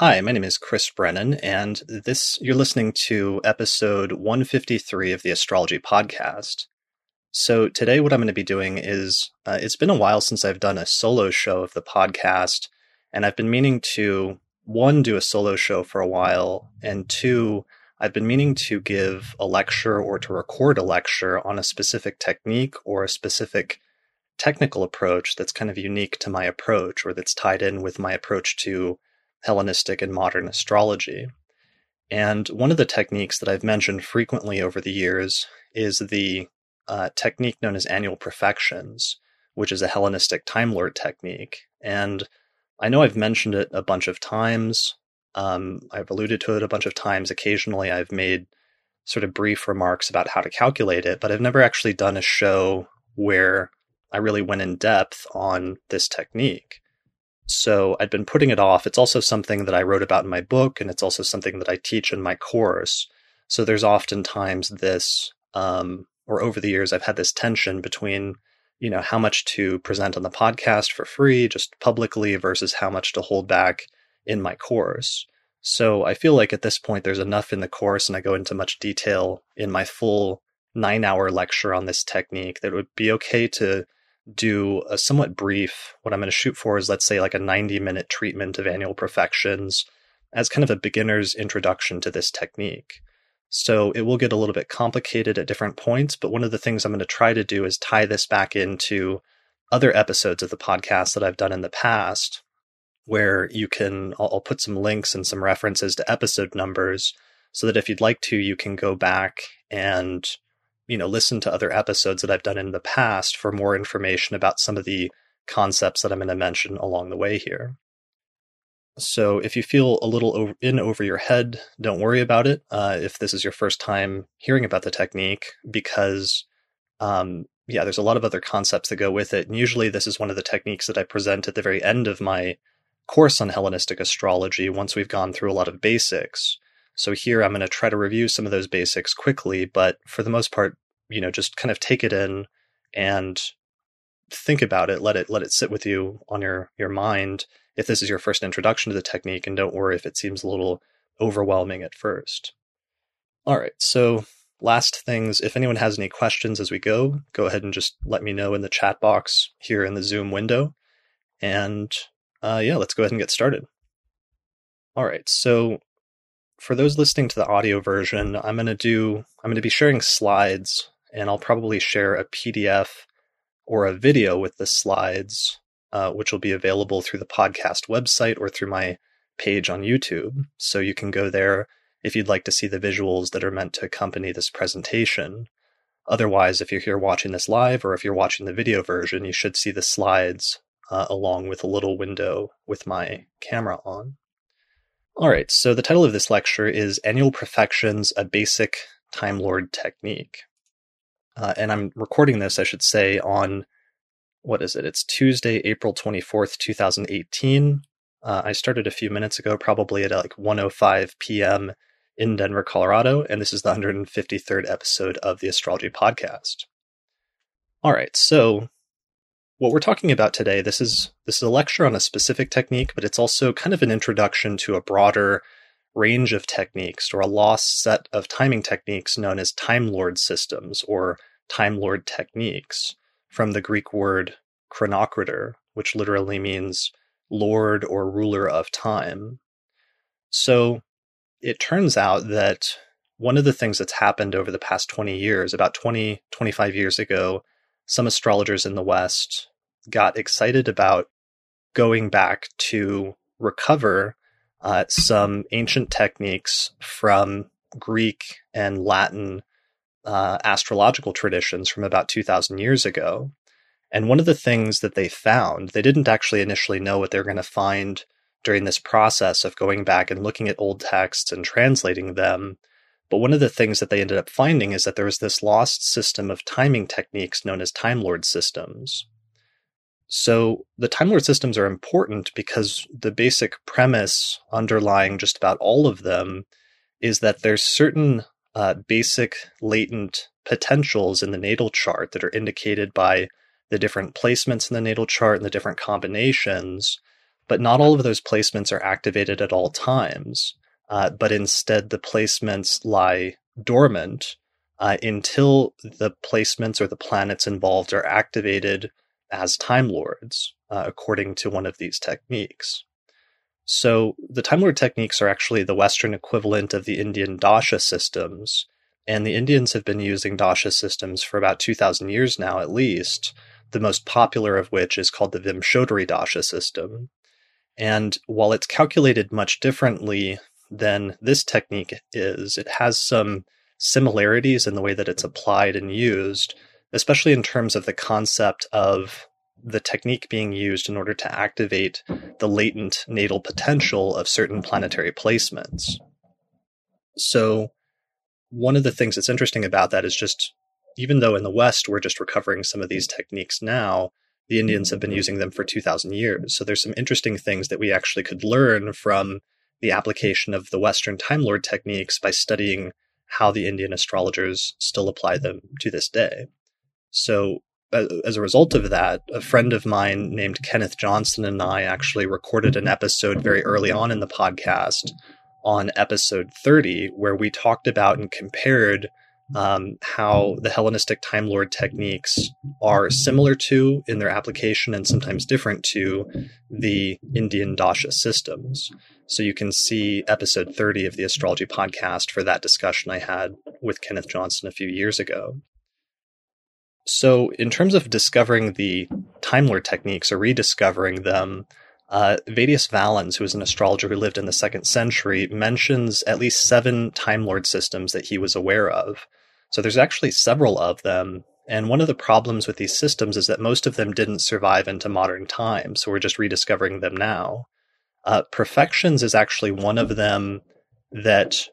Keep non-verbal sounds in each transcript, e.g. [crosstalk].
Hi, my name is Chris Brennan, and this you're listening to episode 153 of the Astrology Podcast. So today, what I'm going to be doing is uh, it's been a while since I've done a solo show of the podcast, and I've been meaning to one do a solo show for a while, and two, I've been meaning to give a lecture or to record a lecture on a specific technique or a specific technical approach that's kind of unique to my approach or that's tied in with my approach to Hellenistic and modern astrology. And one of the techniques that I've mentioned frequently over the years is the uh, technique known as annual profections, which is a Hellenistic Time Lord technique. And I know I've mentioned it a bunch of times. Um, I've alluded to it a bunch of times. Occasionally, I've made sort of brief remarks about how to calculate it, but I've never actually done a show where I really went in depth on this technique. So I'd been putting it off. It's also something that I wrote about in my book, and it's also something that I teach in my course. So there's oftentimes this, um, or over the years, I've had this tension between, you know, how much to present on the podcast for free, just publicly, versus how much to hold back in my course. So I feel like at this point, there's enough in the course, and I go into much detail in my full nine hour lecture on this technique that it would be okay to do a somewhat brief, what I'm going to shoot for is, let's say, like a 90 minute treatment of annual profections as kind of a beginner's introduction to this technique. So it will get a little bit complicated at different points, but one of the things I'm going to try to do is tie this back into other episodes of the podcast that I've done in the past, where you can, I'll, put some links and some references to episode numbers so that if you'd like to, you can go back and you know, listen to other episodes that I've done in the past for more information about some of the concepts that I'm going to mention along the way here. So if you feel a little in over your head, don't worry about it. Uh, if this is your first time hearing about the technique, because um, yeah, there's a lot of other concepts that go with it. And usually, this is one of the techniques that I present at the very end of my course on Hellenistic astrology once we've gone through a lot of basics. So here I'm going to try to review some of those basics quickly, but for the most part, you know, just kind of take it in and think about it, let it let it sit with you on your your mind if this is your first introduction to the technique and don't worry if it seems a little overwhelming at first. All right, so last things, if anyone has any questions as we go, go ahead and just let me know in the chat box here in the Zoom window. And uh, yeah, let's go ahead and get started. All right, so for those listening to the audio version, I'm going to do, I'm going to be sharing slides and I'll probably share a PDF or a video with the slides, uh, which will be available through the podcast website or through my page on YouTube. So you can go there if you'd like to see the visuals that are meant to accompany this presentation. Otherwise, if you're here watching this live or if you're watching the video version, you should see the slides uh, along with a little window with my camera on. All right, so the title of this lecture is Annual Profections, a Basic Time Lord Technique. Uh, and I'm recording this, I should say, on what is it? It's Tuesday, April 24th, 2018. Uh, I started a few minutes ago, probably at like 1:05 p.m. in Denver, Colorado, and this is the 153rd episode of the Astrology Podcast. All right, so what we're talking about today this is this is a lecture on a specific technique but it's also kind of an introduction to a broader range of techniques or a lost set of timing techniques known as time lord systems or time lord techniques from the greek word chronocrator which literally means lord or ruler of time. So it turns out that one of the things that's happened over the past 20 years about 20 25 years ago some astrologers in the West got excited about going back to recover uh, some ancient techniques from Greek and Latin uh, astrological traditions from about 2,000 years ago. And one of the things that they found, they didn't actually initially know what they were going to find during this process of going back and looking at old texts and translating them. But one of the things that they ended up finding is that there was this lost system of timing techniques known as Time Lord systems. So the Time Lord systems are important because the basic premise underlying just about all of them is that there's certain uh, basic latent potentials in the natal chart that are indicated by the different placements in the natal chart and the different combinations but not all of those placements are activated at all times. Uh, but instead, the placements lie dormant uh, until the placements or the planets involved are activated as Time Lords, uh, according to one of these techniques. So the Time Lord techniques are actually the Western equivalent of the Indian Dasha systems, and the Indians have been using Dasha systems for about 2,000 years now, at least, the most popular of which is called the Vimshottari Dasha system. And while it's calculated much differently than this technique is, it has some similarities in the way that it's applied and used, especially in terms of the concept of the technique being used in order to activate the latent natal potential of certain planetary placements. So, one of the things that's interesting about that is just even though in the West we're just recovering some of these techniques now, the Indians have been mm-hmm. using them for 2,000 years. So, there's some interesting things that we actually could learn from the application of the Western Time Lord techniques by studying how the Indian astrologers still apply them to this day. So, as a result of that, a friend of mine named Kenneth Johnson and I actually recorded an episode very early on in the podcast on episode 30, where we talked about and compared um, how the Hellenistic Time Lord techniques are similar to in their application and sometimes different to the Indian Dasha systems. So you can see episode 30 of the astrology podcast for that discussion I had with Kenneth Johnson a few years ago. So, in terms of discovering the Time Lord techniques or rediscovering them, uh, Vettius Valens, who is an astrologer who lived in the second century, mentions at least seven Time Lord systems that he was aware of. So, there's actually several of them. And one of the problems with these systems is that most of them didn't survive into modern times. So, we're just rediscovering them now. Uh, Profections is actually one of them that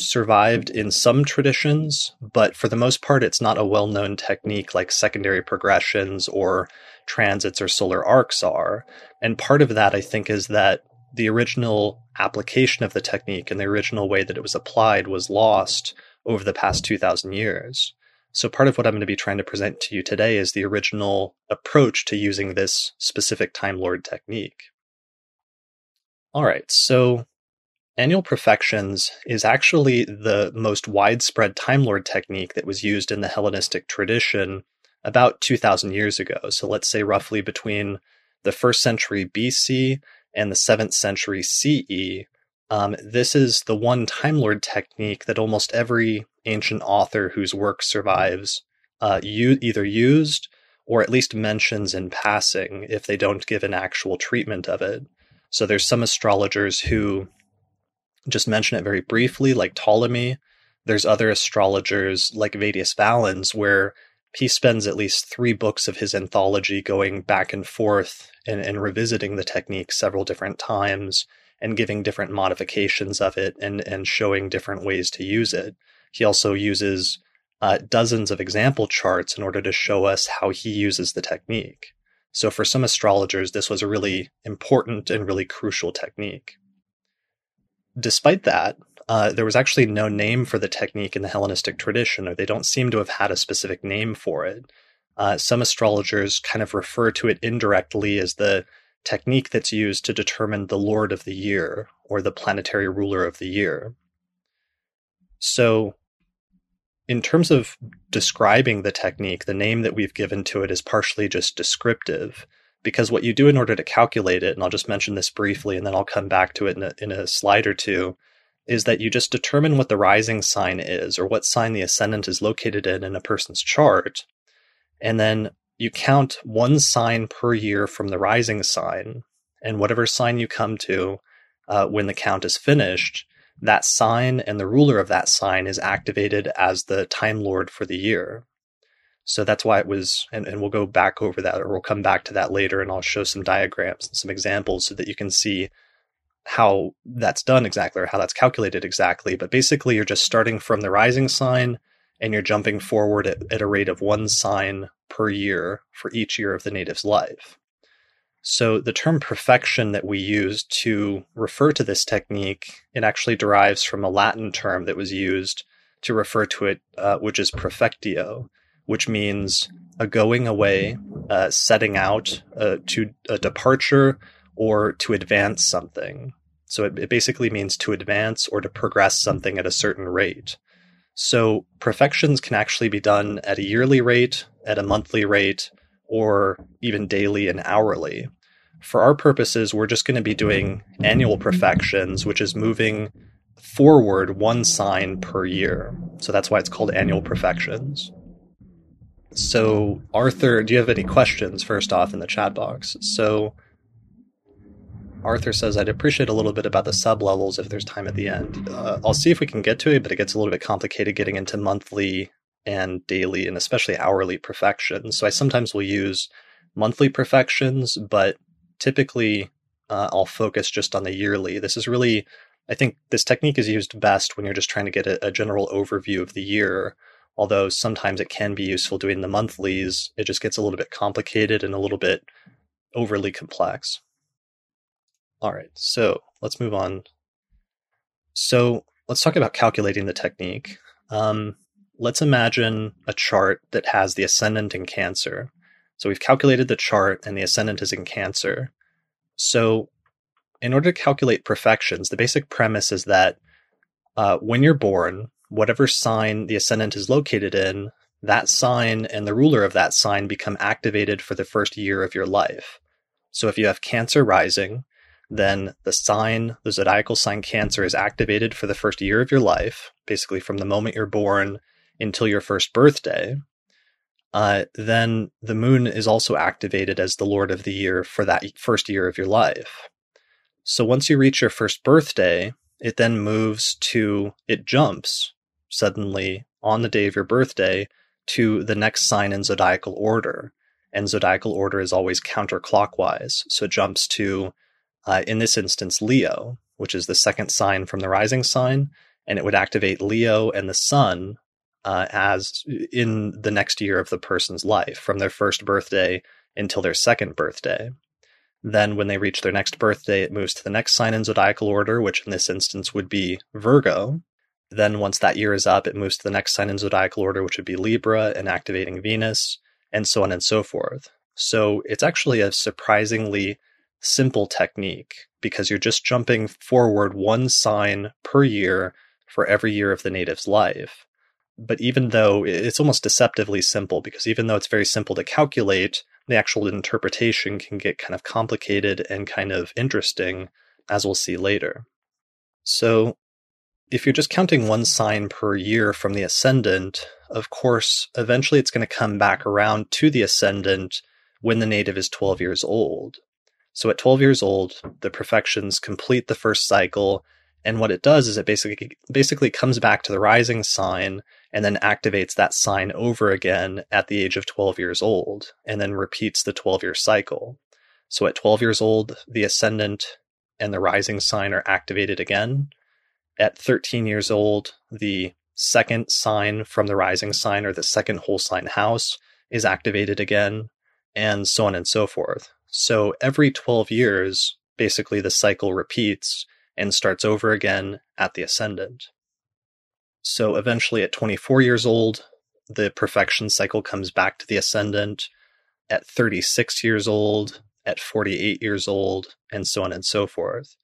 survived in some traditions, but for the most part, it's not a well known technique like secondary progressions or transits or solar arcs are. And part of that, I think, is that the original application of the technique and the original way that it was applied was lost over the past 2,000 years. So, part of what I'm going to be trying to present to you today is the original approach to using this specific Time Lord technique. All right, so Annual profections is actually the most widespread Time Lord technique that was used in the Hellenistic tradition about 2,000 years ago. So let's say roughly between the first century BC and the seventh century CE. Um, this is the one Time Lord technique that almost every ancient author whose work survives uh, u- either used or at least mentions in passing if they don't give an actual treatment of it. So there's some astrologers who just mention it very briefly, like Ptolemy. There's other astrologers like Vettius Valens, where he spends at least three books of his anthology going back and forth and, and revisiting the technique several different times and giving different modifications of it and, and showing different ways to use it. He also uses uh, dozens of example charts in order to show us how he uses the technique. So, for some astrologers, this was a really important and really crucial technique despite that, uh, there was actually no name for the technique in the Hellenistic tradition, or they don't seem to have had a specific name for it. Uh, some astrologers kind of refer to it indirectly as the technique that's used to determine the Lord of the Year, or the planetary ruler of the year. So, in terms of describing the technique, the name that we've given to it is partially just descriptive because what you do in order to calculate it, and I'll just mention this briefly and then I'll come back to it in a, in a slide or two, is that you just determine what the rising sign is or what sign the ascendant is located in in a person's chart. And then you count one sign per year from the rising sign. And whatever sign you come to uh, when the count is finished, that sign and the ruler of that sign is activated as the Time Lord for the year. So that's why it was, and, and we'll go back over that, or we'll come back to that later, and I'll show some diagrams and some examples so that you can see how that's done exactly or how that's calculated exactly. But basically, you're just starting from the rising sign and you're jumping forward at, at a rate of one sign per year for each year of the native's life. So the term profection that we use to refer to this technique, it actually derives from a Latin term that was used to refer to it, uh, which is profectio which means a going away, uh, setting out uh, to a departure, or to advance something. So it, it basically means to advance or to progress something at a certain rate. So profections can actually be done at a yearly rate, at a monthly rate, or even daily and hourly. For our purposes, we're just going to be doing annual profections, which is moving forward one sign per year. So that's why it's called annual profections. So, Arthur, do you have any questions first off in the chat box? So, Arthur says, I'd appreciate a little bit about the sub levels if there's time at the end. Uh, I'll see if we can get to it, but it gets a little bit complicated getting into monthly and daily and especially hourly profections. So I sometimes will use monthly profections, but typically uh, I'll focus just on the yearly. This is really, I think this technique is used best when you're just trying to get a, a general overview of the year. Although sometimes it can be useful doing the monthlies, it just gets a little bit complicated and a little bit overly complex. All right, so let's move on. So let's talk about calculating the technique. Um, let's imagine a chart that has the ascendant in Cancer. So we've calculated the chart and the ascendant is in Cancer. So in order to calculate profections, the basic premise is that uh, when you're born, whatever sign the ascendant is located in, that sign and the ruler of that sign become activated for the first year of your life. So if you have Cancer rising, then the sign, the zodiacal sign Cancer, is activated for the first year of your life, basically from the moment you're born until your first birthday. Uh, then the moon is also activated as the lord of the year for that first year of your life. So once you reach your first birthday, it then moves to, it jumps suddenly on the day of your birthday to the next sign in zodiacal order. And zodiacal order is always counterclockwise. So it jumps to uh, in this instance, Leo, which is the second sign from the rising sign, and it would activate Leo and the sun uh, as in the next year of the person's life, from their first birthday until their second birthday. Then, when they reach their next birthday, it moves to the next sign in zodiacal order, which in this instance would be Virgo. Then, once that year is up, it moves to the next sign in zodiacal order, which would be Libra, and activating Venus, and so on and so forth. So, it's actually a surprisingly simple technique because you're just jumping forward one sign per year for every year of the native's life. But even though it's almost deceptively simple, because even though it's very simple to calculate, the actual interpretation can get kind of complicated and kind of interesting, as we'll see later. So, if you're just counting one sign per year from the ascendant, of course, eventually it's going to come back around to the ascendant when the native is 12 years old. So at 12 years old, the profections complete the first cycle. And what it does is it basically basically comes back to the rising sign and then activates that sign over again at the age of 12 years old and then repeats the 12 year cycle. So at 12 years old, the ascendant and the rising sign are activated again. At 13 years old, the second sign from the rising sign or the second whole sign house is activated again, and so on and so forth. So every 12 years, basically the cycle repeats and starts over again at the ascendant. So eventually at 24 years old, the profection cycle comes back to the ascendant. At 36 years old, at 48 years old, and so on and so forth.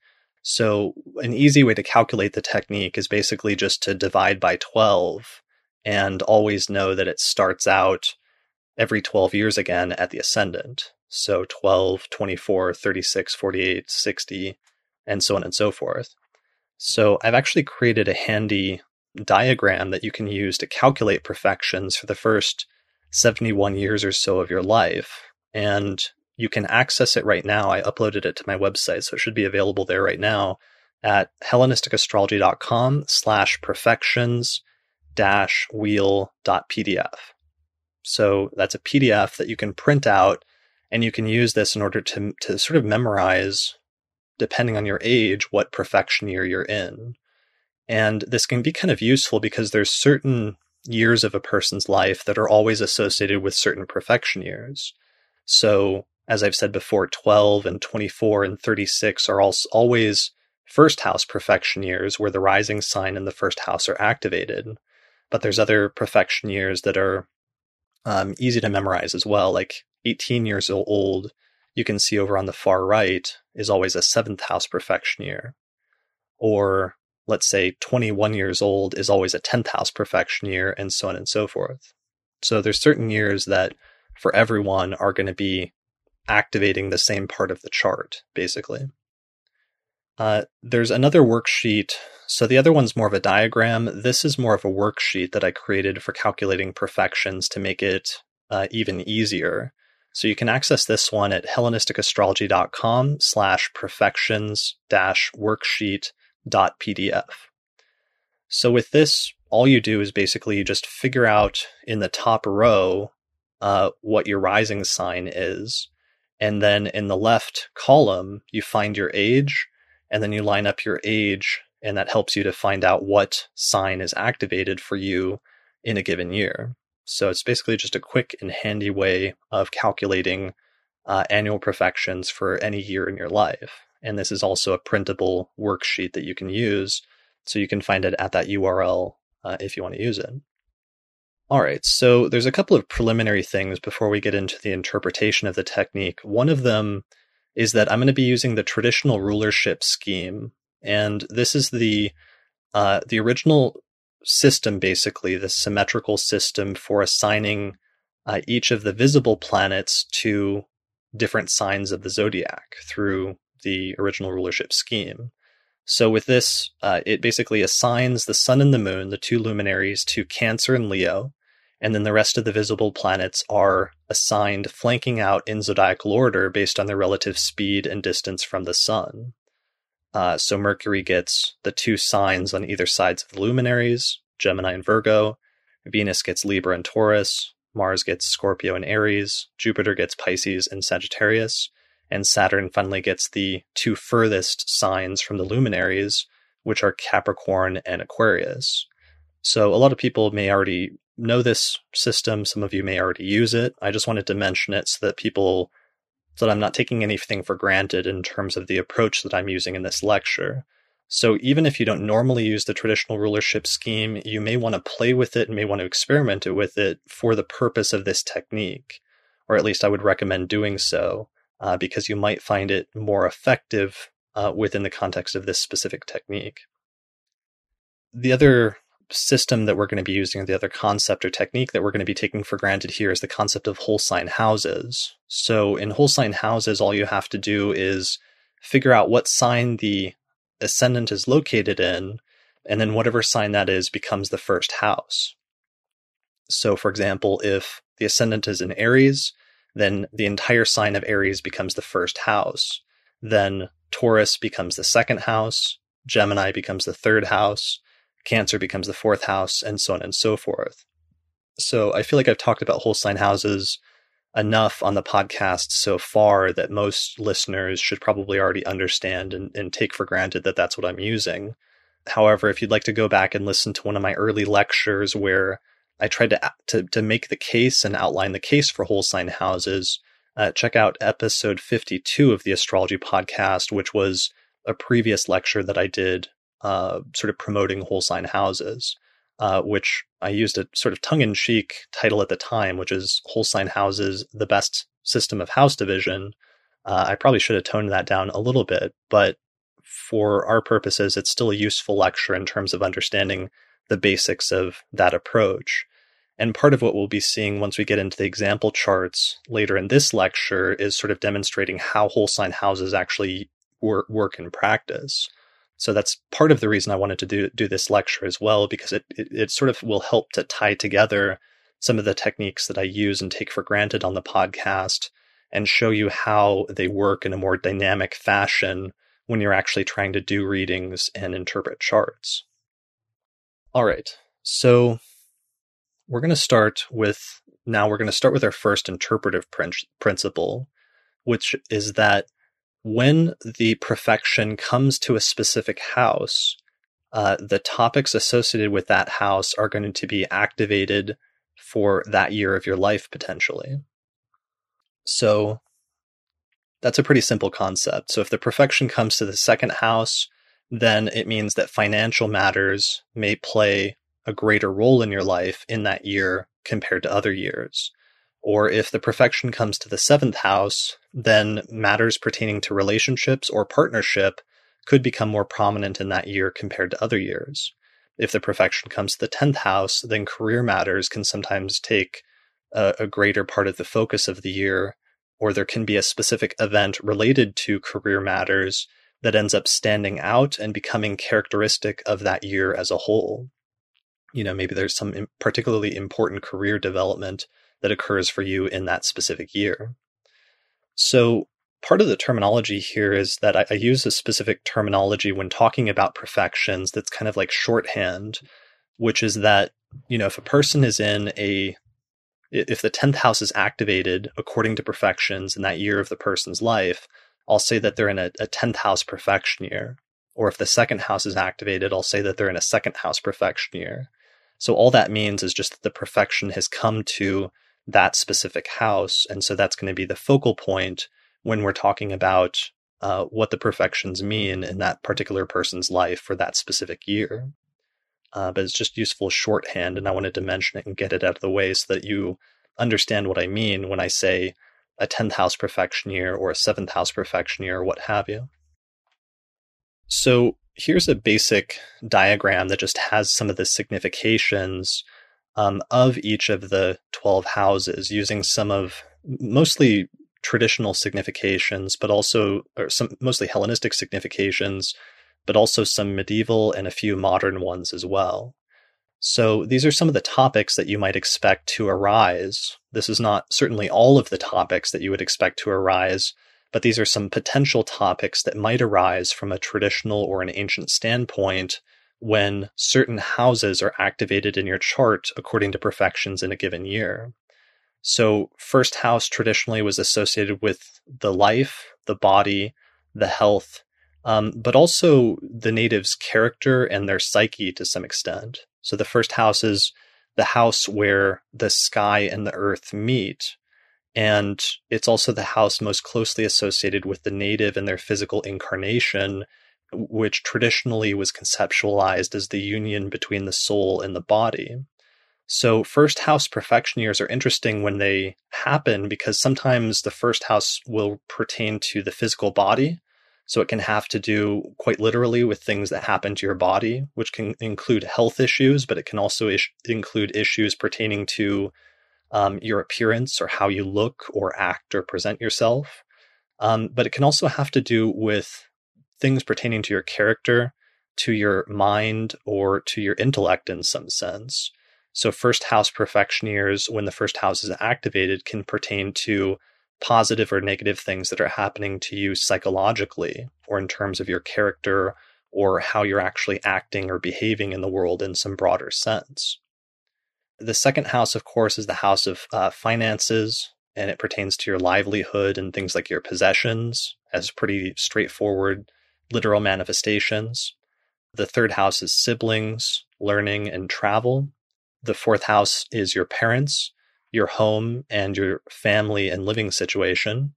So, an easy way to calculate the technique is basically just to divide by 12 and always know that it starts out every 12 years again at the ascendant. So 12, 24, 36, 48, 60, and so on and so forth. So I've actually created a handy diagram that you can use to calculate profections for the first 71 years or so of your life. And you can access it right now. I uploaded it to my website, so it should be available there right now at hellenisticastrology.com slash profections dash wheel dot pdf. So that's a PDF that you can print out and you can use this in order to, to sort of memorize, depending on your age, what profection year you're in. And this can be kind of useful because there's certain years of a person's life that are always associated with certain profection years. So, as I've said before, 12 and 24 and 36 are always first house profection years where the rising sign and the first house are activated. But there's other profection years that are um, easy to memorize as well, like 18 years old you can see over on the far right is always a seventh house profection year. Or let's say 21 years old is always a 10th house profection year, and so on and so forth. So there's certain years that for everyone are going to be activating the same part of the chart, basically. Uh, there's another worksheet. So the other one's more of a diagram. This is more of a worksheet that I created for calculating profections to make it uh, even easier. So you can access this one at hellenisticastrology.com slash profections dash worksheet dot pdf. So with this, all you do is basically you just figure out in the top row uh, what your rising sign is. And then in the left column, you find your age, and then you line up your age, and that helps you to find out what sign is activated for you in a given year. So it's basically just a quick and handy way of calculating uh, annual profections for any year in your life. And this is also a printable worksheet that you can use. So you can find it at that URL uh, if you want to use it. All right, so there's a couple of preliminary things before we get into the interpretation of the technique. One of them is that I'm going to be using the traditional rulership scheme, and this is the uh, the original system, basically the symmetrical system for assigning uh, each of the visible planets to different signs of the zodiac through the original rulership scheme. So with this, uh, it basically assigns the sun and the moon, the two luminaries, to Cancer and Leo, and then the rest of the visible planets are assigned flanking out in zodiacal order based on their relative speed and distance from the sun. Uh, so Mercury gets the two signs on either sides of the luminaries, Gemini and Virgo. Venus gets Libra and Taurus. Mars gets Scorpio and Aries. Jupiter gets Pisces and Sagittarius and Saturn finally gets the two furthest signs from the luminaries, which are Capricorn and Aquarius. So a lot of people may already know this system. Some of you may already use it. I just wanted to mention it so that people, so that I'm not taking anything for granted in terms of the approach that I'm using in this lecture. So even if you don't normally use the traditional rulership scheme, you may want to play with it and may want to experiment with it for the purpose of this technique. Or at least I would recommend doing so uh, because you might find it more effective uh, within the context of this specific technique. The other system that we're going to be using, or the other concept or technique that we're going to be taking for granted here is the concept of whole sign houses. So in whole sign houses, all you have to do is figure out what sign the ascendant is located in, and then whatever sign that is becomes the first house. So, for example, if the ascendant is in Aries, then the entire sign of Aries becomes the first house. Then Taurus becomes the second house, Gemini becomes the third house, Cancer becomes the fourth house, and so on and so forth. So I feel like I've talked about whole sign houses enough on the podcast so far that most listeners should probably already understand and, and take for granted that that's what I'm using. However, if you'd like to go back and listen to one of my early lectures where I tried to, to, to make the case and outline the case for whole sign houses. Uh, check out episode 52 of the astrology podcast, which was a previous lecture that I did, uh, sort of promoting whole sign houses, uh, which I used a sort of tongue in cheek title at the time, which is Whole Sign Houses, the best system of house division. Uh, I probably should have toned that down a little bit, but for our purposes, it's still a useful lecture in terms of understanding the basics of that approach. And part of what we'll be seeing once we get into the example charts later in this lecture is sort of demonstrating how whole sign houses actually work, work in practice. So that's part of the reason I wanted to do, do this lecture as well, because it, it, it sort of will help to tie together some of the techniques that I use and take for granted on the podcast and show you how they work in a more dynamic fashion when you're actually trying to do readings and interpret charts. All right. So we're going to start with now we're going to start with our first interpretive prin- principle, which is that when the profection comes to a specific house, uh, the topics associated with that house are going to be activated for that year of your life potentially. So that's a pretty simple concept. So if the profection comes to the second house, then it means that financial matters may play a greater role in your life in that year compared to other years. Or if the profection comes to the seventh house, then matters pertaining to relationships or partnership could become more prominent in that year compared to other years. If the profection comes to the 10th house, then career matters can sometimes take a, a greater part of the focus of the year, or there can be a specific event related to career matters that ends up standing out and becoming characteristic of that year as a whole. You know, maybe there's some particularly important career development that occurs for you in that specific year. So, part of the terminology here is that I, I, use a specific terminology when talking about profections that's kind of like shorthand, which is that, you know, if a person is in a, if the 10th house is activated according to profections in that year of the person's life, I'll say that they're in a, a 10th house profection year. Or if the second house is activated, I'll say that they're in a second house profection year. So all that means is just that the profection has come to that specific house. And so that's going to be the focal point when we're talking about uh, what the profections mean in that particular person's life for that specific year. Uh, but it's just useful shorthand, and I wanted to mention it and get it out of the way so that you understand what I mean when I say a 10th house profection year or a 7th house profection year or what have you. So here's a basic diagram that just has some of the significations um, of each of the 12 houses using some of mostly traditional significations, but also or some mostly Hellenistic significations, but also some medieval and a few modern ones as well. So these are some of the topics that you might expect to arise. This is not certainly all of the topics that you would expect to arise, but these are some potential topics that might arise from a traditional or an ancient standpoint when certain houses are activated in your chart according to profections in a given year. So, first house traditionally was associated with the life, the body, the health, um, but also the native's character and their psyche to some extent. So, the first house is the house where the sky and the earth meet. And it's also the house most closely associated with the native and their physical incarnation, which traditionally was conceptualized as the union between the soul and the body. So, first house profection years are interesting when they happen because sometimes the first house will pertain to the physical body. So, it can have to do quite literally with things that happen to your body, which can include health issues, but it can also ish- include issues pertaining to um, your appearance or how you look or act or present yourself. Um, but it can also have to do with things pertaining to your character, to your mind, or to your intellect in some sense. So, first house profection years, when the first house is activated, can pertain to positive or negative things that are happening to you psychologically or in terms of your character or how you're actually acting or behaving in the world in some broader sense. The second house, of course, is the house of uh, finances, and it pertains to your livelihood and things like your possessions as pretty straightforward literal manifestations. The third house is siblings, learning, and travel. The fourth house is your parents, your home, and your family and living situation.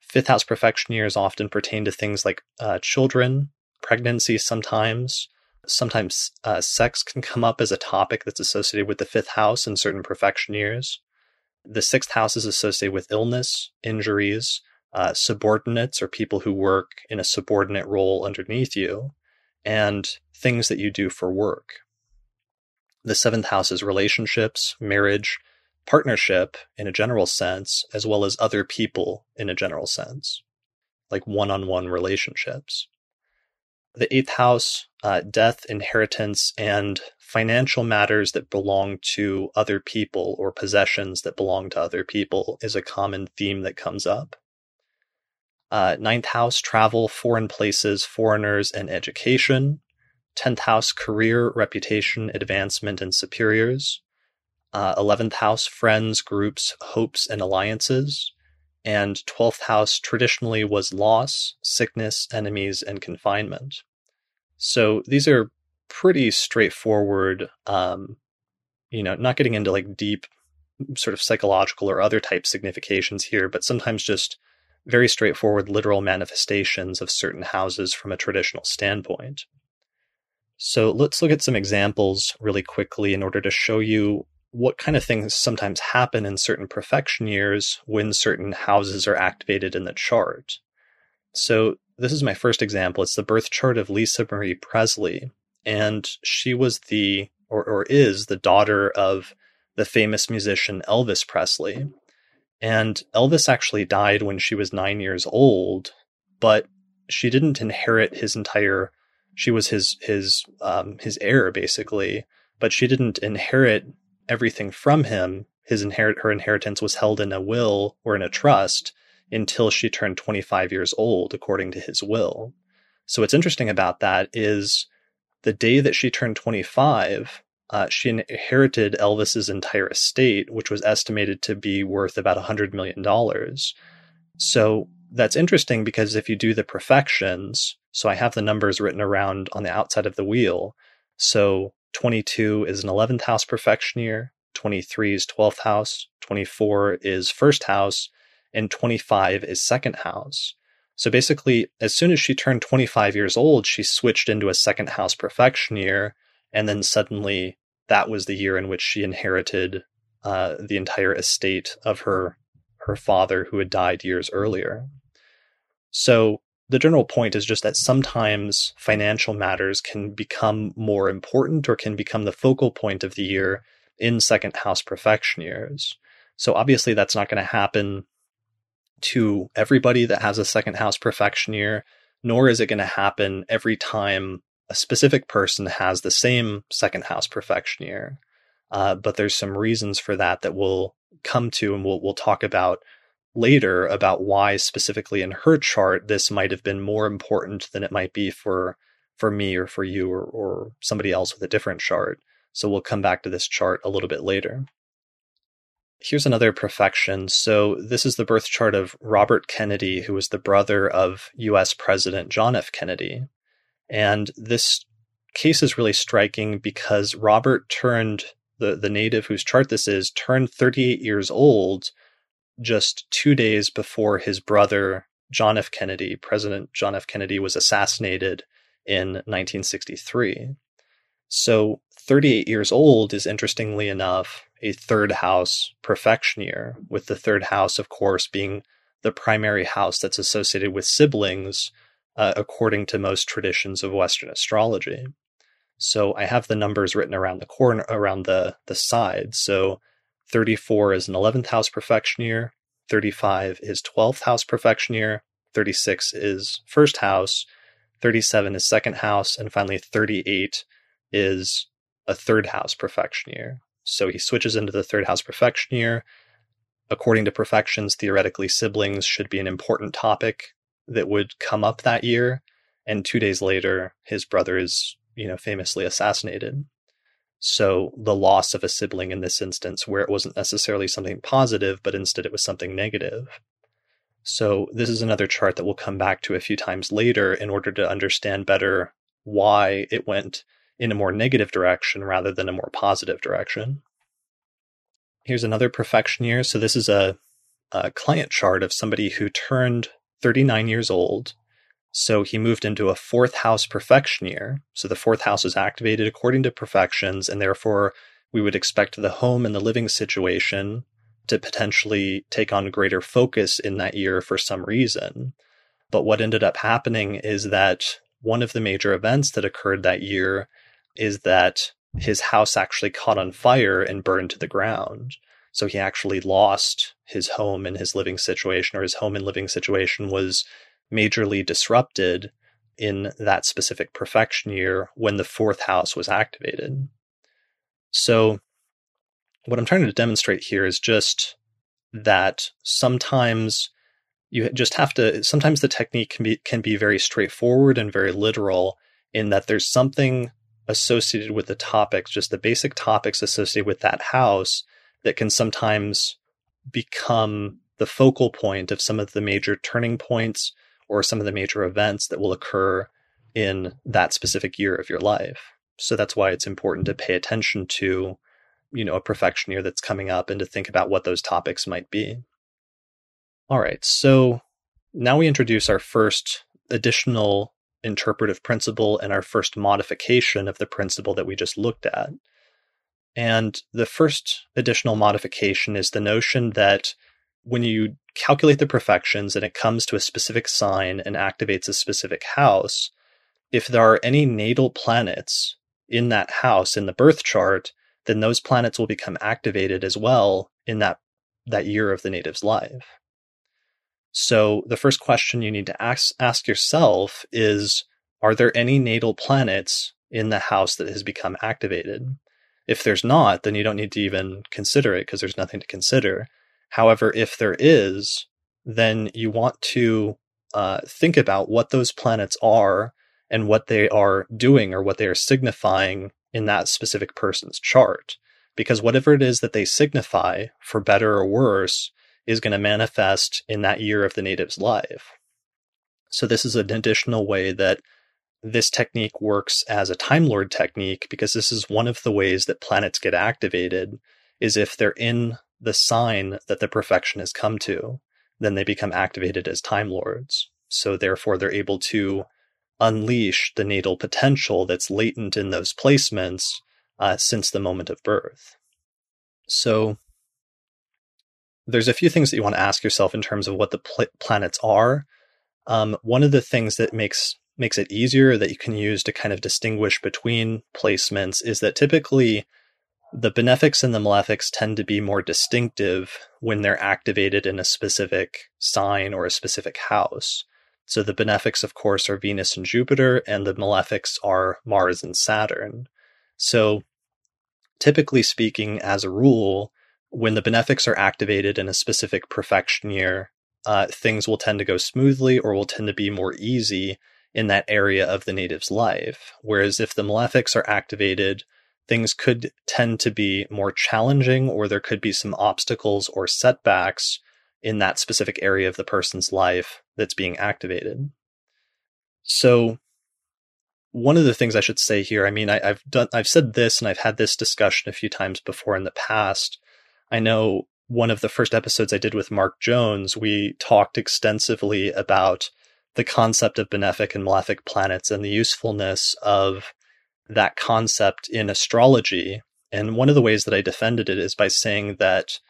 Fifth house profection years often pertain to things like uh, children, pregnancy sometimes. Sometimes uh, sex can come up as a topic that's associated with the fifth house in certain profection years. The sixth house is associated with illness, injuries, uh, subordinates or people who work in a subordinate role underneath you, and things that you do for work. The seventh house is relationships, marriage, partnership in a general sense, as well as other people in a general sense, like one on one relationships. The eighth house, uh, death, inheritance, and financial matters that belong to other people or possessions that belong to other people is a common theme that comes up. Uh, ninth house, travel, foreign places, foreigners, and education. Tenth house, career, reputation, advancement, and superiors. Uh, eleventh house, friends, groups, hopes, and alliances. And twelfth house traditionally was loss, sickness, enemies, and confinement. So these are pretty straightforward, um, you know, not getting into like deep sort of psychological or other type significations here, but sometimes just very straightforward literal manifestations of certain houses from a traditional standpoint. So let's look at some examples really quickly in order to show you what kind of things sometimes happen in certain profection years when certain houses are activated in the chart. So, this is my first example. It's the birth chart of Lisa Marie Presley. And she was the, or, or is the daughter of the famous musician Elvis Presley. And Elvis actually died when she was nine years old, but she didn't inherit his entire. She was his his um, his heir basically, but she didn't inherit everything from him. His inherit her inheritance was held in a will or in a trust until she turned 25 years old, according to his will. So what's interesting about that is the day that she turned 25, uh, she inherited Elvis's entire estate, which was estimated to be worth about $100 million. So that's interesting because if you do the profections, so I have the numbers written around on the outside of the wheel. So 22 is an 11th house profection year, 23 is 12th house, 24 is first house, and 25 is second house. So basically, as soon as she turned 25 years old, she switched into a second house profection year, and then suddenly that was the year in which she inherited uh, the entire estate of her her father who had died years earlier. So the general point is just that sometimes financial matters can become more important or can become the focal point of the year in second house profection years. So obviously that's not going to happen to everybody that has a second house profection year, nor is it going to happen every time a specific person has the same second house profection year. Uh, but there's some reasons for that that we'll come to and we'll, we'll talk about later about why specifically in her chart this might have been more important than it might be for for me or for you or, or somebody else with a different chart. So we'll come back to this chart a little bit later. Here's another profection. So, this is the birth chart of Robert Kennedy, who was the brother of US President John F. Kennedy. And this case is really striking because Robert turned, the, the native whose chart this is, turned 38 years old just two days before his brother, John F. Kennedy, President John F. Kennedy, was assassinated in 1963. So, 38 years old is interestingly enough a third house profection year, with the third house, of course, being the primary house that's associated with siblings, uh, according to most traditions of Western astrology. So I have the numbers written around the corner, around the the side. So 34 is an 11th house profection year, 35 is 12th house profection year, 36 is first house, 37 is second house, and finally 38 is a third house profection year. So he switches into the third house profection year. According to profections, theoretically, siblings should be an important topic that would come up that year. And two days later, his brother is, you know, famously assassinated. So the loss of a sibling in this instance, where it wasn't necessarily something positive, but instead it was something negative. So this is another chart that we'll come back to a few times later in order to understand better why it went in a more negative direction rather than a more positive direction. Here's another profection year. So this is a, a client chart of somebody who turned 39 years old. So he moved into a fourth house profection year. So the fourth house is activated according to profections, and therefore we would expect the home and the living situation to potentially take on greater focus in that year for some reason. But what ended up happening is that one of the major events that occurred that year is that his house actually caught on fire and burned to the ground. So he actually lost his home and his living situation, or his home and living situation was majorly disrupted in that specific profection year when the fourth house was activated. So, what I'm trying to demonstrate here is just that sometimes you just have to sometimes the technique can be can be very straightforward and very literal in that there's something associated with the topics, just the basic topics associated with that house that can sometimes become the focal point of some of the major turning points or some of the major events that will occur in that specific year of your life. So that's why it's important to pay attention to, you know, a profection year that's coming up and to think about what those topics might be. All right. So now we introduce our first additional interpretive principle and our first modification of the principle that we just looked at. And the first additional modification is the notion that when you calculate the profections and it comes to a specific sign and activates a specific house, if there are any natal planets in that house in the birth chart, then those planets will become activated as well in that, that year of the native's life. So the first question you need to ask, ask yourself is, are there any natal planets in the house that has become activated? If there's not, then you don't need to even consider it because there's nothing to consider. However, if there is, then you want to uh, think about what those planets are and what they are doing or what they are signifying in that specific person's chart. Because whatever it is that they signify, for better or worse, is going to manifest in that year of the native's life. So, this is an additional way that this technique works as a Time Lord technique because this is one of the ways that planets get activated is if they're in the sign that the profection has come to, then they become activated as Time Lords. So therefore they're able to unleash the natal potential that's latent in those placements uh, since the moment of birth. So there's a few things that you want to ask yourself in terms of what the pl- planets are. Um, one of the things that makes makes it easier that you can use to kind of distinguish between placements is that typically the benefics and the malefics tend to be more distinctive when they're activated in a specific sign or a specific house. So the benefics, of course, are Venus and Jupiter, and the malefics are Mars and Saturn. So typically speaking, as a rule, when the benefics are activated in a specific profection year, uh, things will tend to go smoothly or will tend to be more easy in that area of the native's life. Whereas if the malefics are activated, things could tend to be more challenging or there could be some obstacles or setbacks in that specific area of the person's life that's being activated. So one of the things I should say here, I mean, I, have done, I've said this and I've had this discussion a few times before in the past. I know one of the first episodes I did with Mark Jones, we talked extensively about the concept of benefic and malefic planets and the usefulness of that concept in astrology. And one of the ways that I defended it is by saying that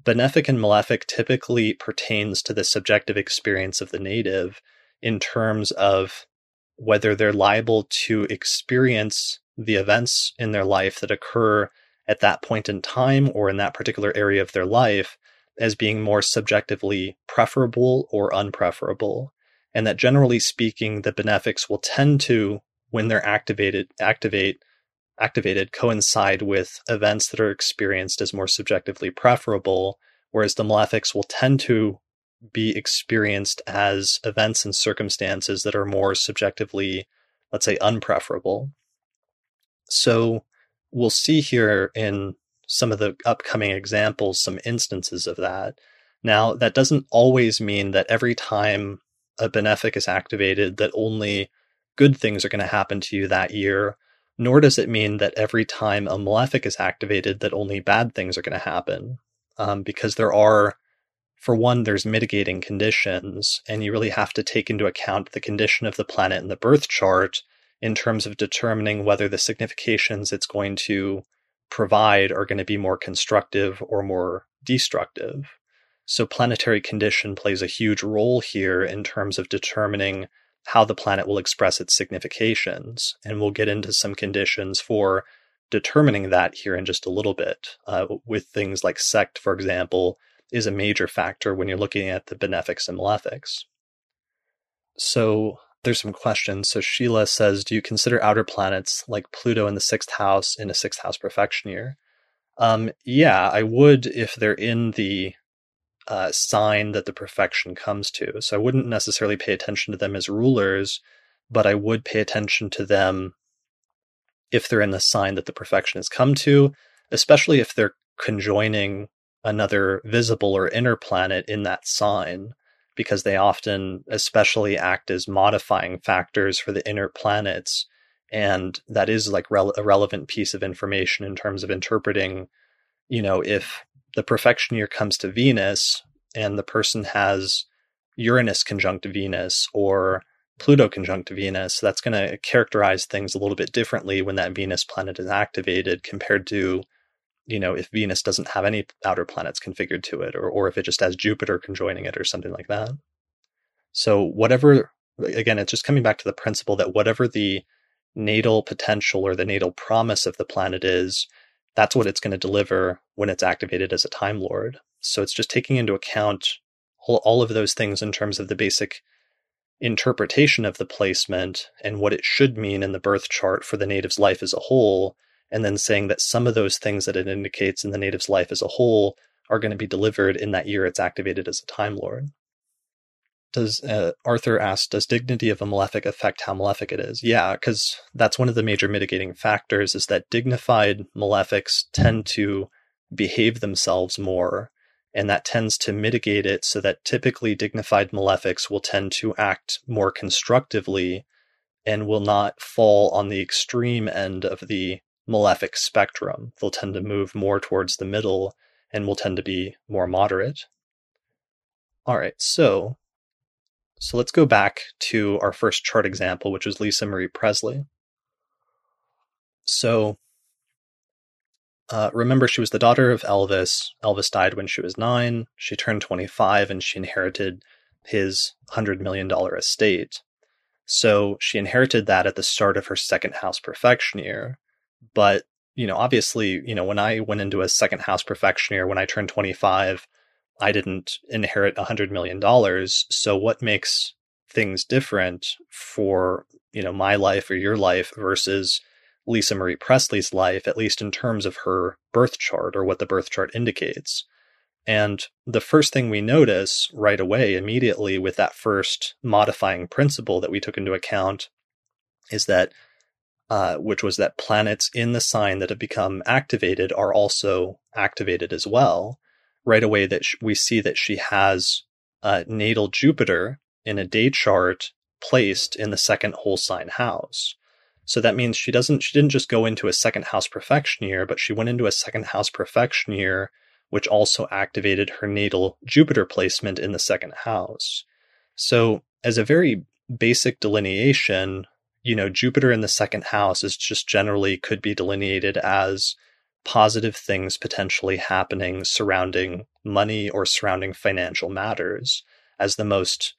benefic and malefic typically pertains to the subjective experience of the native in terms of whether they're liable to experience the events in their life that occur at that point in time or in that particular area of their life as being more subjectively preferable or unpreferable and that generally speaking, the benefics will tend to, when they're activated, activate, activated, coincide with events that are experienced as more subjectively preferable, whereas the malefics will tend to be experienced as events and circumstances that are more subjectively, let's say, unpreferable. So we'll see here in some of the upcoming examples some instances of that. Now, that doesn't always mean that every time a benefic is activated that only good things are going to happen to you that year, nor does it mean that every time a malefic is activated that only bad things are going to happen. Um, because there are, for one, there's mitigating conditions, and you really have to take into account the condition of the planet in the birth chart in terms of determining whether the significations it's going to provide are going to be more constructive or more destructive. So planetary condition plays a huge role here in terms of determining how the planet will express its significations. And we'll get into some conditions for determining that here in just a little bit. Uh, with things like sect, for example, is a major factor when you're looking at the benefics and malefics. So there's some questions. So Sheila says, do you consider outer planets like Pluto in the sixth house in a sixth house profection year? Um, yeah, I would if they're in the uh, sign that the profection comes to. So I wouldn't necessarily pay attention to them as rulers, but I would pay attention to them if they're in the sign that the profection has come to, especially if they're conjoining another visible or inner planet in that sign, because they often especially act as modifying factors for the inner planets. And that is like re- a relevant piece of information in terms of interpreting, you know, if the profection year comes to Venus and the person has Uranus conjunct Venus or Pluto conjunct Venus, that's going to characterize things a little bit differently when that Venus planet is activated compared to you know, if Venus doesn't have any outer planets configured to it, or, or if it just has Jupiter conjoining it or something like that. So, whatever, again, it's just coming back to the principle that whatever the natal potential or the natal promise of the planet is, that's what it's going to deliver when it's activated as a Time Lord. So, it's just taking into account all, all of those things in terms of the basic interpretation of the placement and what it should mean in the birth chart for the native's life as a whole and then saying that some of those things that it indicates in the native's life as a whole are going to be delivered in that year it's activated as a Time Lord. Does uh, Arthur ask, does dignity of a malefic affect how malefic it is? Yeah, because that's one of the major mitigating factors is that dignified malefics tend to behave themselves more, and that tends to mitigate it so that typically dignified malefics will tend to act more constructively and will not fall on the extreme end of the malefic spectrum. They'll tend to move more towards the middle and will tend to be more moderate. All right, so so let's go back to our first chart example, which was Lisa Marie Presley. So uh, remember, she was the daughter of Elvis. Elvis died when she was nine. She turned 25 and she inherited his $100 million estate. So she inherited that at the start of her second house profection year. But, you know, obviously, you know, when I went into a second house profection year, when I turned 25, I didn't inherit $100 million. So what makes things different for, you know, my life or your life versus Lisa Marie Presley's life, at least in terms of her birth chart or what the birth chart indicates? And the first thing we notice right away, immediately with that first modifying principle that we took into account, is that uh, which was that planets in the sign that have become activated are also activated as well. Right away, that we see that she has uh, natal Jupiter in a day chart placed in the second whole sign house. So that means she doesn't she didn't just go into a second house profection year, but she went into a second house profection year, which also activated her natal Jupiter placement in the second house. So as a very basic delineation, you know, Jupiter in the second house is just generally could be delineated as positive things potentially happening surrounding money or surrounding financial matters as the most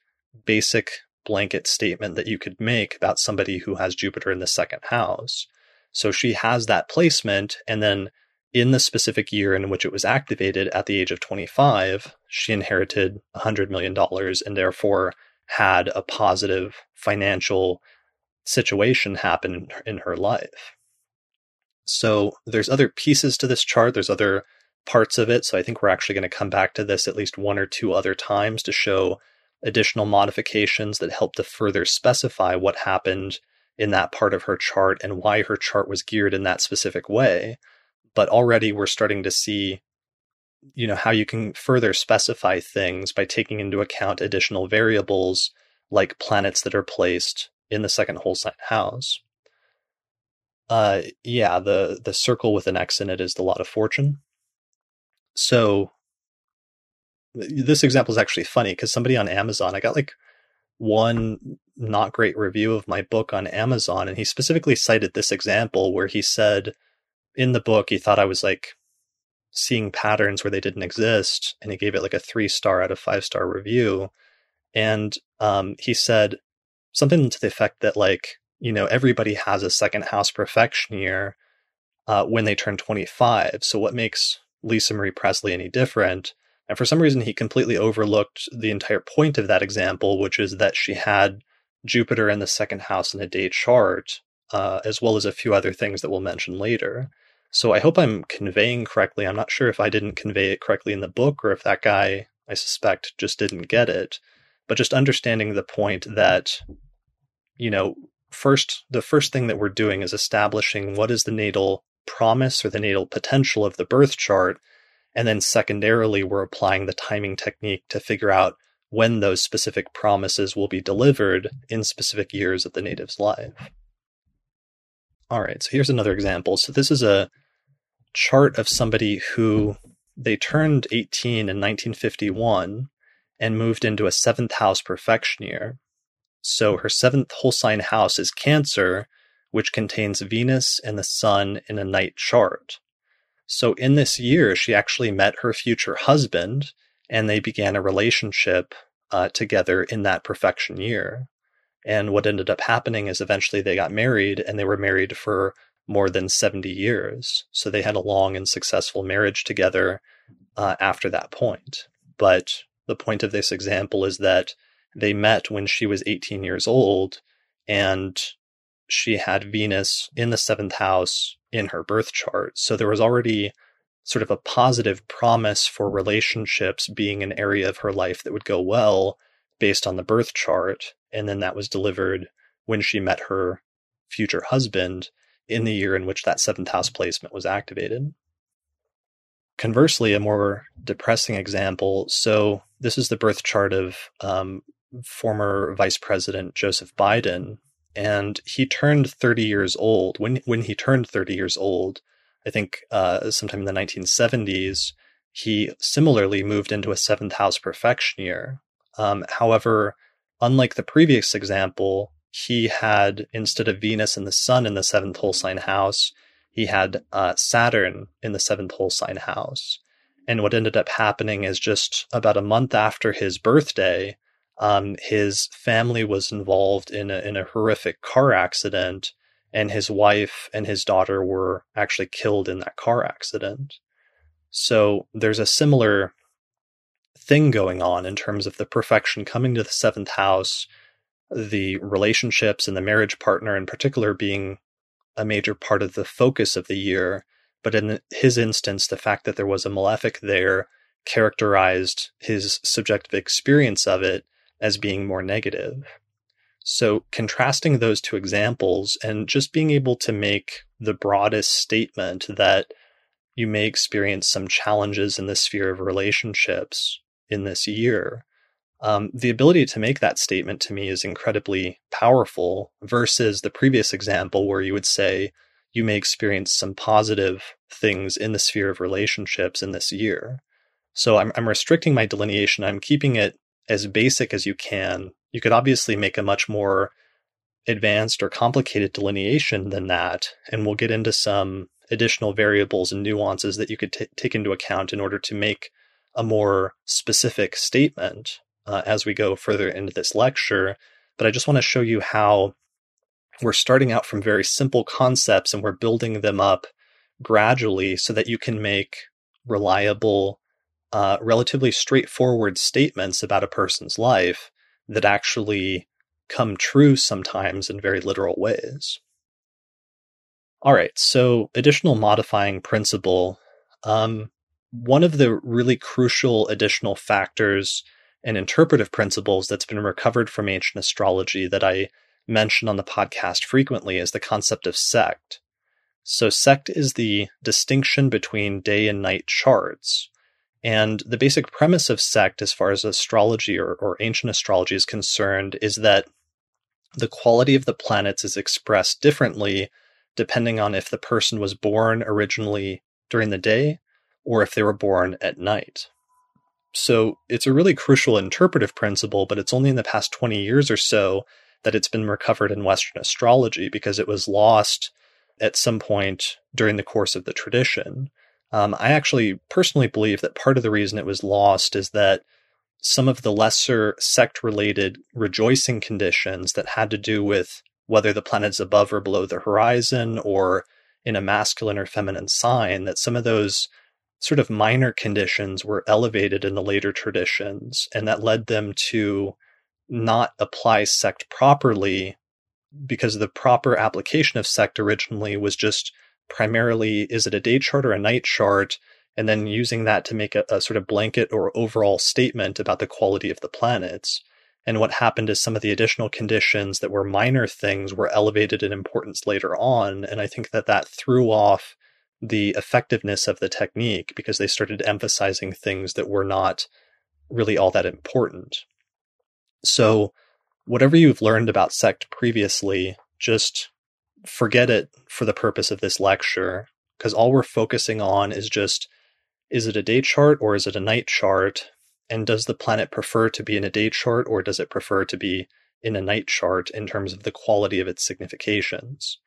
basic blanket statement that you could make about somebody who has Jupiter in the second house. So she has that placement, and then in the specific year in which it was activated at the age of 25, she inherited $100 million and therefore had a positive financial situation happen in her life. So there's other pieces to this chart, there's other parts of it. So I think we're actually going to come back to this at least one or two other times to show additional modifications that help to further specify what happened in that part of her chart and why her chart was geared in that specific way. But already we're starting to see you know how you can further specify things by taking into account additional variables like planets that are placed in the second whole sign house. Uh, yeah, the the circle with an X in it is the lot of fortune. So this example is actually funny because somebody on Amazon, I got like one not great review of my book on Amazon, and he specifically cited this example where he said in the book he thought I was like seeing patterns where they didn't exist, and he gave it like a three star out of five star review. And um, he said something to the effect that like you know everybody has a second house profection year uh, when they turn 25 so what makes lisa marie presley any different? And for some reason he completely overlooked the entire point of that example which is that she had jupiter in the second house in a day chart uh, as well as a few other things that we'll mention later. So i hope i'm conveying correctly. I'm not sure if i didn't convey it correctly in the book or if that guy i suspect just didn't get it. But just understanding the point that you know, first, the first thing that we're doing is establishing what is the natal promise or the natal potential of the birth chart. And then secondarily, we're applying the timing technique to figure out when those specific promises will be delivered in specific years of the native's life. All right, so here's another example. So this is a chart of somebody who they turned 18 in 1951 and moved into a seventh house profection year. So her seventh whole sign house is Cancer, which contains Venus and the Sun in a night chart. So in this year, she actually met her future husband and they began a relationship uh, together in that profection year. And what ended up happening is eventually they got married and they were married for more than 70 years. So they had a long and successful marriage together uh, after that point. But the point of this example is that they met when she was 18 years old and she had Venus in the seventh house in her birth chart. So there was already sort of a positive promise for relationships being an area of her life that would go well based on the birth chart. And then that was delivered when she met her future husband in the year in which that seventh house placement was activated. Conversely, a more depressing example. So, this is the birth chart of um, former Vice President Joseph Biden, and he turned 30 years old. When when he turned 30 years old, I think uh, sometime in the 1970s, he similarly moved into a seventh house profection year. Um, however, unlike the previous example, he had instead of Venus and the Sun in the seventh whole sign house, he had uh, Saturn in the seventh whole sign house. And what ended up happening is just about a month after his birthday, um, his family was involved in a, in a horrific car accident, and his wife and his daughter were actually killed in that car accident. So there's a similar thing going on in terms of the profection coming to the seventh house, the relationships and the marriage partner in particular being a major part of the focus of the year. But in his instance, the fact that there was a malefic there characterized his subjective experience of it as being more negative. So, contrasting those two examples and just being able to make the broadest statement that you may experience some challenges in the sphere of relationships in this year, um, the ability to make that statement to me is incredibly powerful versus the previous example where you would say you may experience some positive things in the sphere of relationships in this year. So I'm, I'm restricting my delineation. I'm keeping it as basic as you can. You could obviously make a much more advanced or complicated delineation than that. And we'll get into some additional variables and nuances that you could t- take into account in order to make a more specific statement uh, as we go further into this lecture. But I just want to show you how we're starting out from very simple concepts and we're building them up gradually so that you can make reliable uh, relatively straightforward statements about a person's life that actually come true sometimes in very literal ways. All right, so additional modifying principle. Um, one of the really crucial additional factors and interpretive principles that's been recovered from ancient astrology that I mention on the podcast frequently is the concept of sect. So, sect is the distinction between day and night charts. And the basic premise of sect, as far as astrology or, or ancient astrology is concerned, is that the quality of the planets is expressed differently depending on if the person was born originally during the day or if they were born at night. So it's a really crucial interpretive principle, but it's only in the past 20 years or so that it's been recovered in Western astrology because it was lost at some point during the course of the tradition. Um, I actually personally believe that part of the reason it was lost is that some of the lesser sect related rejoicing conditions that had to do with whether the planet's above or below the horizon or in a masculine or feminine sign, that some of those sort of minor conditions were elevated in the later traditions, and that led them to not apply sect properly because the proper application of sect originally was just primarily is it a day chart or a night chart? And then using that to make a, a, sort of blanket or overall statement about the quality of the planets. And what happened is some of the additional conditions that were minor things were elevated in importance later on. And i think that that threw off the effectiveness of the technique because they started emphasizing things that were not really all that important. So whatever you've learned about sect previously just forget it for the purpose of this lecture because all we're focusing on is just is it a day chart or is it a night chart? And does the planet prefer to be in a day chart or does it prefer to be in a night chart in terms of the quality of its significations?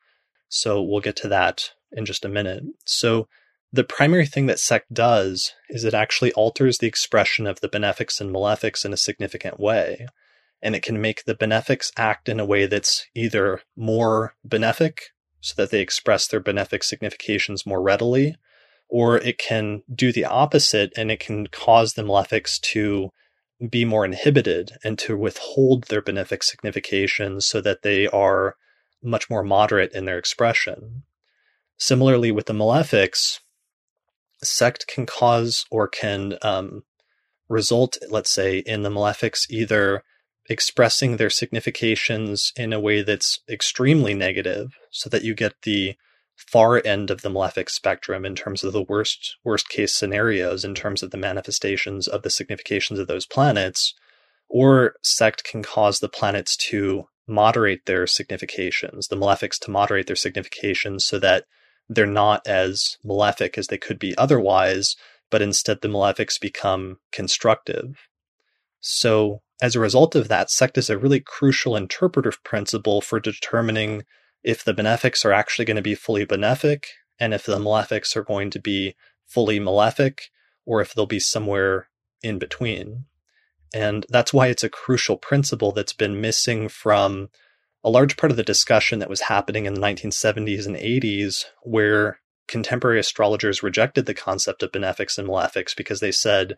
So we'll get to that in just a minute. So the primary thing that sect does is it actually alters the expression of the benefics and malefics in a significant way. And it can make the benefics act in a way that's either more benefic, so that they express their benefic significations more readily, or it can do the opposite and it can cause the malefics to be more inhibited and to withhold their benefic significations so that they are much more moderate in their expression. Similarly, with the malefics, sect can cause or can um, result, let's say, in the malefics either expressing their significations in a way that's extremely negative, so that you get the far end of the malefic spectrum in terms of the worst worst case scenarios in terms of the manifestations of the significations of those planets or sect can cause the planets to moderate their significations the malefics to moderate their significations so that they're not as malefic as they could be otherwise, but instead the malefics become constructive. So, as a result of that, sect is a really crucial interpretive principle for determining if the benefics are actually going to be fully benefic and if the malefics are going to be fully malefic or if they'll be somewhere in between. And that's why it's a crucial principle that's been missing from a large part of the discussion that was happening in the 1970s and 80s, where contemporary astrologers rejected the concept of benefics and malefics because they said,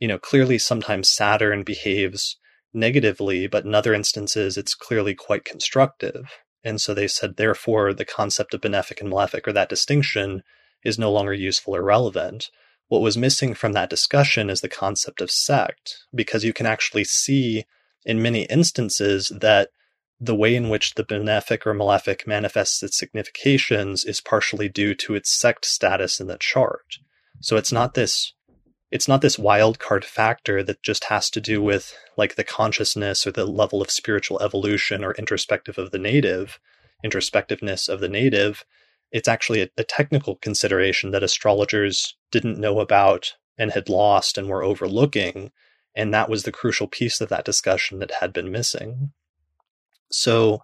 you know, clearly sometimes Saturn behaves negatively, but in other instances it's clearly quite constructive. And so they said, therefore, the concept of benefic and malefic or that distinction is no longer useful or relevant. What was missing from that discussion is the concept of sect, because you can actually see in many instances that the way in which the benefic or malefic manifests its significations is partially due to its sect status in the chart. So it's not this it's not this wild card factor that just has to do with like the consciousness or the level of spiritual evolution or introspective of the native, introspectiveness of the native. It's actually a, a technical consideration that astrologers didn't know about and had lost and were overlooking. And that was the crucial piece of that discussion that had been missing. So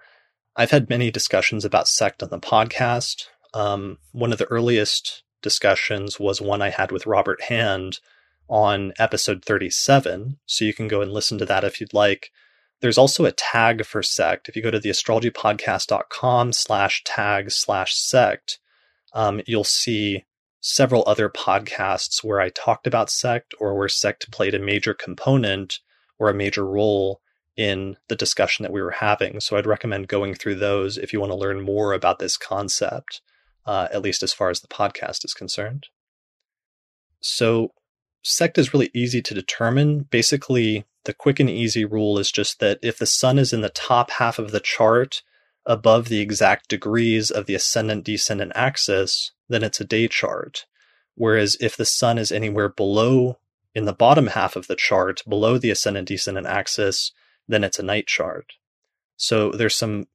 I've had many discussions about sect on the podcast. Um, one of the earliest discussions was one I had with Robert Hand on episode 37. So you can go and listen to that if you'd like. There's also a tag for sect. If you go to the astrologypodcast.com slash tag slash sect, um, you'll see several other podcasts where I talked about sect or where sect played a major component or a major role in the discussion that we were having. So I'd recommend going through those if you want to learn more about this concept, uh, at least as far as the podcast is concerned. So sect is really easy to determine. Basically, the quick and easy rule is just that if the sun is in the top half of the chart above the exact degrees of the ascendant descendant axis, then it's a day chart. Whereas if the sun is anywhere below in the bottom half of the chart, below the ascendant descendant axis, then it's a night chart. So there's some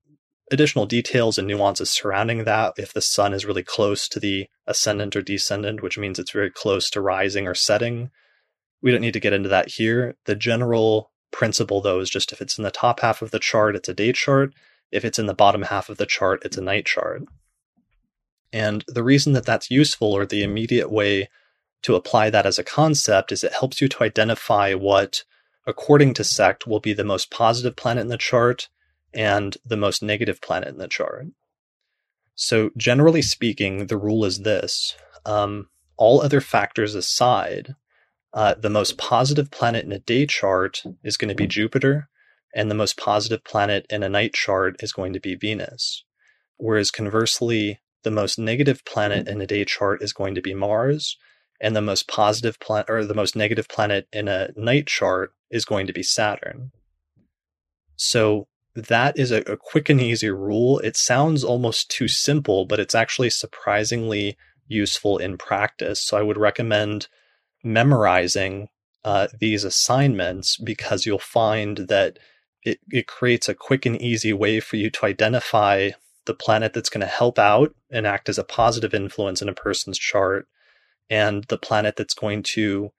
additional details and nuances surrounding that. If the sun is really close to the ascendant or descendant, which means it's very close to rising or setting, we don't need to get into that here. The general principle, though, is just if it's in the top half of the chart, it's a day chart. If it's in the bottom half of the chart, it's a night chart. And the reason that that's useful, or the immediate way to apply that as a concept, is it helps you to identify what according to sect, will be the most positive planet in the chart and the most negative planet in the chart. So, generally speaking, the rule is this um, all other factors aside, uh, the most positive planet in a day chart is going to be Jupiter, and the most positive planet in a night chart is going to be Venus. Whereas conversely, the most negative planet in a day chart is going to be Mars, and the most positive planet or the most negative planet in a night chart is going to be Saturn. So that is a, a, quick and easy rule. It sounds almost too simple, but it's actually surprisingly useful in practice. So I would recommend memorizing uh, these assignments because you'll find that it, it creates a quick and easy way for you to identify the planet that's going to help out and act as a positive influence in a person's chart and the planet that's going to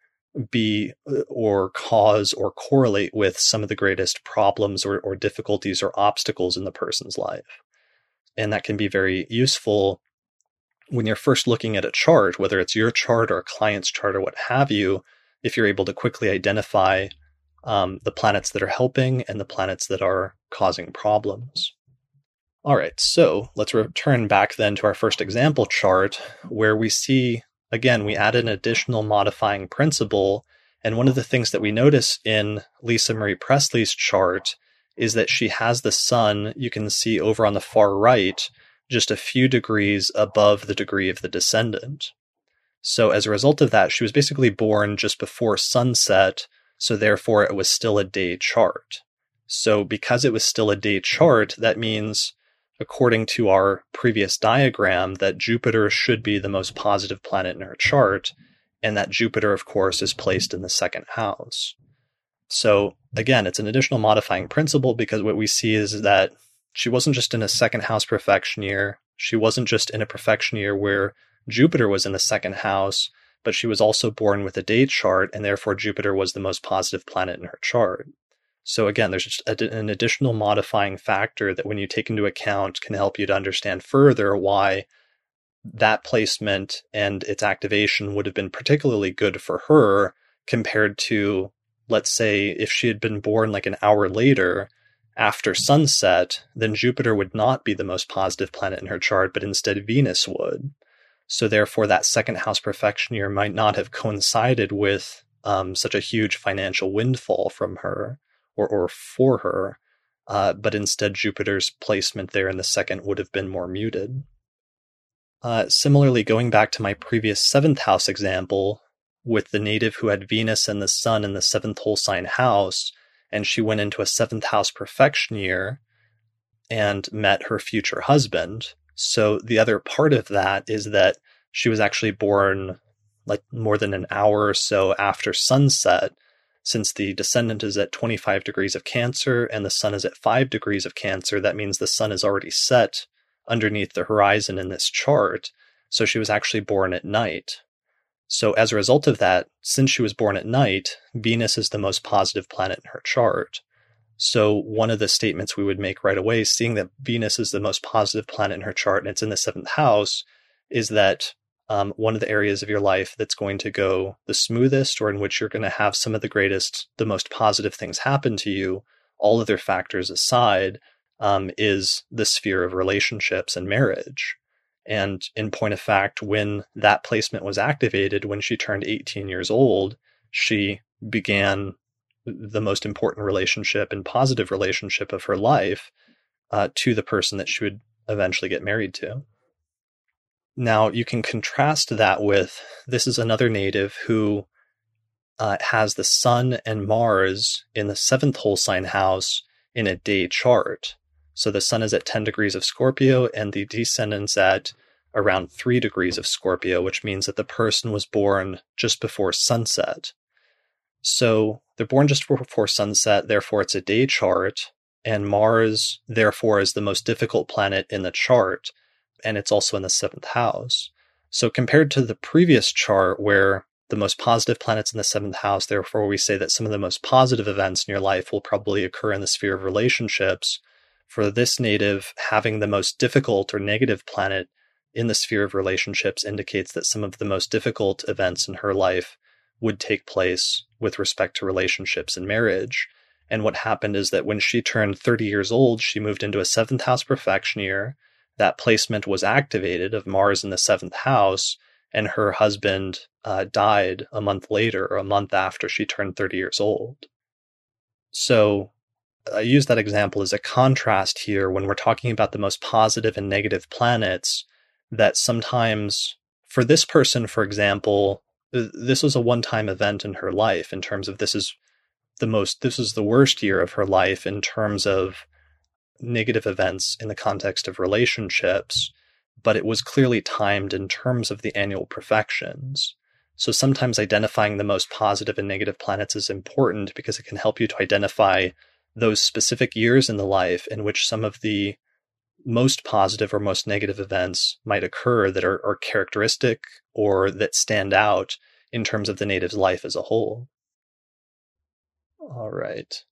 be or cause or correlate with some of the greatest problems or, or difficulties or obstacles in the person's life. And that can be very useful when you're first looking at a chart, whether it's your chart or a client's chart or what have you, if you're able to quickly identify um, the planets that are helping and the planets that are causing problems. All right, so let's return back then to our first example chart where we see, again, we add an additional modifying principle. And one of the things that we notice in Lisa Marie Presley's chart is that she has the sun, you can see over on the far right, just a few degrees above the degree of the descendant. So as a result of that, she was basically born just before sunset, so therefore it was still a day chart. So because it was still a day chart, that means according to our previous diagram that Jupiter should be the most positive planet in her chart, and that Jupiter, of course, is placed in the second house. So again, it's an additional modifying principle because what we see is that she wasn't just in a second house profection year. She wasn't just in a profection year where Jupiter was in the second house, but she was also born with a day chart, and therefore Jupiter was the most positive planet in her chart. So again, there's a, an additional modifying factor that when you take into account can help you to understand further why that placement and its activation would have been particularly good for her compared to, let's say, if she had been born like an hour later after sunset, then Jupiter would not be the most positive planet in her chart, but instead Venus would. So therefore, that second house profection year might not have coincided with um, such a huge financial windfall from her or, or for her, uh, but instead Jupiter's placement there in the second would have been more muted. Uh, similarly, going back to my previous seventh house example, with the native who had Venus and the Sun in the seventh whole sign house, and she went into a seventh house profection year and met her future husband. So the other part of that is that she was actually born like more than an hour or so after sunset, since the descendant is at 25 degrees of Cancer and the sun is at 5 degrees of Cancer. That means the sun is already set underneath the horizon in this chart. So she was actually born at night. So, as a result of that, since she was born at night, Venus is the most positive planet in her chart. So, one of the statements we would make right away, seeing that Venus is the most positive planet in her chart and it's in the seventh house, is that um, one of the areas of your life that's going to go the smoothest or in which you're going to have some of the greatest, the most positive things happen to you, all other factors aside, um, is the sphere of relationships and marriage. And in point of fact, when that placement was activated, when she turned 18 years old, she began the most important relationship and positive relationship of her life uh, to the person that she would eventually get married to. Now, you can contrast that with this is another native who uh, has the Sun and Mars in the seventh whole sign house in a day chart. So the sun is at 10 degrees of Scorpio and the descendants at around 3 degrees of Scorpio, which means that the person was born just before sunset. So they're born just before sunset, therefore it's a day chart, and Mars, therefore, is the most difficult planet in the chart, and it's also in the seventh house. So compared to the previous chart where the most positive planets in the seventh house, therefore we say that some of the most positive events in your life will probably occur in the sphere of relationships for this native, having the most difficult or negative planet in the sphere of relationships indicates that some of the most difficult events in her life would take place with respect to relationships and marriage. And what happened is that when she turned 30 years old, she moved into a seventh house profection year. That placement was activated of Mars in the seventh house, and her husband uh, died a month later or a month after she turned 30 years old. So I use that example as a contrast here when we're talking about the most positive and negative planets. That sometimes, for this person, for example, this was a one time event in her life in terms of this is the most, this is the worst year of her life in terms of negative events in the context of relationships, but it was clearly timed in terms of the annual profections. So sometimes identifying the most positive and negative planets is important because it can help you to identify those specific years in the life in which some of the most positive or most negative events might occur that are, are characteristic or that stand out in terms of the native's life as a whole. All right.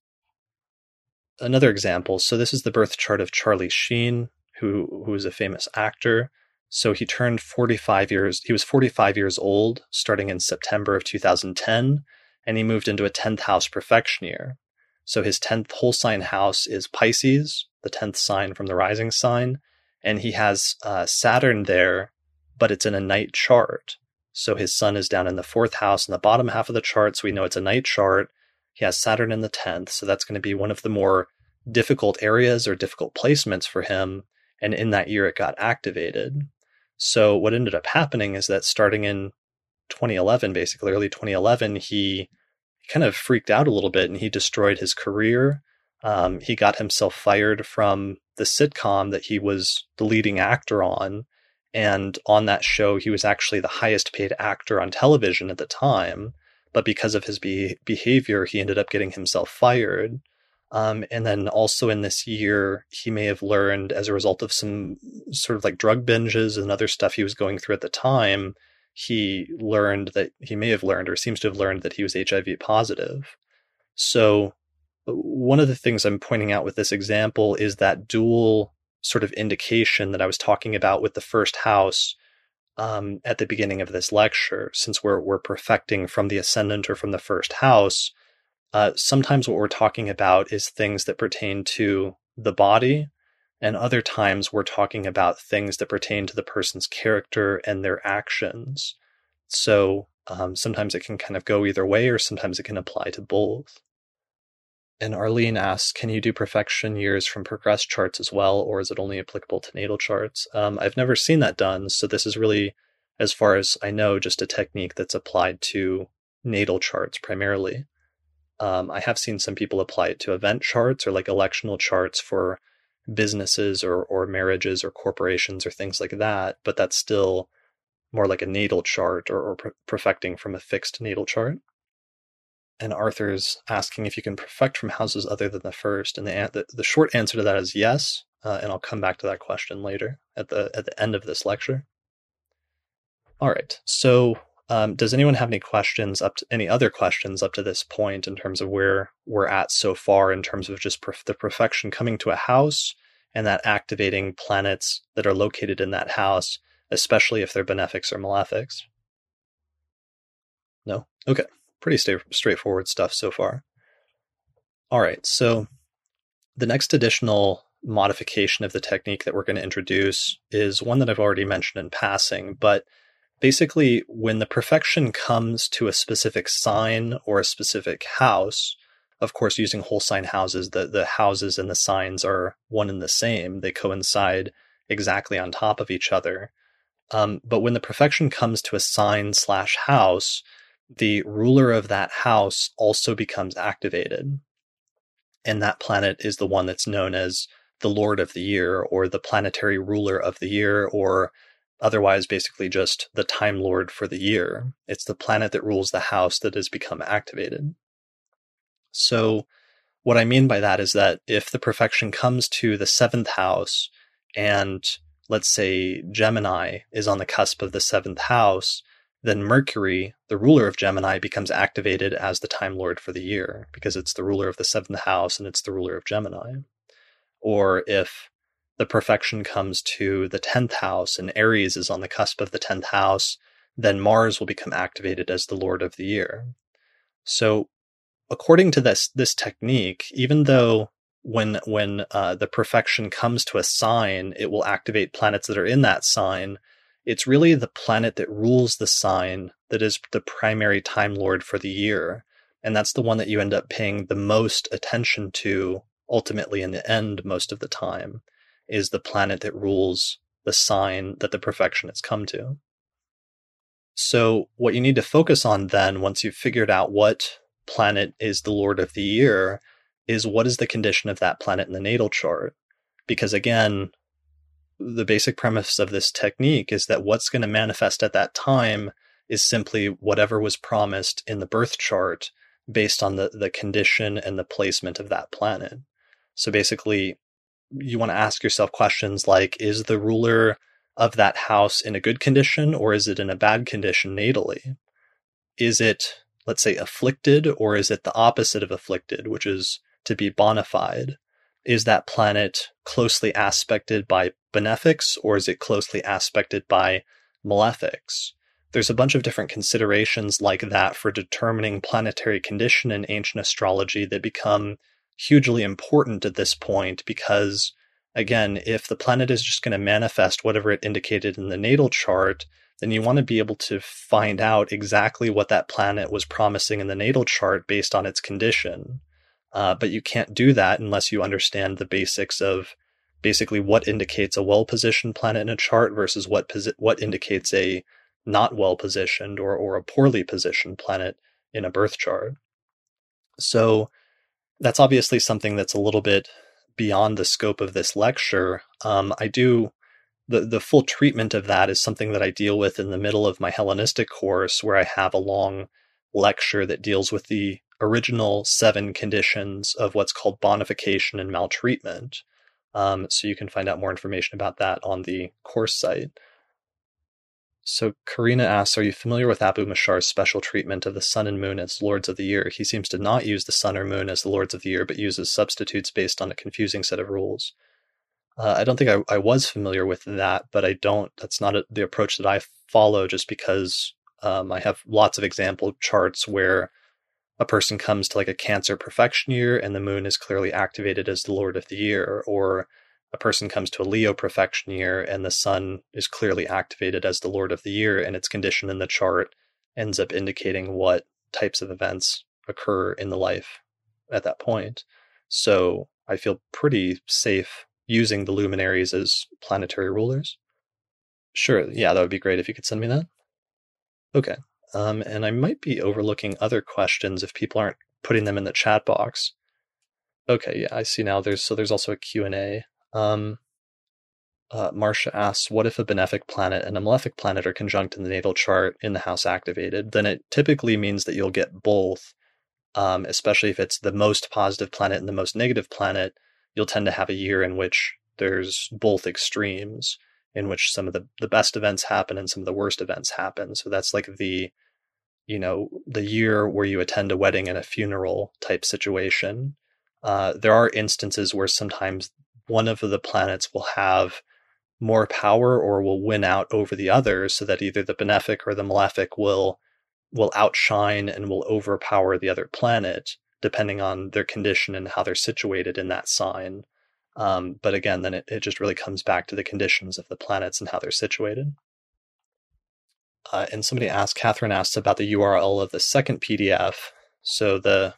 Another example. So this is the birth chart of Charlie Sheen, who who is a famous actor. So he turned 45 years, he was 45 years old starting in September of 2010, and he moved into a 10th house profection year. So his 10th whole sign house is Pisces, the 10th sign from the rising sign, and he has uh, Saturn there, but it's in a night chart. So his sun is down in the fourth house in the bottom half of the chart, so we know it's a night chart. He has Saturn in the 10th, so that's going to be one of the more difficult areas or difficult placements for him. And in that year, it got activated. So what ended up happening is that starting in 2011, basically early 2011, he kind of freaked out a little bit and he destroyed his career. Um, he got himself fired from the sitcom that he was the leading actor on. And on that show, he was actually the highest paid actor on television at the time. But because of his be- behavior, he ended up getting himself fired. Um, and then also in this year, he may have learned as a result of some sort of like drug binges and other stuff he was going through at the time, he learned that he may have learned or seems to have learned that he was HIV positive. So, one of the things I'm pointing out with this example is that dual sort of indication that I was talking about with the first house um, at the beginning of this lecture, since we're we're profecting from the ascendant or from the first house. Uh, sometimes what we're talking about is things that pertain to the body, and other times we're talking about things that pertain to the person's character and their actions. So um, sometimes it can kind of go either way, or sometimes it can apply to both. And Arlene asks, can you do profection years from progress charts as well, or is it only applicable to natal charts? Um, I've never seen that done, so this is really, as far as I know, just a technique that's applied to natal charts primarily. Um, I have seen some people apply it to event charts or like electional charts for businesses or, or marriages or corporations or things like that, but that's still more like a natal chart or, or profecting from a fixed natal chart and Arthur's asking if you can profect from houses other than the first, and the the, the short answer to that is yes. Uh, and I'll come back to that question later at the at the end of this lecture. All right. So, um, does anyone have any questions up to any other questions up to this point in terms of where we're at so far in terms of just perf- the profection coming to a house and that activating planets that are located in that house, especially if they're benefics or malefics? No. Okay pretty sta- straightforward stuff so far. All right, so the next additional modification of the technique that we're going to introduce is one that I've already mentioned in passing, but basically, when the profection comes to a specific sign or a specific house, of course, using whole sign houses, the, the houses and the signs are one and the same. They coincide exactly on top of each other. Um, but when the profection comes to a sign slash house, the ruler of that house also becomes activated. And that planet is the one that's known as the Lord of the Year or the planetary ruler of the year or otherwise basically just the Time Lord for the year. It's the planet that rules the house that has become activated. So, what I mean by that is that if the profection comes to the seventh house and let's say Gemini is on the cusp of the seventh house, then Mercury, the ruler of Gemini, becomes activated as the Time Lord for the year because it's the ruler of the seventh house and it's the ruler of Gemini. Or if the profection comes to the 10th house and Aries is on the cusp of the 10th house, then Mars will become activated as the Lord of the year. So, according to this this technique, even though when when uh, the profection comes to a sign, it will activate planets that are in that sign it's really the planet that rules the sign that is the primary Time Lord for the year. And that's the one that you end up paying the most attention to ultimately in the end most of the time is the planet that rules the sign that the profection has come to. So, what you need to focus on then, once you've figured out what planet is the Lord of the year, is what is the condition of that planet in the natal chart? Because again, the basic premise of this technique is that what's going to manifest at that time is simply whatever was promised in the birth chart based on the, the condition and the placement of that planet. So basically, you want to ask yourself questions like Is the ruler of that house in a good condition or is it in a bad condition natally? Is it, let's say, afflicted or is it the opposite of afflicted, which is to be bonified? Is that planet closely aspected by benefics or is it closely aspected by malefics? There's a bunch of different considerations like that for determining planetary condition in ancient astrology that become hugely important at this point because, again, if the planet is just going to manifest whatever it indicated in the natal chart, then you want to be able to find out exactly what that planet was promising in the natal chart based on its condition. Uh, but you can't do that unless you understand the basics of basically what indicates a well positioned planet in a chart versus what posi- what indicates a not well positioned or, or a poorly positioned planet in a birth chart. So that's obviously something that's a little bit beyond the scope of this lecture. Um, I do the the full treatment of that is something that I deal with in the middle of my Hellenistic course, where I have a long lecture that deals with the original seven conditions of what's called bonification and maltreatment. Um, so you can find out more information about that on the course site. So Karina asks, are you familiar with Abu Mashar's special treatment of the sun and moon as lords of the year? He seems to not use the sun or moon as the lords of the year, but uses substitutes based on a confusing set of rules. Uh, I don't think I, I, was familiar with that, but I don't. That's not a, the approach that I follow. Just because um, I have lots of example charts where a person comes to like a Cancer profection year and the moon is clearly activated as the Lord of the year, or a person comes to a Leo profection year and the sun is clearly activated as the Lord of the year, and its condition in the chart ends up indicating what types of events occur in the life at that point. So I feel pretty safe using the luminaries as planetary rulers. Sure, yeah, that would be great if you could send me that. Okay. Um, and I might be overlooking other questions if people aren't putting them in the chat box. Okay, yeah, I see now. There's so there's also a Q and A. Um, uh, Marcia asks, "What if a benefic planet and a malefic planet are conjunct in the natal chart in the house activated? Then it typically means that you'll get both. Um, especially if it's the most positive planet and the most negative planet, you'll tend to have a year in which there's both extremes, in which some of the the best events happen and some of the worst events happen. So that's like the you know, the year where you attend a wedding and a funeral type situation. Uh, there are instances where sometimes one of the planets will have more power or will win out over the others so that either the benefic or the malefic will will outshine and will overpower the other planet depending on their condition and how they're situated in that sign um, but again then it, it just really comes back to the conditions of the planets and how they're situated uh, and somebody asked, Catherine asked about the URL of the second PDF. So the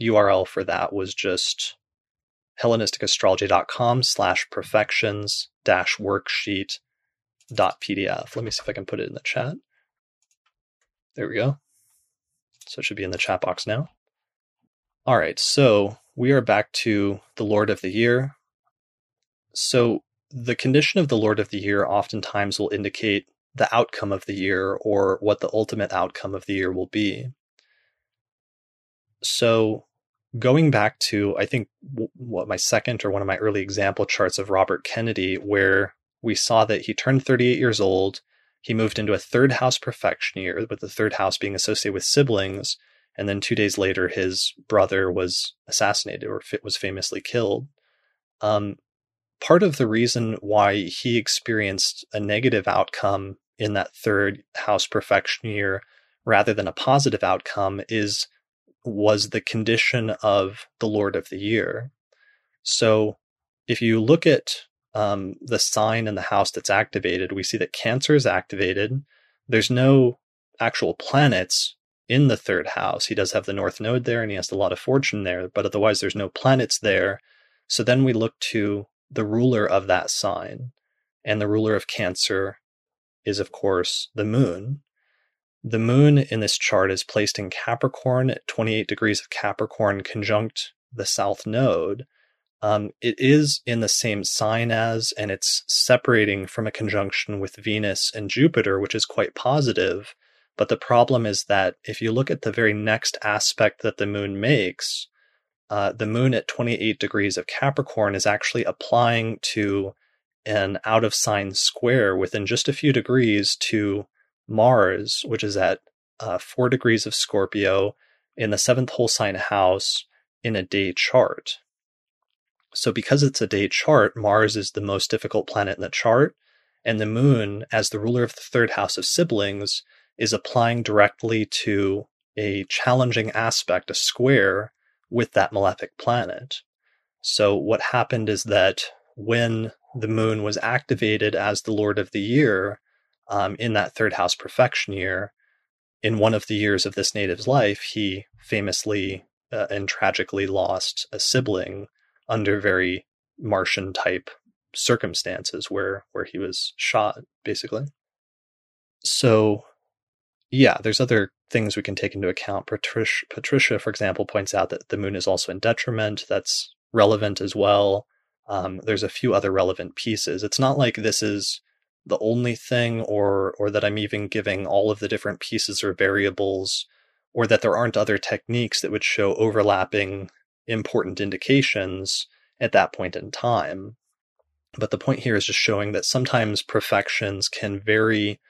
URL for that was just HellenisticAstrology.com slash profections dash worksheet dot PDF. Let me see if I can put it in the chat. There we go. So it should be in the chat box now. All right, so we are back to the Lord of the Year. So the condition of the Lord of the Year oftentimes will indicate the outcome of the year or what the ultimate outcome of the year will be. So, going back to, I think, what my second or one of my early example charts of Robert Kennedy, where we saw that he turned 38 years old, he moved into a third house profection year, with the third house being associated with siblings, and then two days later, his brother was assassinated or was famously killed. Um, part of the reason why he experienced a negative outcome in that third house profection year rather than a positive outcome is was the condition of the lord of the year. So if you look at um, the sign in the house that's activated we see that cancer is activated. There's no actual planets in the third house. He does have the north node there and he has a lot of fortune there but otherwise there's no planets there. So then we look to the ruler of that sign. And the ruler of Cancer is, of course, the moon. The moon in this chart is placed in Capricorn at 28 degrees of Capricorn, conjunct the south node. Um, it is in the same sign as, and it's separating from a conjunction with Venus and Jupiter, which is quite positive. But the problem is that if you look at the very next aspect that the moon makes, uh, the moon at 28 degrees of Capricorn is actually applying to an out of sign square within just a few degrees to Mars, which is at uh, four degrees of Scorpio in the seventh whole sign house in a day chart. So, because it's a day chart, Mars is the most difficult planet in the chart, and the moon, as the ruler of the third house of siblings, is applying directly to a challenging aspect, a square, with that malefic planet. So, what happened is that when the moon was activated as the Lord of the Year um, in that third house profection year, in one of the years of this native's life, he famously uh, and tragically lost a sibling under very Martian type circumstances where where he was shot basically so yeah there's other things we can take into account. Patricia, patricia for example points out that the moon is also in detriment. That's relevant as well. Um, there's a few other relevant pieces. It's not like this is the only thing or or that i'm even giving all of the different pieces or variables or that there aren't other techniques that would show overlapping important indications at that point in time. But the point here is just showing that sometimes profections can very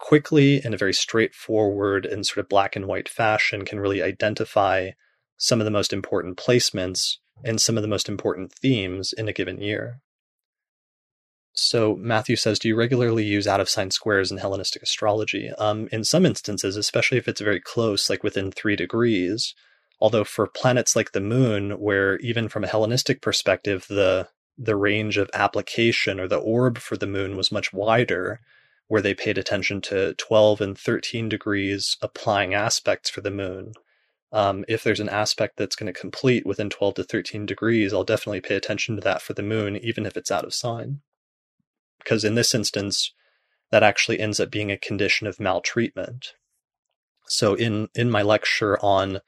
quickly in a very straightforward and sort of black and white fashion can really identify some of the most important placements and some of the most important themes in a given year. So Matthew says, do you regularly use out of sign squares in Hellenistic astrology? Um, in some instances, especially if it's very close, like within three degrees. Although for planets like the moon, where even from a Hellenistic perspective, the the range of application or the orb for the moon was much wider, where they paid attention to 12 and 13 degrees applying aspects for the moon. Um, if there's an aspect that's going to complete within 12 to 13 degrees, I'll definitely pay attention to that for the moon, even if it's out of sign. Because in this instance, that actually ends up being a condition of maltreatment. So in, in my lecture on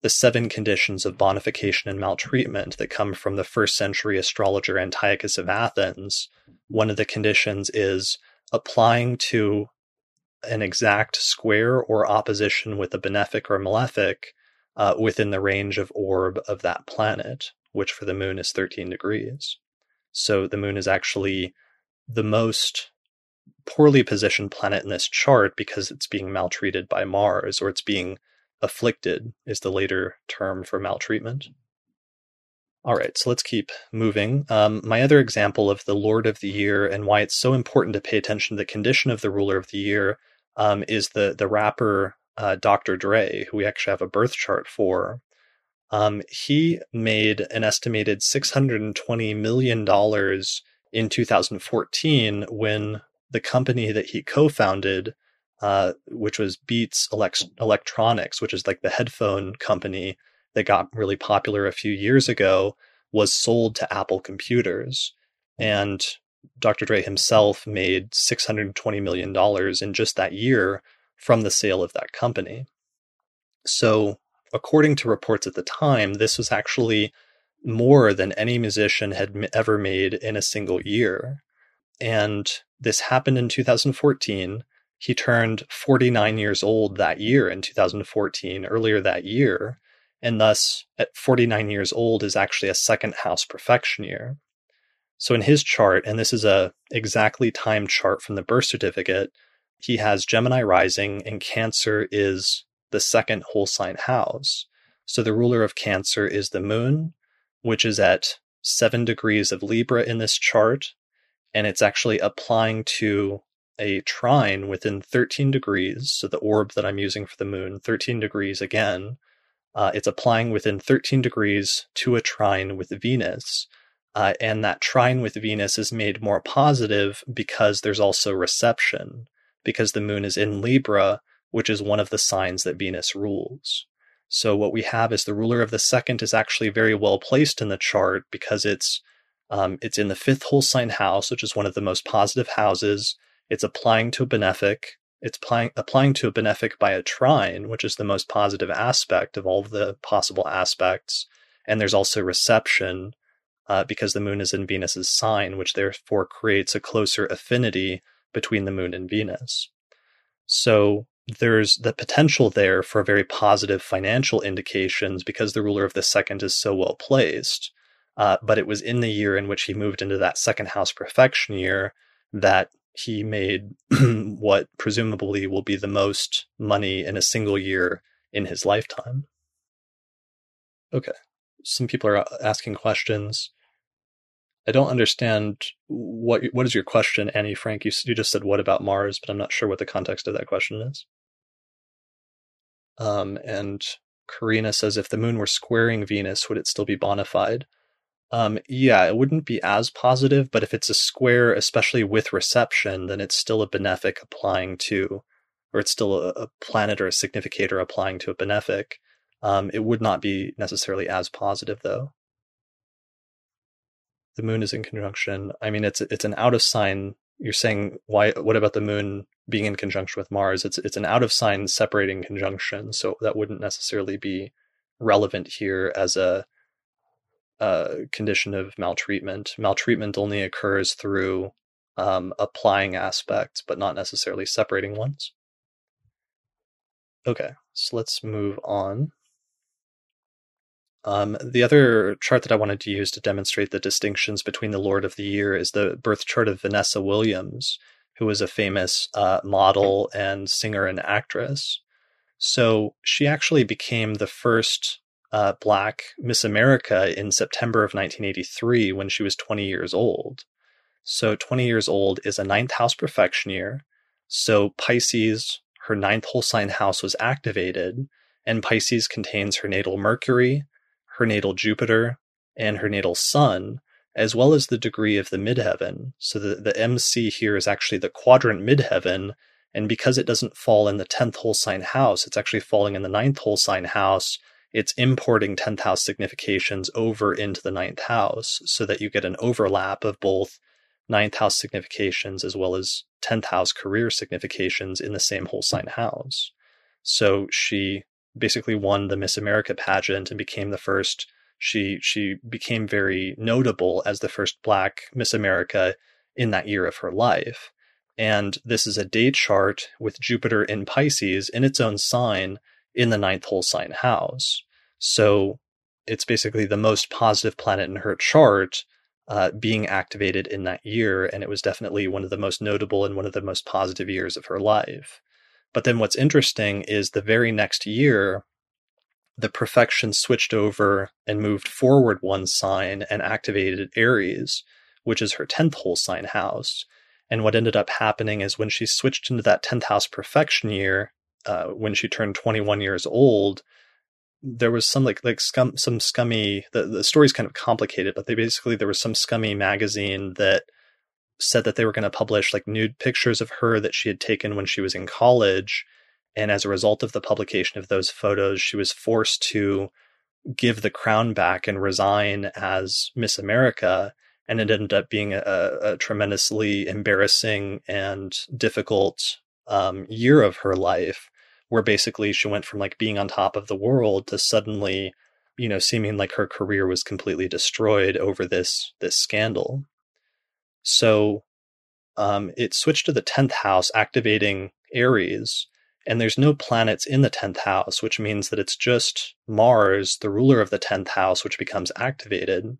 the seven conditions of bonification and maltreatment that come from the first century astrologer Antiochus of Athens, one of the conditions is applying to an exact square or opposition with a benefic or malefic uh, within the range of orb of that planet, which for the moon is 13 degrees. So the moon is actually the most poorly positioned planet in this chart because it's being maltreated by Mars or it's being afflicted is the later term for maltreatment. All right, so let's keep moving. Um, my other example of the Lord of the Year and why it's so important to pay attention to the condition of the ruler of the year um, is the the rapper uh, Dr. Dre, who we actually have a birth chart for. Um, he made an estimated $620 million in 2014 when the company that he co founded uh, which was Beats Elect- Electronics, which is like the headphone company that got really popular a few years ago, was sold to Apple Computers. And Dr. Dre himself made $620 million in just that year from the sale of that company. So, according to reports at the time, this was actually more than any musician had ever made in a single year. And this happened in 2014 he turned 49 years old that year in 2014, earlier that year, and thus at 49 years old is actually a second house perfection year. So in his chart, and this is a exactly timed chart from the birth certificate, he has Gemini rising and Cancer is the second whole sign house. So the ruler of Cancer is the moon, which is at 7 degrees of Libra in this chart, and it's actually applying to a trine within 13 degrees, so the orb that I'm using for the moon, 13 degrees again, uh, it's applying within 13 degrees to a trine with Venus. Uh, and that trine with Venus is made more positive because there's also reception, because the moon is in Libra, which is one of the signs that Venus rules. So what we have is the ruler of the second is actually very well placed in the chart because it's um, it's in the fifth whole sign house, which is one of the most positive houses. It's applying to a benefic. It's applying, applying to a benefic by a trine, which is the most positive aspect of all the possible aspects. And there's also reception uh, because the moon is in Venus's sign, which therefore creates a closer affinity between the moon and Venus. So there's the potential there for very positive financial indications because the ruler of the second is so well placed. Uh, but it was in the year in which he moved into that second house perfection year that he made [clears throat] what presumably will be the most money in a single year in his lifetime. Okay. Some people are asking questions. I don't understand what what is your question, Annie Frank? You you just said what about Mars, but I'm not sure what the context of that question is. Um, and Karina says if the moon were squaring Venus, would it still be bonified? Um, yeah, it wouldn't be as positive, but if it's a square, especially with reception, then it's still a benefic applying to, or it's still a, a planet or a significator applying to a benefic. Um, it would not be necessarily as positive, though. The moon is in conjunction. I mean, it's it's an out of sign. You're saying why? What about the moon being in conjunction with Mars? It's it's an out of sign separating conjunction, so that wouldn't necessarily be relevant here as a uh, condition of maltreatment. Maltreatment only occurs through um, applying aspects, but not necessarily separating ones. Okay, so let's move on. Um, the other chart that I wanted to use to demonstrate the distinctions between the Lord of the Year is the birth chart of Vanessa Williams, who was a famous uh, model and singer and actress. So she actually became the first uh, black Miss America in September of 1983 when she was 20 years old. So 20 years old is a ninth house profection year. So Pisces, her ninth whole sign house was activated, and Pisces contains her natal Mercury, her natal Jupiter, and her natal Sun, as well as the degree of the midheaven. So the, the MC here is actually the quadrant midheaven, and because it doesn't fall in the 10th whole sign house, it's actually falling in the ninth whole sign house, it's importing 10th house significations over into the ninth house so that you get an overlap of both ninth house significations as well as 10th house career significations in the same whole sign house. So she basically won the Miss America pageant and became the first she she became very notable as the first black Miss America in that year of her life. And this is a day chart with Jupiter in Pisces in its own sign in the ninth whole sign house. So it's basically the most positive planet in her chart uh, being activated in that year. And it was definitely one of the most notable and one of the most positive years of her life. But then what's interesting is the very next year, the profection switched over and moved forward one sign and activated Aries, which is her 10th whole sign house. And what ended up happening is when she switched into that 10th house profection year, uh, when she turned 21 years old, there was some like like scum some scummy the, the story's kind of complicated, but they basically there was some scummy magazine that said that they were going to publish like nude pictures of her that she had taken when she was in college. And as a result of the publication of those photos, she was forced to give the crown back and resign as Miss America. And it ended up being a, a tremendously embarrassing and difficult um, year of her life where basically she went from like being on top of the world to suddenly, you know, seeming like her career was completely destroyed over this this scandal. So um, it switched to the 10th house, activating Aries, and there's no planets in the 10th house, which means that it's just Mars, the ruler of the 10th house, which becomes activated.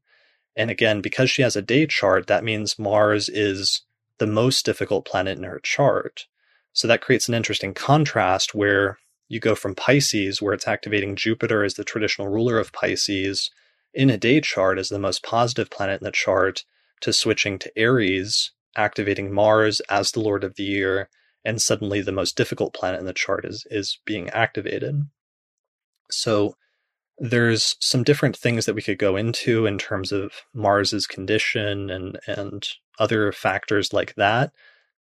And again, because she has a day chart, that means Mars is the most difficult planet in her chart. So that creates an interesting contrast where you go from Pisces, where it's activating Jupiter as the traditional ruler of Pisces in a day chart as the most positive planet in the chart, to switching to Aries, activating Mars as the Lord of the Year, and suddenly the most difficult planet in the chart is, is being activated. So there's some different things that we could go into in terms of Mars's condition and and other factors like that.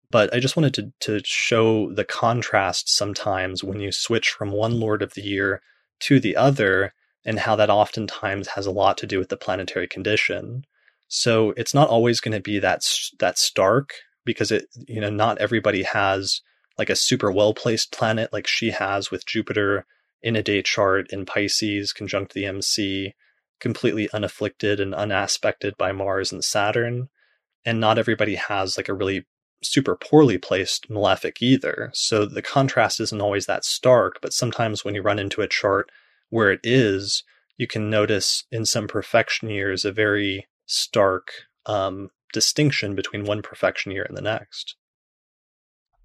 But I just wanted to, to show the contrast sometimes when you switch from one Lord of the Year to the other, and how that oftentimes has a lot to do with the planetary condition. So it's not always going to be that that stark because it you know not everybody has like a super well placed planet like she has with Jupiter in a day chart in Pisces conjunct the MC, completely unafflicted and unaspected by Mars and Saturn. And not everybody has like a really super poorly placed malefic either. So the contrast isn't always that stark, but sometimes when you run into a chart where it is, you can notice in some profection years a very stark um, distinction between one profection year and the next.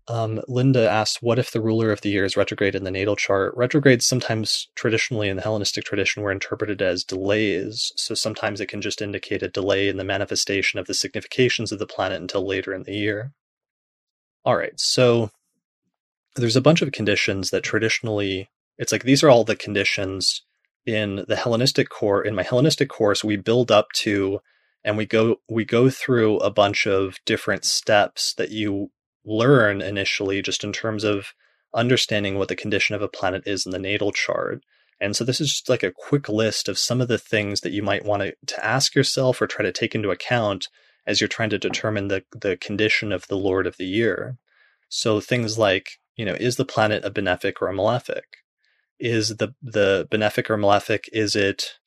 Um, Linda asks, "What if the ruler of the year is retrograde in the natal chart?" Retrogrades sometimes, traditionally in the Hellenistic tradition, were interpreted as delays. So sometimes it can just indicate a delay in the manifestation of the significations of the planet until later in the year. All right, so there's a bunch of conditions that traditionally, it's like these are all the conditions in the Hellenistic core. In my Hellenistic course, we build up to and we go we go through a bunch of different steps that you learn initially just in terms of understanding what the condition of a planet is in the natal chart. And so this is just like a quick list of some of the things that you might want to, to ask yourself or try to take into account as you're trying to determine the, the condition of the Lord of the year. So things like, you know, is the planet a benefic or a malefic? Is the the benefic or malefic, is it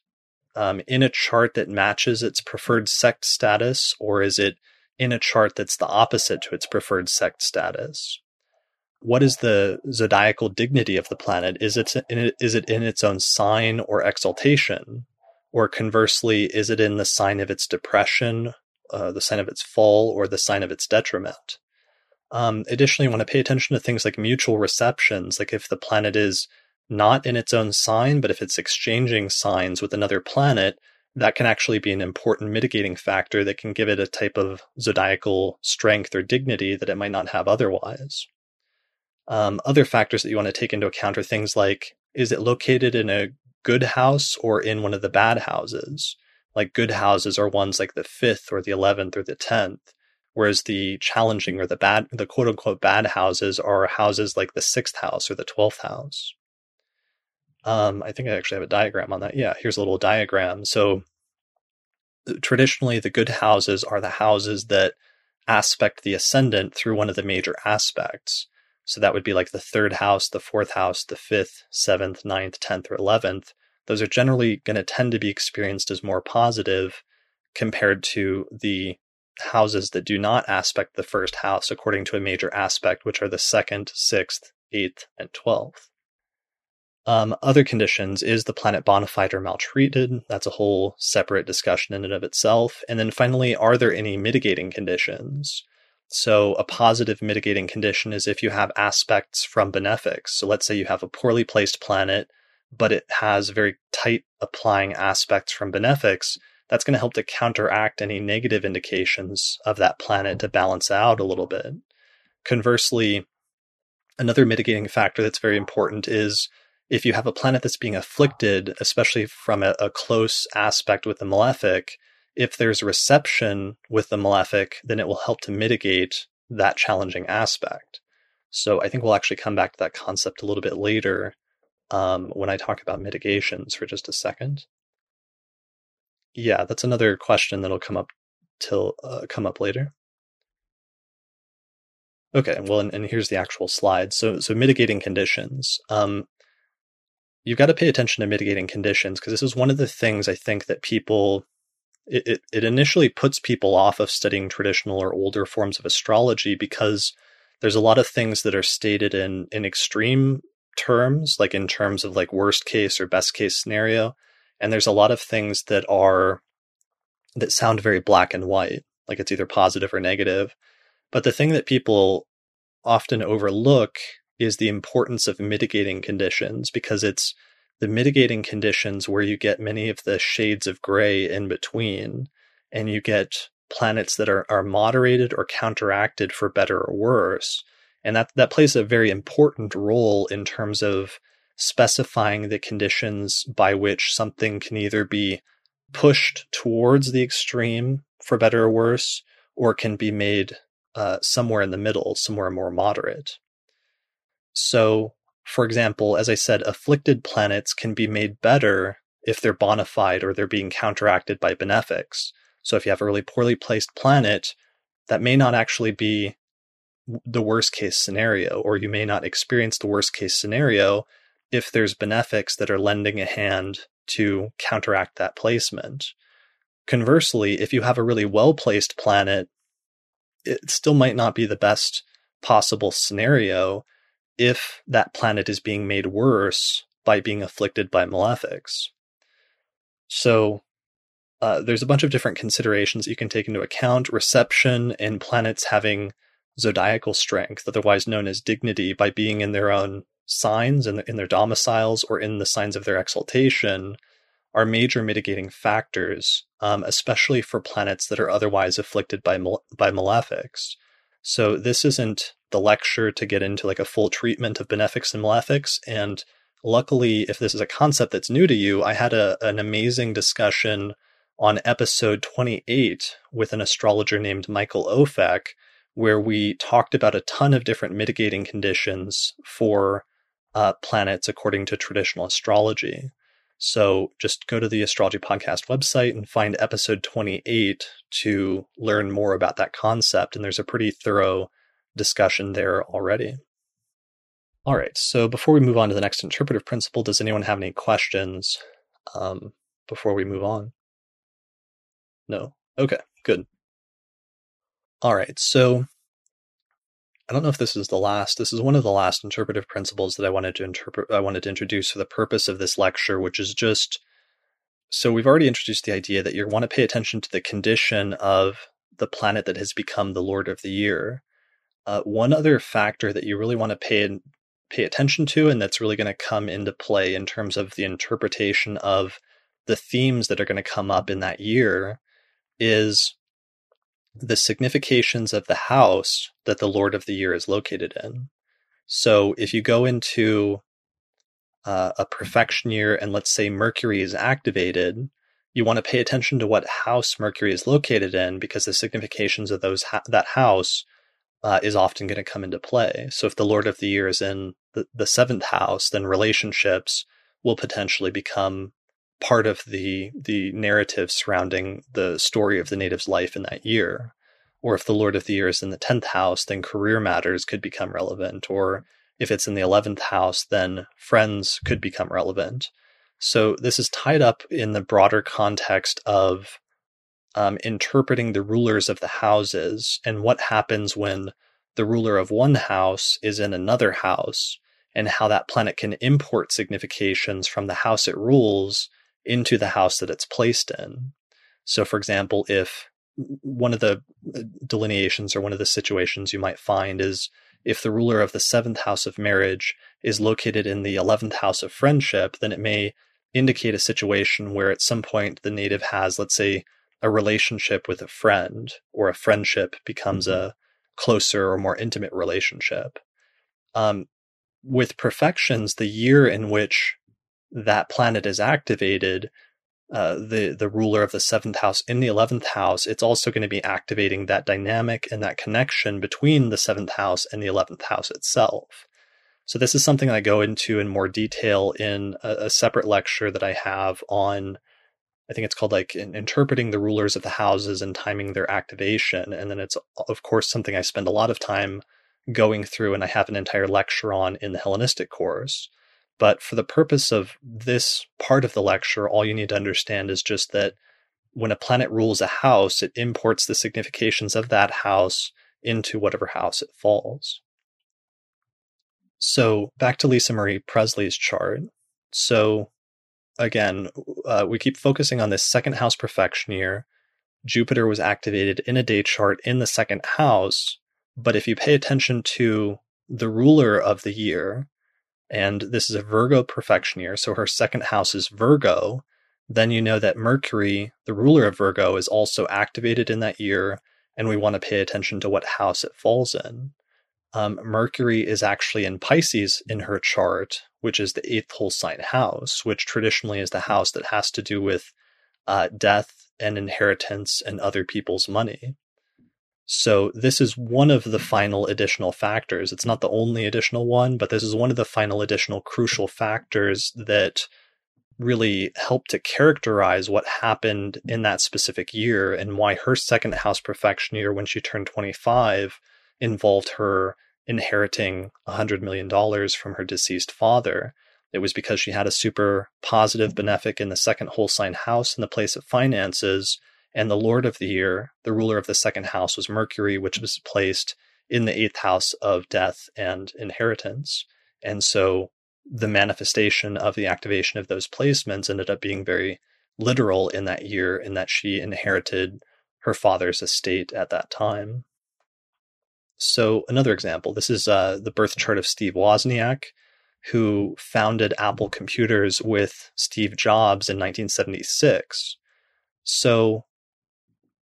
um, in a chart that matches its preferred sect status, or is it in a chart that's the opposite to its preferred sect status? What is the zodiacal dignity of the planet? Is it in, is it in its own sign or exaltation? Or conversely, is it in the sign of its depression, uh, the sign of its fall, or the sign of its detriment? Um, additionally, you want to pay attention to things like mutual receptions, like if the planet is not in its own sign, but if it's exchanging signs with another planet, that can actually be an important mitigating factor that can give it a type of zodiacal strength or dignity that it might not have otherwise. Um, other factors that you want to take into account are things like is it located in a good house or in one of the bad houses? Like good houses are ones like the fifth or the 11th or the 10th, whereas the challenging or the bad, the quote unquote bad houses are houses like the sixth house or the 12th house. Um, I think I actually have a diagram on that. Yeah, here's a little diagram. So traditionally, the good houses are the houses that aspect the ascendant through one of the major aspects. So that would be like the third house, the fourth house, the fifth, seventh, ninth, tenth, or eleventh. Those are generally going to tend to be experienced as more positive compared to the houses that do not aspect the first house according to a major aspect, which are the second, sixth, eighth, and twelfth. Um, other conditions is the planet bonified or maltreated? That's a whole separate discussion in and of itself. And then finally, are there any mitigating conditions? So, a positive mitigating condition is if you have aspects from benefics. So, let's say you have a poorly placed planet, but it has very tight applying aspects from benefics. That's going to help to counteract any negative indications of that planet to balance out a little bit. Conversely, another mitigating factor that's very important is if you have a planet that's being afflicted, especially from a, a close aspect with the malefic, if there's reception with the malefic, then it will help to mitigate that challenging aspect. So I think we'll actually come back to that concept a little bit later um, when I talk about mitigations for just a second. Yeah, that's another question that'll come up till uh, come up later. Okay, well, and, and, here's the actual slide. So, so mitigating conditions. Um, you've got to pay attention to mitigating conditions because this is one of the things I think that people it, it, it initially puts people off of studying traditional or older forms of astrology because there's a lot of things that are stated in in extreme terms, like in terms of like worst case or best case scenario, and there's a lot of things that are that sound very black and white, like it's either positive or negative. But the thing that people often overlook is the importance of mitigating conditions because it's the mitigating conditions where you get many of the shades of gray in between and you get planets that are, are moderated or counteracted for better or worse. And that, that plays a very important role in terms of specifying the conditions by which something can either be pushed towards the extreme for better or worse, or can be made uh, somewhere in the middle, somewhere more moderate. So, for example, as I said, afflicted planets can be made better if they're bonified or they're being counteracted by benefics. So, if you have a really poorly placed planet, that may not actually be the worst case scenario, or you may not experience the worst case scenario if there's benefics that are lending a hand to counteract that placement. Conversely, if you have a really well placed planet, it still might not be the best possible scenario if that planet is being made worse by being afflicted by malefics. So uh, there's a bunch of different considerations you can take into account reception and planets having zodiacal strength, otherwise known as dignity, by being in their own signs and in, in their domiciles or in the signs of their exaltation are major mitigating factors, um, especially for planets that are otherwise afflicted by by malefics. So this isn't the lecture to get into like a full treatment of benefics and malefics. And luckily, if this is a concept that's new to you, I had a, an amazing discussion on episode 28 with an astrologer named Michael Ofek, where we talked about a ton of different mitigating conditions for uh, planets according to traditional astrology. So just go to the Astrology Podcast website and find episode 28 to learn more about that concept. And there's a pretty thorough discussion there already. All right, so before we move on to the next interpretive principle, does anyone have any questions um, before we move on? No? Okay, good. All right, so I don't know if this is the last. This is one of the last interpretive principles that I wanted to interpret. I wanted to introduce for the purpose of this lecture, which is just so we've already introduced the idea that you want to pay attention to the condition of the planet that has become the Lord of the Year. Uh, one other factor that you really want to pay pay attention to, and that's really going to come into play in terms of the interpretation of the themes that are going to come up in that year, is the significations of the house that the Lord of the Year is located in. So if you go into uh, a profection year and let's say Mercury is activated, you want to pay attention to what house Mercury is located in because the significations of those ha- that house uh, is often going to come into play. So if the Lord of the Year is in the, the seventh house, then relationships will potentially become part of the the narrative surrounding the story of the native's life in that year. Or if the Lord of the Year is in the tenth house, then career matters could become relevant. Or if it's in the eleventh house, then friends could become relevant. So this is tied up in the broader context of um, interpreting the rulers of the houses and what happens when the ruler of one house is in another house and how that planet can import significations from the house it rules into the house that it's placed in. So, for example, if one of the uh, delineations or one of the situations you might find is if the ruler of the seventh house of marriage is located in the 11th house of friendship, then it may indicate a situation where at some point the native has, let's say, a relationship with a friend, or a friendship becomes mm-hmm. a closer or more intimate relationship. Um, with profections, the year in which that planet is activated, uh, the the ruler of the seventh house in the eleventh house, it's also going to be activating that dynamic and that connection between the seventh house and the eleventh house itself. So this is something I go into in more detail in a, a separate lecture that I have on. I think it's called like in, interpreting the rulers of the houses and timing their activation, and then it's of course something I spend a lot of time going through, and I have an entire lecture on in the Hellenistic course. But for the purpose of this part of the lecture, all you need to understand is just that when a planet rules a house, it imports the significations of that house into whatever house it falls. So back to Lisa Marie Presley's chart. So again, uh, we keep focusing on this second house profection year. Jupiter was activated in a day chart in the second house. But if you pay attention to the ruler of the year, and this is a Virgo profection year, so her second house is Virgo, then you know that Mercury, the ruler of Virgo, is also activated in that year, and we want to pay attention to what house it falls in. Um, Mercury is actually in Pisces in her chart, which is the eighth whole sign house, which traditionally is the house that has to do with uh, death and inheritance and other people's money. So this is one of the final additional factors. It's not the only additional one, but this is one of the final additional crucial factors that really help to characterize what happened in that specific year and why her second house profection year when she turned 25 involved her inheriting $100 million from her deceased father. It was because she had a super positive benefic in the second whole sign house in the place of finances and the Lord of the year, the ruler of the second house, was Mercury, which was placed in the eighth house of death and inheritance. And so the manifestation of the activation of those placements ended up being very literal in that year, in that she inherited her father's estate at that time. So another example, this is uh, the birth chart of Steve Wozniak, who founded Apple Computers with Steve Jobs in 1976. So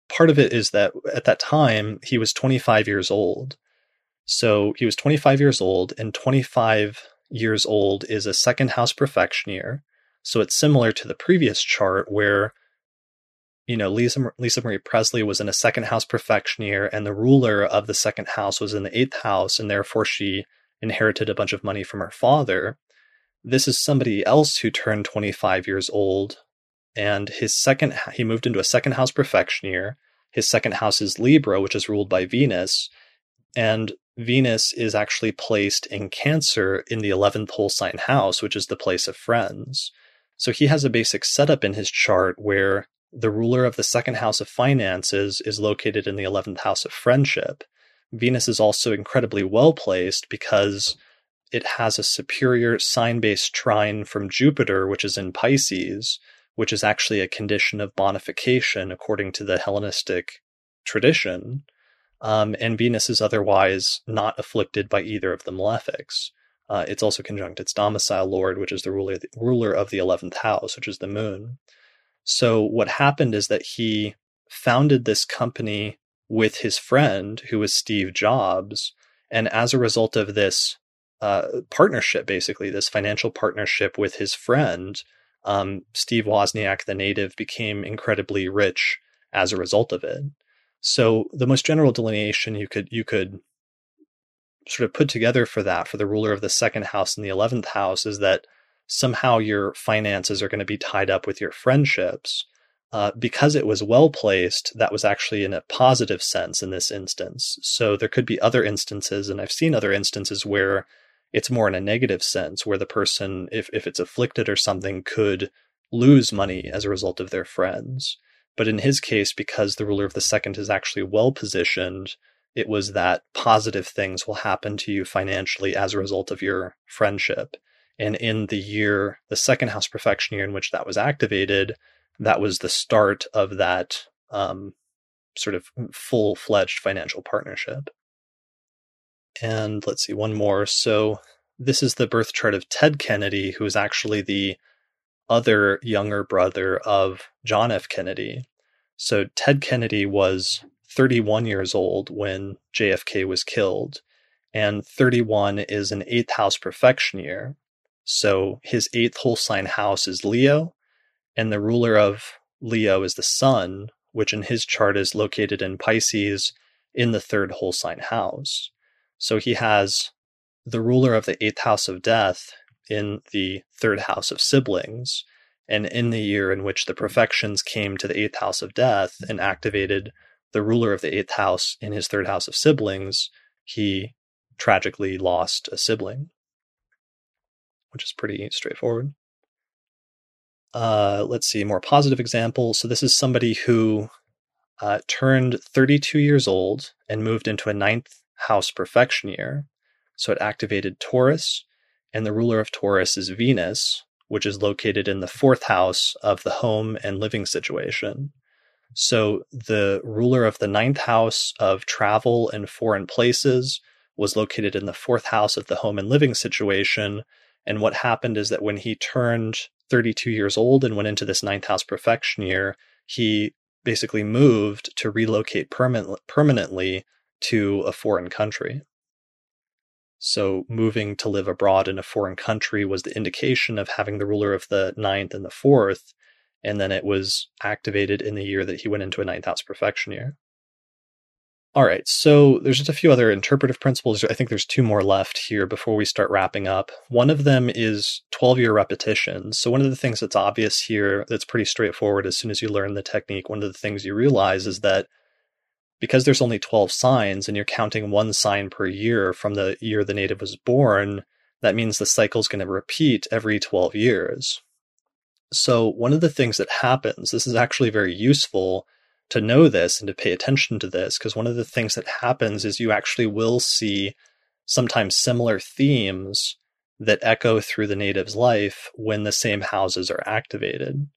part of it is that at that time he was 25 years old. So he was 25 years old, and 25 years old is a second house profection year. So it's similar to the previous chart where, you know, Lisa, Lisa Marie Presley was in a second house perfection year, and the ruler of the second house was in the eighth house, and therefore she inherited a bunch of money from her father. This is somebody else who turned 25 years old, and his second, he moved into a second house profection year. His second house is Libra, which is ruled by Venus. And Venus is actually placed in Cancer in the 11th whole sign house, which is the place of friends. So he has a basic setup in his chart where the ruler of the second house of finances is located in the 11th house of friendship. Venus is also incredibly well placed because it has a superior sign based trine from Jupiter, which is in Pisces, which is actually a condition of bonification according to the Hellenistic tradition. Um, and Venus is otherwise not afflicted by either of the malefics. Uh, it's also conjunct its domicile lord, which is the ruler, the ruler of the 11th house, which is the moon. So what happened is that he founded this company with his friend, who was Steve Jobs. And as a result of this uh, partnership, basically, this financial partnership with his friend, um, Steve Wozniak, the native, became incredibly rich as a result of it. So the most general delineation you could you could sort of put together for that for the ruler of the second house and the 11th house is that somehow your finances are going to be tied up with your friendships. Uh, because it was well placed, that was actually in a positive sense in this instance. So there could be other instances, and I've seen other instances where it's more in a negative sense, where the person, if, if it's afflicted or something, could lose money as a result of their friends. But in his case, because the ruler of the second is actually well positioned, it was that positive things will happen to you financially as a result of your friendship. And in the year, the second house profection year in which that was activated, that was the start of that um, sort of full fledged financial partnership. And let's see, one more. So this is the birth chart of Ted Kennedy, who is actually the other younger brother of John F. Kennedy. So Ted Kennedy was 31 years old when JFK was killed, and 31 is an eighth house profection year. So his eighth whole sign house is Leo, and the ruler of Leo is the sun, which in his chart is located in Pisces in the third whole sign house. So he has the ruler of the eighth house of death in the third house of siblings. And in the year in which the profections came to the eighth house of death and activated the ruler of the eighth house in his third house of siblings, he tragically lost a sibling, which is pretty straightforward. Uh, let's see, more positive examples. So, this is somebody who uh, turned 32 years old and moved into a ninth house profection year. So, it activated Taurus, and the ruler of Taurus is Venus, which is located in the fourth house of the home and living situation. So the ruler of the ninth house of travel and foreign places was located in the fourth house of the home and living situation. And what happened is that when he turned 32 years old and went into this ninth house profection year, he basically moved to relocate permanent, permanently to a foreign country. So moving to live abroad in a foreign country was the indication of having the ruler of the ninth and the fourth, and then it was activated in the year that he went into a ninth house profection year. All right, so there's just a few other interpretive principles. I think there's two more left here before we start wrapping up. One of them is 12 year repetitions. So, one of the things that's obvious here that's pretty straightforward as soon as you learn the technique, one of the things you realize is that because there's only 12 signs and you're counting one sign per year from the year the native was born, that means the cycle is going to repeat every 12 years. So, one of the things that happens, this is actually very useful to know this and to pay attention to this, because one of the things that happens is you actually will see sometimes similar themes that echo through the native's life when the same houses are activated.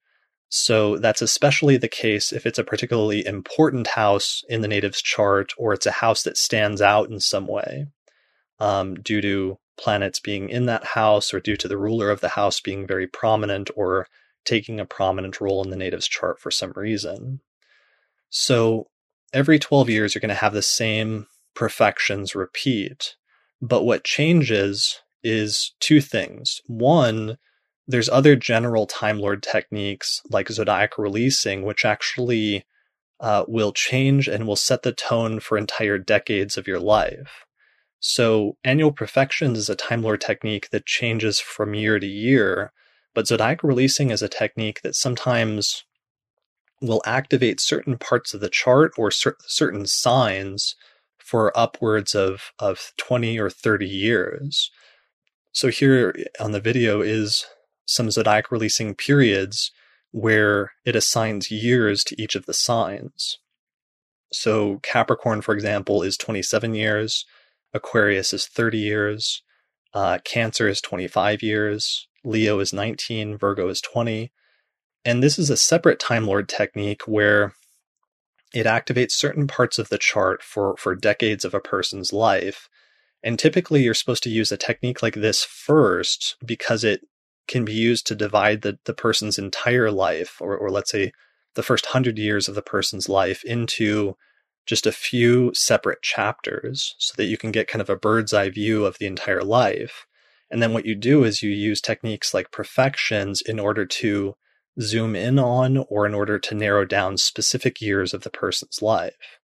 So that's especially the case if it's a particularly important house in the native's chart or it's a house that stands out in some way um, due to planets being in that house or due to the ruler of the house being very prominent or taking a prominent role in the native's chart for some reason. So every 12 years, you're going to have the same profections repeat. But what changes is two things. One, there's other general Time Lord techniques like zodiac releasing, which actually uh, will change and will set the tone for entire decades of your life. So annual profections is a Time Lord technique that changes from year to year, but zodiac releasing is a technique that sometimes will activate certain parts of the chart or cer- certain signs for upwards of, of 20 or 30 years. So here on the video is some zodiac releasing periods where it assigns years to each of the signs. So Capricorn, for example, is 27 years, Aquarius is 30 years, uh, Cancer is 25 years, Leo is 19, Virgo is 20. And this is a separate Time Lord technique where it activates certain parts of the chart for, for decades of a person's life. And typically, you're supposed to use a technique like this first because it can be used to divide the, the person's entire life, or, or let's say the first hundred years of the person's life, into just a few separate chapters so that you can get kind of a bird's eye view of the entire life. And then what you do is you use techniques like profections in order to zoom in on or in order to narrow down specific years of the person's life.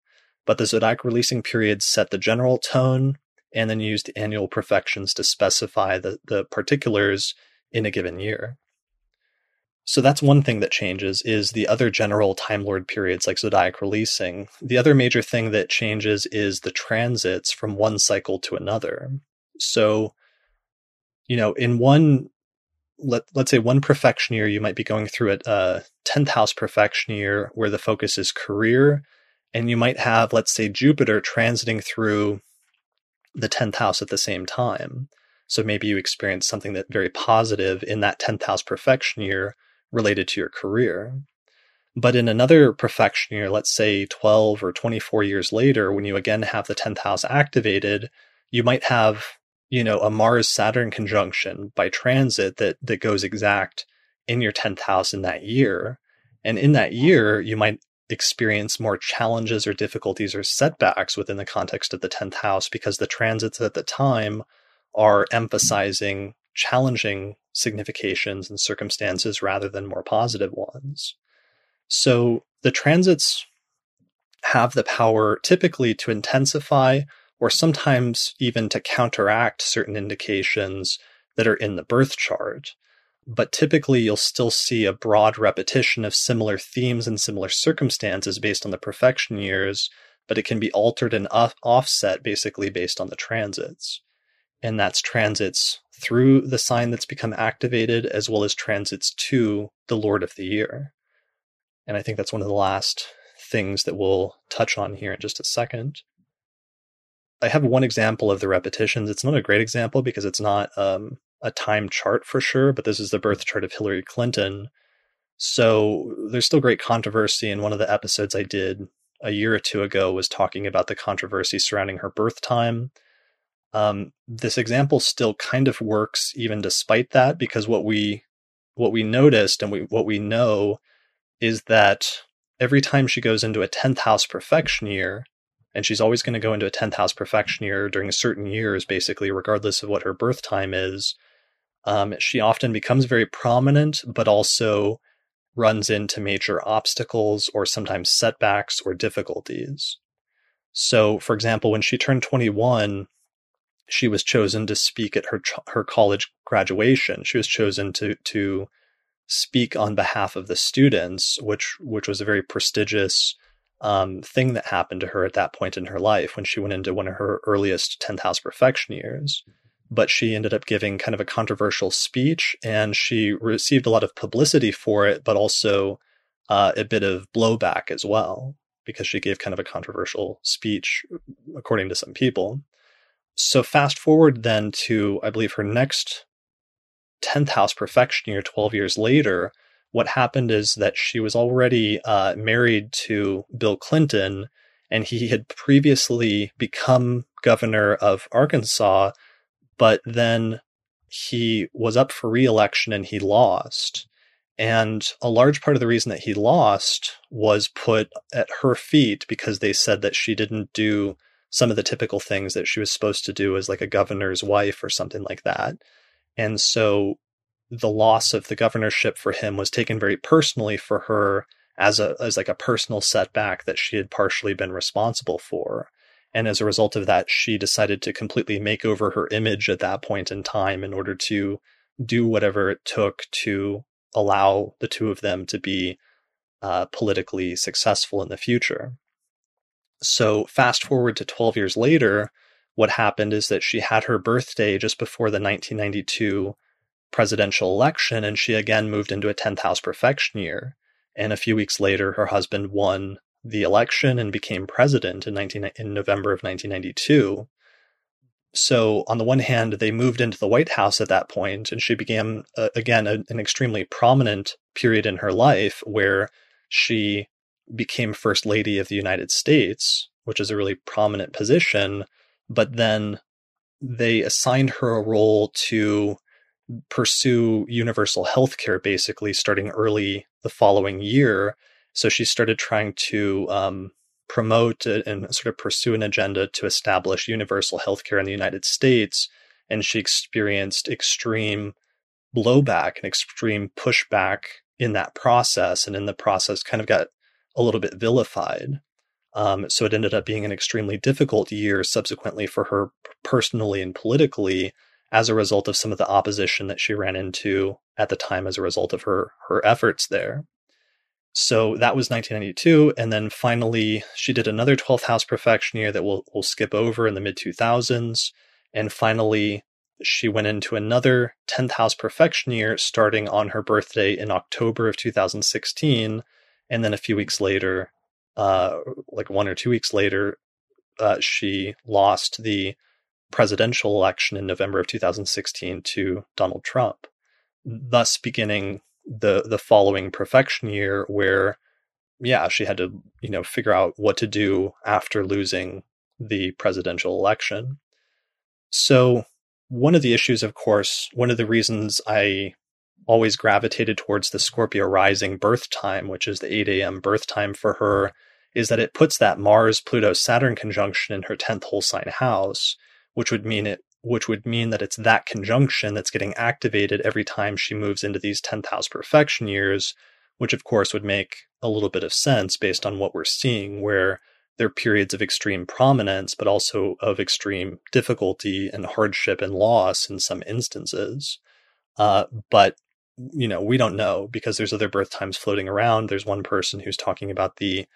But the zodiac releasing periods set the general tone and then use the annual profections to specify the, the particulars in a given year. So that's one thing that changes is the other general Time Lord periods like zodiac releasing. The other major thing that changes is the transits from one cycle to another. So, you know, in one let let's say one profection year you might be going through a tenth house profection year where the focus is career, and you might have let's say Jupiter transiting through the tenth house at the same time. So maybe you experience something that very positive in that 10th house profection year related to your career. But in another profection year, let's say 12 or 24 years later, when you again have the 10th house activated, you might have, you know, a Mars Saturn conjunction by transit that, that goes exact in your 10th house in that year. And in that year, you might experience more challenges or difficulties or setbacks within the context of the 10th house because the transits at the time are emphasizing challenging significations and circumstances rather than more positive ones. So the transits have the power typically to intensify or sometimes even to counteract certain indications that are in the birth chart. But typically, you'll still see a broad repetition of similar themes and similar circumstances based on the profection years, but it can be altered and off- offset basically based on the transits and that's transits through the sign that's become activated as well as transits to the Lord of the Year. And I think that's one of the last things that we'll touch on here in just a second. I have one example of the repetitions. It's not a great example because it's not um, a time chart for sure, but this is the birth chart of Hillary Clinton. So there's still great controversy. And one of the episodes I did a year or two ago was talking about the controversy surrounding her birth time um, this example still kind of works even despite that because what we what we noticed and we, what we know is that every time she goes into a 10th house profection year and she's always going to go into a 10th house profection year during certain years basically regardless of what her birth time is um, she often becomes very prominent but also runs into major obstacles or sometimes setbacks or difficulties. So for example when she turned 21 she was chosen to speak at her her college graduation. She was chosen to to speak on behalf of the students, which which was a very prestigious um, thing that happened to her at that point in her life when she went into one of her earliest tenth house profection years. But she ended up giving kind of a controversial speech, and she received a lot of publicity for it, but also uh, a bit of blowback as well because she gave kind of a controversial speech, according to some people. So fast forward then to, I believe, her next 10th house profection year 12 years later, what happened is that she was already uh, married to Bill Clinton, and he had previously become governor of Arkansas, but then he was up for reelection and he lost. And a large part of the reason that he lost was put at her feet because they said that she didn't do some of the typical things that she was supposed to do as like a governor's wife or something like that. And so the loss of the governorship for him was taken very personally for her as a as like a personal setback that she had partially been responsible for. And as a result of that, she decided to completely make over her image at that point in time in order to do whatever it took to allow the two of them to be uh, politically successful in the future. So, fast forward to 12 years later, what happened is that she had her birthday just before the 1992 presidential election, and she again moved into a 10th house profection year. And a few weeks later, her husband won the election and became president in, 19, in November of 1992. So, on the one hand, they moved into the White House at that point, and she began, uh, again, a, an extremely prominent period in her life where she became First Lady of the United States, which is a really prominent position. But then they assigned her a role to pursue universal health care basically starting early the following year. So she started trying to um, promote and sort of pursue an agenda to establish universal health care in the United States. And she experienced extreme blowback and extreme pushback in that process. And in the process, kind of got a little bit vilified. Um, so it ended up being an extremely difficult year subsequently for her personally and politically as a result of some of the opposition that she ran into at the time as a result of her her efforts there. So that was 1992, and then finally she did another 12th house profection year that we'll we'll skip over in the mid 2000s, and finally she went into another 10th house profection year starting on her birthday in October of 2016, and then a few weeks later, uh, like one or two weeks later, uh, she lost the presidential election in November of 2016 to Donald Trump, thus beginning the the following profection year where yeah, she had to, you know, figure out what to do after losing the presidential election. So, one of the issues, of course, one of the reasons I always gravitated towards the Scorpio rising birth time, which is the 8 a.m. birth time for her, is that it puts that Mars Pluto Saturn conjunction in her 10th whole sign house, which would mean it which would mean that it's that conjunction that's getting activated every time she moves into these 10th house profection years, which of course would make a little bit of sense based on what we're seeing, where there are periods of extreme prominence, but also of extreme difficulty and hardship and loss in some instances. Uh, but you know, we don't know because there's other birth times floating around. There's one person who's talking about the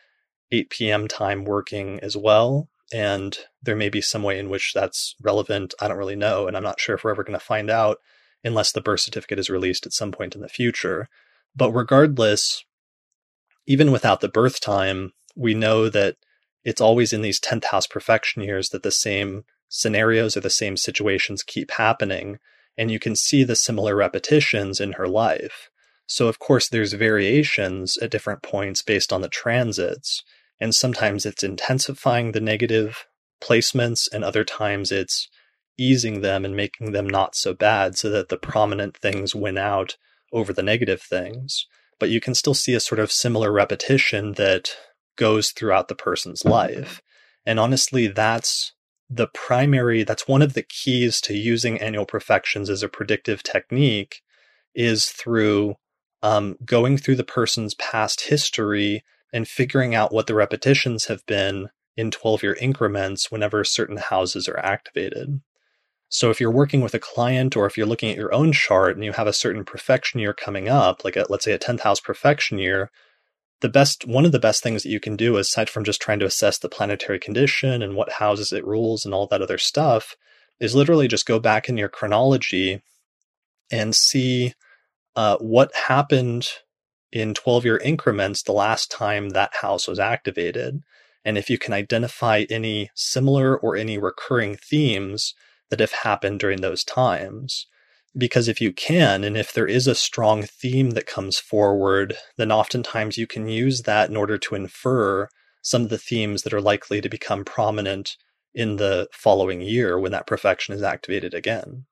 8 p.m. time working as well and there may be some way in which that's relevant. I don't really know, and I'm not sure if we're ever going to find out unless the birth certificate is released at some point in the future. But regardless, even without the birth time, we know that it's always in these 10th house profection years that the same scenarios or the same situations keep happening, and you can see the similar repetitions in her life. So, of course, there's variations at different points based on the transits. And sometimes it's intensifying the negative placements, and other times it's easing them and making them not so bad so that the prominent things win out over the negative things. But you can still see a sort of similar repetition that goes throughout the person's life. And honestly, that's the primary, that's one of the keys to using annual profections as a predictive technique is through um, going through the person's past history and figuring out what the repetitions have been in 12 year increments whenever certain houses are activated. So if you're working with a client or if you're looking at your own chart and you have a certain profection year coming up, like a, let's say a 10th house profection year, the best one of the best things that you can do aside from just trying to assess the planetary condition and what houses it rules and all that other stuff is literally just go back in your chronology and see uh, what happened in 12 year increments the last time that house was activated. And if you can identify any similar or any recurring themes that have happened during those times. Because if you can, and if there is a strong theme that comes forward, then oftentimes you can use that in order to infer some of the themes that are likely to become prominent in the following year when that profection is activated again.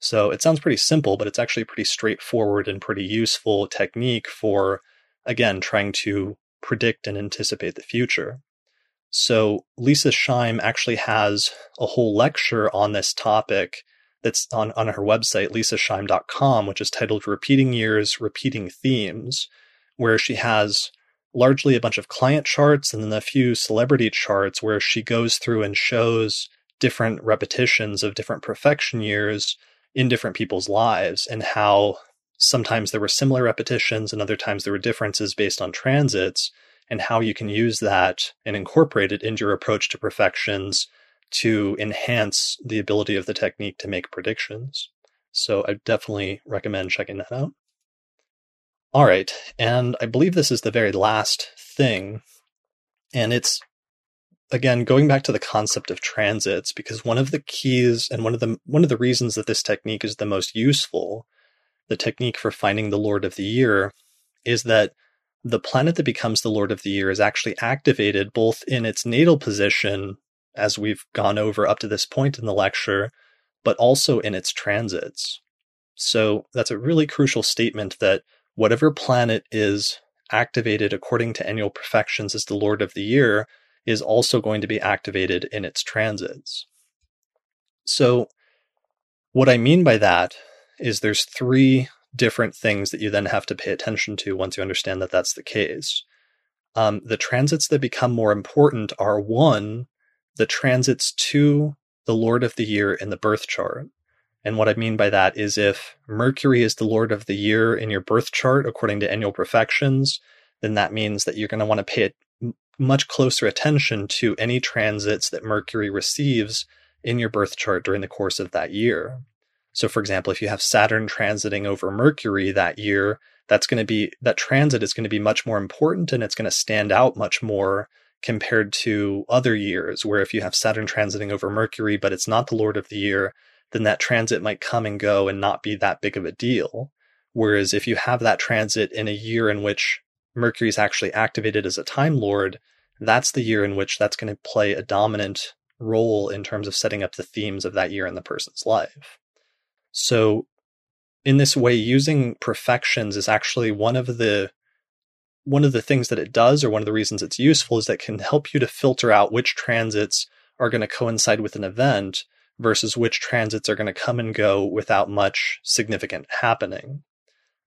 So it sounds pretty simple, but it's actually pretty straightforward and pretty useful technique for, again, trying to predict and anticipate the future. So Leisa Schaim actually has a whole lecture on this topic that's on, on her website, leisaschaim.com, which is titled Repeating Years, Repeating Themes, where she has largely a bunch of client charts and then a few celebrity charts where she goes through and shows different repetitions of different profection years in different people's lives and how sometimes there were similar repetitions and other times there were differences based on transits and how you can use that and incorporate it into your approach to profections to enhance the ability of the technique to make predictions. So I definitely recommend checking that out. All right. And I believe this is the very last thing. And it's again going back to the concept of transits because one of the keys and one of the one of the reasons that this technique is the most useful, the technique for finding the lord of the year is that the planet that becomes the lord of the year is actually activated both in its natal position as we've gone over up to this point in the lecture, but also in its transits. So that's a really crucial statement that whatever planet is activated according to annual profections as the Lord of the Year is also going to be activated in its transits. So, what I mean by that is there's three different things that you then have to pay attention to once you understand that that's the case. Um, the transits that become more important are one, the transits to the Lord of the Year in the birth chart. And what I mean by that is if Mercury is the Lord of the year in your birth chart according to annual profections, then that means that you're going to want to pay much closer attention to any transits that Mercury receives in your birth chart during the course of that year. So, for example, if you have Saturn transiting over Mercury that year, that's going to be that transit is going to be much more important and it's going to stand out much more compared to other years where if you have Saturn transiting over Mercury, but it's not the Lord of the year, then that transit might come and go and not be that big of a deal. Whereas if you have that transit in a year in which Mercury is actually activated as a Time Lord, that's the year in which that's going to play a dominant role in terms of setting up the themes of that year in the person's life. So, in this way, using profections is actually one of the one of the things that it does, or one of the reasons it's useful, is that it can help you to filter out which transits are going to coincide with an event versus which transits are going to come and go without much significant happening.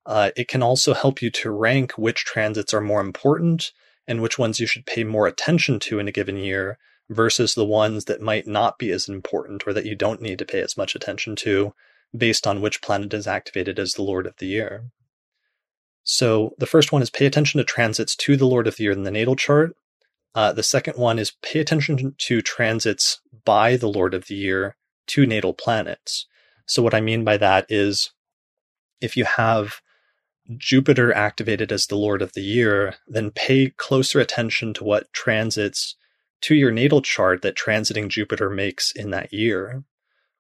Uh, it can also help you to rank which transits are more important and which ones you should pay more attention to in a given year versus the ones that might not be as important or that you don't need to pay as much attention to based on which planet is activated as the Lord of the Year. So the first one is pay attention to transits to the Lord of the Year in the natal chart. Uh, the second one is pay attention to transits by the Lord of the Year to natal planets. So, what I mean by that is if you have Jupiter activated as the Lord of the Year, then pay closer attention to what transits to your natal chart that transiting Jupiter makes in that year.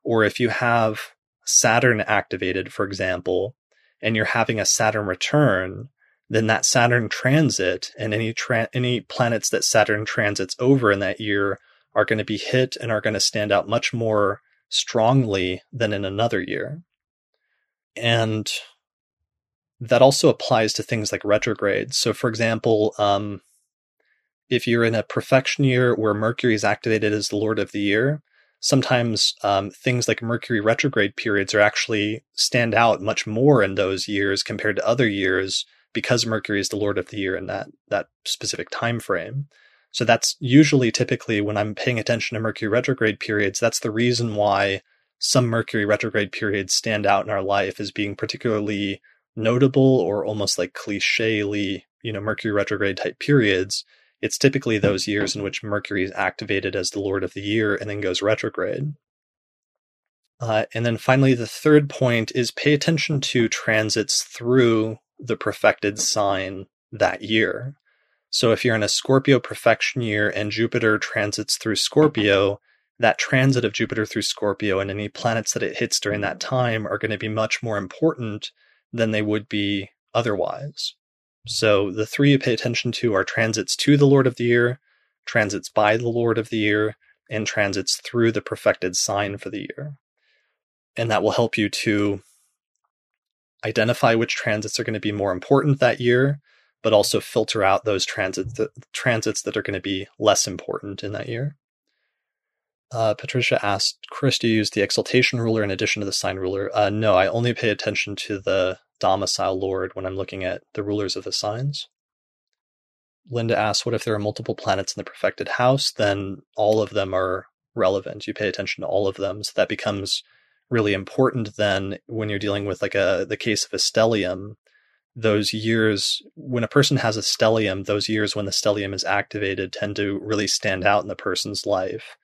Or if you have Saturn activated, for example, and you're having a Saturn return, then that Saturn transit and any tra- any planets that Saturn transits over in that year are going to be hit and are going to stand out much more strongly than in another year. And that also applies to things like retrogrades. So, for example, um, if you're in a profection year where Mercury is activated as the Lord of the Year, sometimes um, things like Mercury retrograde periods are actually stand out much more in those years compared to other years because Mercury is the Lord of the Year in that that specific time frame. So that's usually typically when I'm paying attention to Mercury retrograde periods, that's the reason why some Mercury retrograde periods stand out in our life as being particularly notable or almost like clichely, you know, Mercury retrograde type periods. It's typically those years in which Mercury is activated as the Lord of the Year and then goes retrograde. Uh, and then finally, the third point is pay attention to transits through the profected sign that year. So if you're in a Scorpio profection year and Jupiter transits through Scorpio, that transit of Jupiter through Scorpio and any planets that it hits during that time are going to be much more important than they would be otherwise. So the three you pay attention to are transits to the Lord of the Year, transits by the Lord of the Year, and transits through the profected sign for the year. And that will help you to identify which transits are going to be more important that year, but also filter out those transits that, transits that are going to be less important in that year. Uh, Patricia asked, Chris, do you use the exaltation ruler in addition to the sign ruler? Uh, no, I only pay attention to the domicile lord when I'm looking at the rulers of the signs. Linda asks, what if there are multiple planets in the profected house? Then all of them are relevant. You pay attention to all of them. So that becomes really important then when you're dealing with like a the case of a stellium those years when a person has a stellium those years when the stellium is activated tend to really stand out in the person's life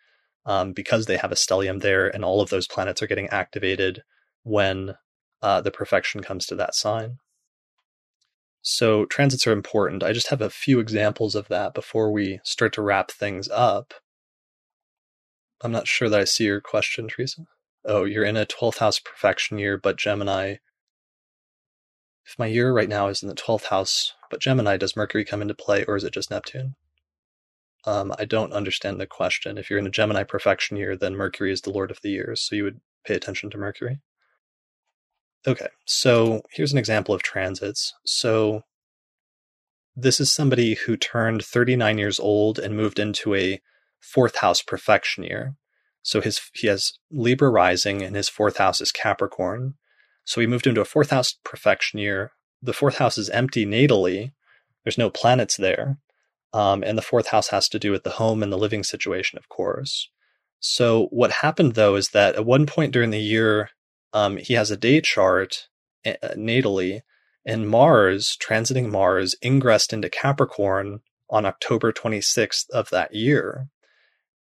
um, because they have a stellium there and all of those planets are getting activated when uh, the profection comes to that sign so transits are important i just have a few examples of that before we start to wrap things up i'm not sure that i see your question teresa oh, you're in a 12th house profection year, but Gemini. If my year right now is in the 12th house, but Gemini, does Mercury come into play or is it just Neptune? Um, I don't understand the question. If you're in a Gemini profection year, then Mercury is the lord of the years, so you would pay attention to Mercury. Okay, so here's an example of transits. So this is somebody who turned 39 years old and moved into a fourth house profection year. So his he has Libra rising and his fourth house is Capricorn. So he moved into a fourth house profection year. The fourth house is empty natally. There's no planets there. Um, and the fourth house has to do with the home and the living situation, of course. So what happened though is that at one point during the year, um, he has a day chart uh, natally, and Mars, transiting Mars, ingressed into Capricorn on October 26th of that year.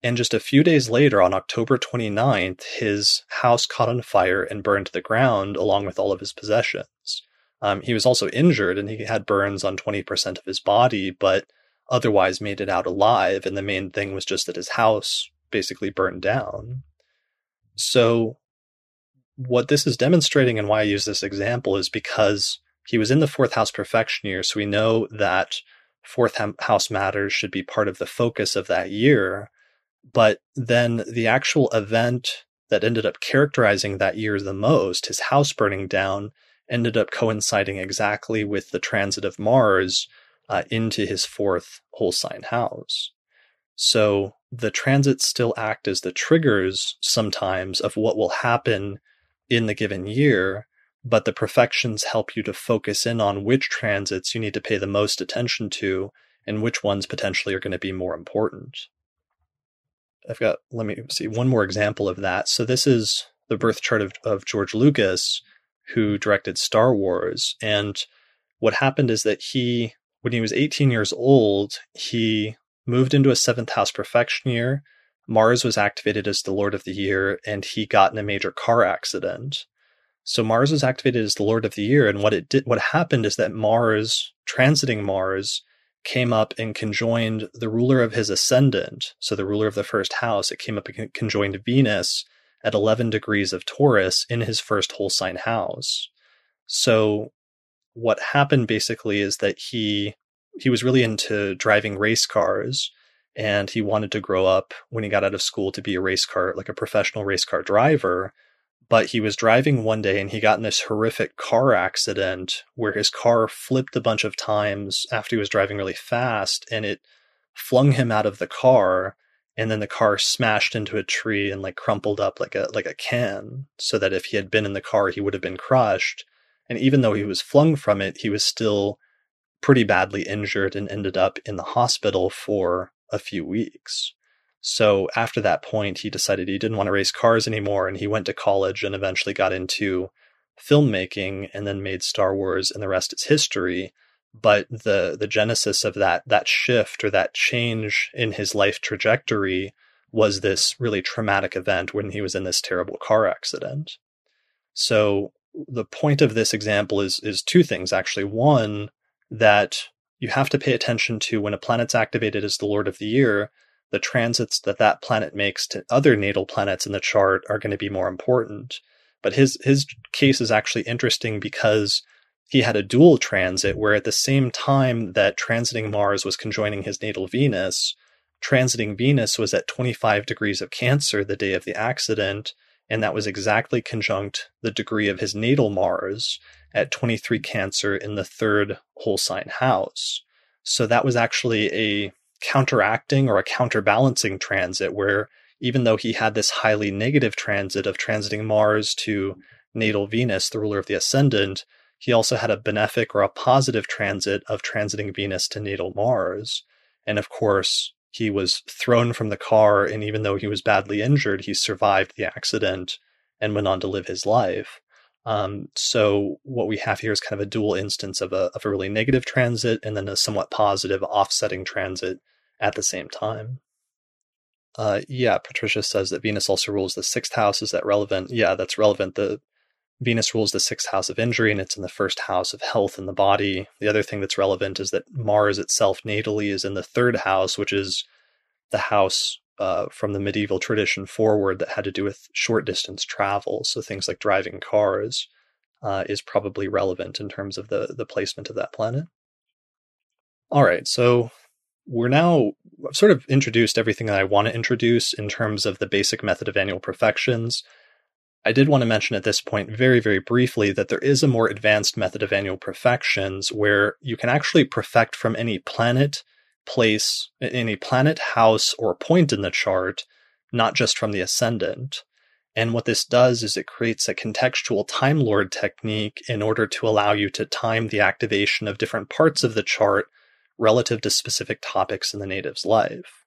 And just a few days later, on October 29th, his house caught on fire and burned to the ground along with all of his possessions. Um, he was also injured and he had burns on 20% of his body, but otherwise made it out alive. And the main thing was just that his house basically burned down. So, what this is demonstrating and why I use this example is because he was in the fourth house profection year. So, we know that fourth house matters should be part of the focus of that year. But then the actual event that ended up characterizing that year the most, his house burning down, ended up coinciding exactly with the transit of Mars uh, into his fourth whole sign house. So the transits still act as the triggers sometimes of what will happen in the given year, but the profections help you to focus in on which transits you need to pay the most attention to and which ones potentially are going to be more important. I've got, let me see, one more example of that. So this is the birth chart of, of George Lucas, who directed Star Wars. And what happened is that he, when he was 18 years old, he moved into a seventh house profection year. Mars was activated as the Lord of the Year, and he got in a major car accident. So Mars was activated as the Lord of the Year, and what it did, what happened is that Mars, transiting Mars, came up and conjoined the ruler of his ascendant, so the ruler of the first house, it came up and conjoined Venus at 11 degrees of Taurus in his first whole sign house. So what happened basically is that he he was really into driving race cars and he wanted to grow up when he got out of school to be a race car like a professional race car driver but he was driving one day and he got in this horrific car accident where his car flipped a bunch of times after he was driving really fast and it flung him out of the car and then the car smashed into a tree and like crumpled up like a like a can so that if he had been in the car he would have been crushed. And even though he was flung from it he was still pretty badly injured and ended up in the hospital for a few weeks so after that point, he decided he didn't want to race cars anymore, and he went to college and eventually got into filmmaking, and then made Star Wars, and the rest is history. But the the genesis of that that shift or that change in his life trajectory was this really traumatic event when he was in this terrible car accident. So the point of this example is is two things actually. One, that you have to pay attention to when a planet's activated as the Lord of the Year the transits that that planet makes to other natal planets in the chart are going to be more important. But his his case is actually interesting because he had a dual transit where at the same time that transiting Mars was conjoining his natal Venus, transiting Venus was at 25 degrees of Cancer the day of the accident, and that was exactly conjunct the degree of his natal Mars at 23 Cancer in the third whole sign house. So that was actually a counteracting or a counterbalancing transit where even though he had this highly negative transit of transiting Mars to natal Venus, the ruler of the ascendant, he also had a benefic or a positive transit of transiting Venus to natal Mars. And of course, he was thrown from the car, and even though he was badly injured, he survived the accident and went on to live his life. Um, so what we have here is kind of a dual instance of a of a really negative transit and then a somewhat positive offsetting transit at the same time. Uh, yeah, Patricia says that Venus also rules the sixth house. Is that relevant? Yeah, that's relevant. The Venus rules the sixth house of injury and it's in the first house of health in the body. The other thing that's relevant is that Mars itself natally is in the third house, which is the house uh, from the medieval tradition forward that had to do with short distance travel. So things like driving cars uh, is probably relevant in terms of the, the placement of that planet. All right, so we're now sort of introduced everything that I want to introduce in terms of the basic method of annual profections. I did want to mention at this point, very, very briefly, that there is a more advanced method of annual profections where you can actually profect from any planet, place, any planet, house, or point in the chart, not just from the ascendant. And what this does is it creates a contextual Time Lord technique in order to allow you to time the activation of different parts of the chart relative to specific topics in the native's life.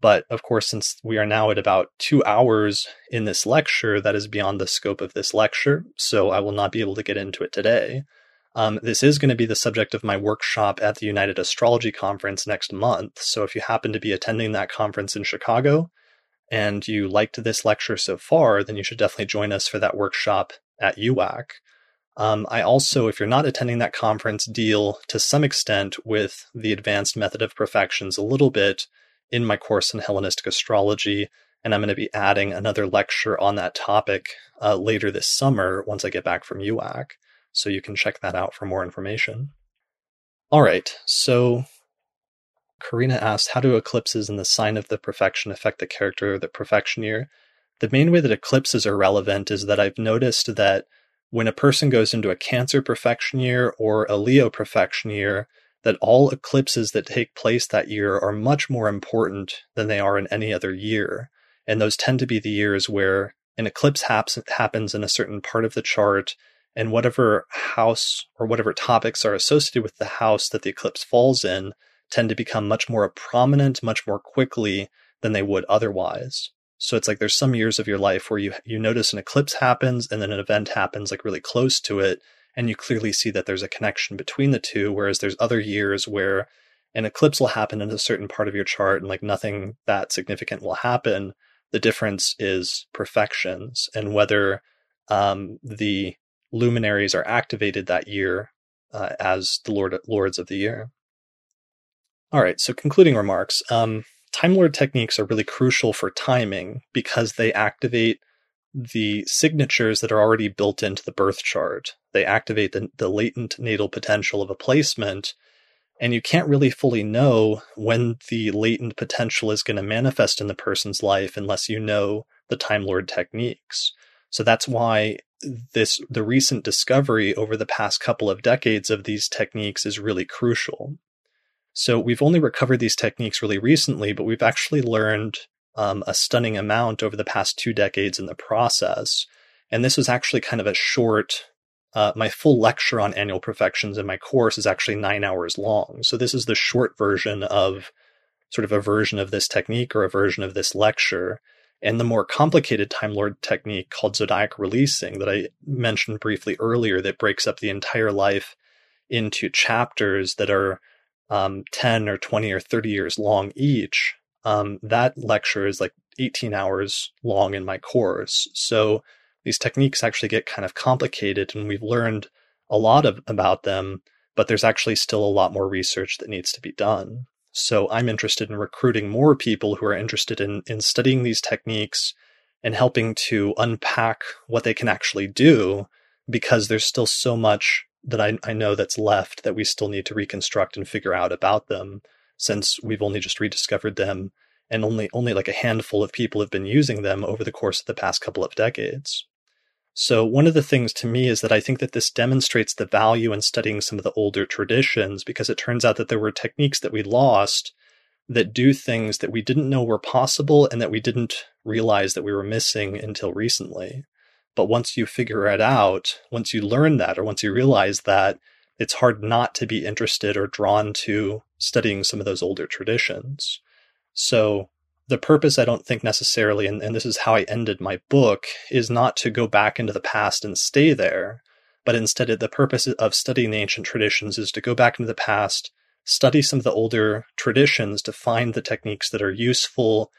But of course, since we are now at about two hours in this lecture, that is beyond the scope of this lecture, so I will not be able to get into it today. Um, this is going to be the subject of my workshop at the United Astrology Conference next month. So if you happen to be attending that conference in Chicago and you liked this lecture so far, then you should definitely join us for that workshop at UAC. Um, I also, if you're not attending that conference, deal to some extent with the advanced method of profections a little bit in my course in Hellenistic astrology, and I'm going to be adding another lecture on that topic uh, later this summer once I get back from UAC. So you can check that out for more information. All right, so Karina asked, How do eclipses in the sign of the profection affect the character of the profection year? The main way that eclipses are relevant is that I've noticed that when a person goes into a Cancer profection year or a Leo profection year, that all eclipses that take place that year are much more important than they are in any other year. And those tend to be the years where an eclipse haps, happens in a certain part of the chart, and whatever house or whatever topics are associated with the house that the eclipse falls in tend to become much more prominent, much more quickly than they would otherwise. So it's like there's some years of your life where you you notice an eclipse happens and then an event happens like really close to it and you clearly see that there's a connection between the two whereas there's other years where an eclipse will happen in a certain part of your chart and like nothing that significant will happen the difference is profections and whether um, the luminaries are activated that year uh, as the lord lords of the year all right so concluding remarks um, time lord techniques are really crucial for timing because they activate the signatures that are already built into the birth chart. They activate the, the latent natal potential of a placement. And you can't really fully know when the latent potential is going to manifest in the person's life unless you know the Time Lord techniques. So that's why this the recent discovery over the past couple of decades of these techniques is really crucial. So we've only recovered these techniques really recently, but we've actually learned um, a stunning amount over the past two decades in the process. And this was actually kind of a short, uh, my full lecture on annual profections in my course is actually nine hours long. So this is the short version of sort of a version of this technique or a version of this lecture. And the more complicated Time Lord technique called zodiac releasing that I mentioned briefly earlier that breaks up the entire life into chapters that are um, 10 or 20 or 30 years long each um, that lecture is like 18 hours long in my course. So these techniques actually get kind of complicated, and we've learned a lot of, about them, but there's actually still a lot more research that needs to be done. So I'm interested in recruiting more people who are interested in, in studying these techniques and helping to unpack what they can actually do because there's still so much that I, I know that's left that we still need to reconstruct and figure out about them since we've only just rediscovered them and only only like a handful of people have been using them over the course of the past couple of decades. So one of the things to me is that I think that this demonstrates the value in studying some of the older traditions because it turns out that there were techniques that we lost that do things that we didn't know were possible and that we didn't realize that we were missing until recently. But once you figure it out, once you learn that or once you realize that, it's hard not to be interested or drawn to studying some of those older traditions. So the purpose, I don't think necessarily, and, and this is how I ended my book, is not to go back into the past and stay there, but instead the purpose of studying the ancient traditions is to go back into the past, study some of the older traditions to find the techniques that are useful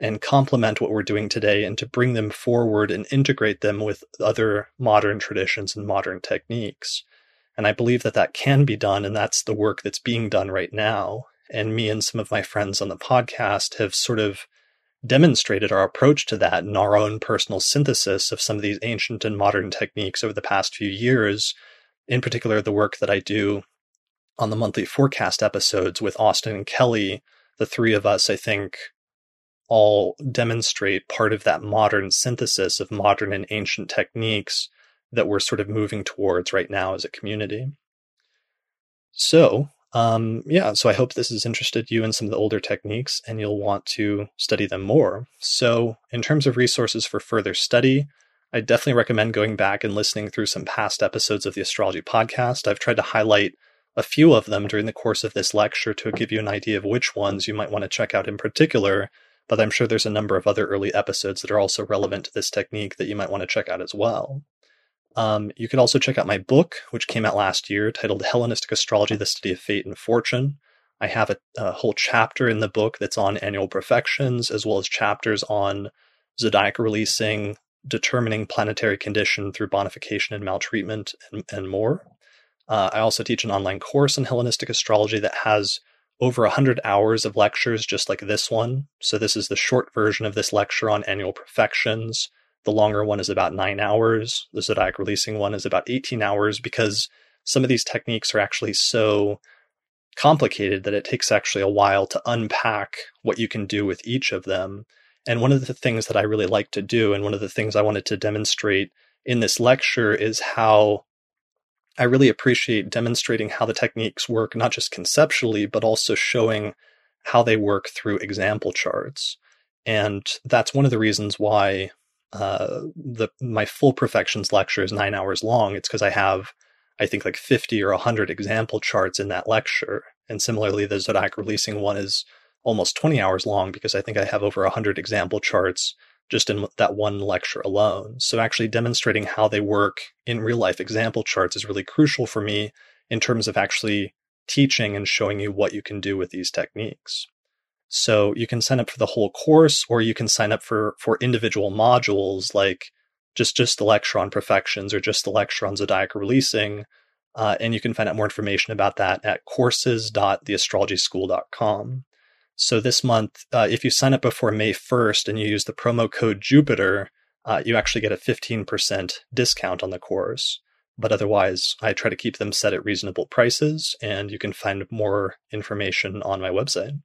and complement what we're doing today and to bring them forward and integrate them with other modern traditions and modern techniques. And I believe that that can be done, and that's the work that's being done right now. And me and some of my friends on the podcast have sort of demonstrated our approach to that in our own personal synthesis of some of these ancient and modern techniques over the past few years. In particular, the work that I do on the monthly forecast episodes with Austin and Kelly. The three of us, I think, all demonstrate part of that modern synthesis of modern and ancient techniques that we're sort of moving towards right now as a community. So, um, yeah, so I hope this has interested you in some of the older techniques and you'll want to study them more. So, in terms of resources for further study, I definitely recommend going back and listening through some past episodes of the Astrology Podcast. I've tried to highlight a few of them during the course of this lecture to give you an idea of which ones you might want to check out in particular, but I'm sure there's a number of other early episodes that are also relevant to this technique that you might want to check out as well. Um, you could also check out my book, which came out last year, titled Hellenistic Astrology The Study of Fate and Fortune. I have a, a, whole chapter in the book that's on annual profections, as well as chapters on zodiac releasing, determining planetary condition through bonification and maltreatment, and, and more. Uh, I also teach an online course in Hellenistic astrology that has over 100 hours of lectures just like this one. So, this is the short version of this lecture on annual profections. The longer one is about nine hours. The zodiac releasing one is about 18 hours because some of these techniques are actually so complicated that it takes actually a while to unpack what you can do with each of them. And one of the things that I really like to do, and one of the things I wanted to demonstrate in this lecture, is how I really appreciate demonstrating how the techniques work, not just conceptually, but also showing how they work through example charts. And that's one of the reasons why uh, the my full profections lecture is nine hours long. It's because I have, I think, like 50 or 100 example charts in that lecture. And similarly, the Zodiac releasing one is almost 20 hours long because I think I have over 100 example charts just in that one lecture alone. So actually demonstrating how they work in real life example charts is really crucial for me in terms of actually teaching and showing you what you can do with these techniques. So you can sign up for the whole course or you can sign up for for individual modules like just just the profections or just the lecture on zodiac releasing. Uh, and you can find out more information about that at courses.theastrologyschool.com. So this month, uh, if you sign up before May 1st and you use the promo code Jupiter, uh, you actually get a 15% discount on the course. But otherwise, I try to keep them set at reasonable prices, and you can find more information on my website.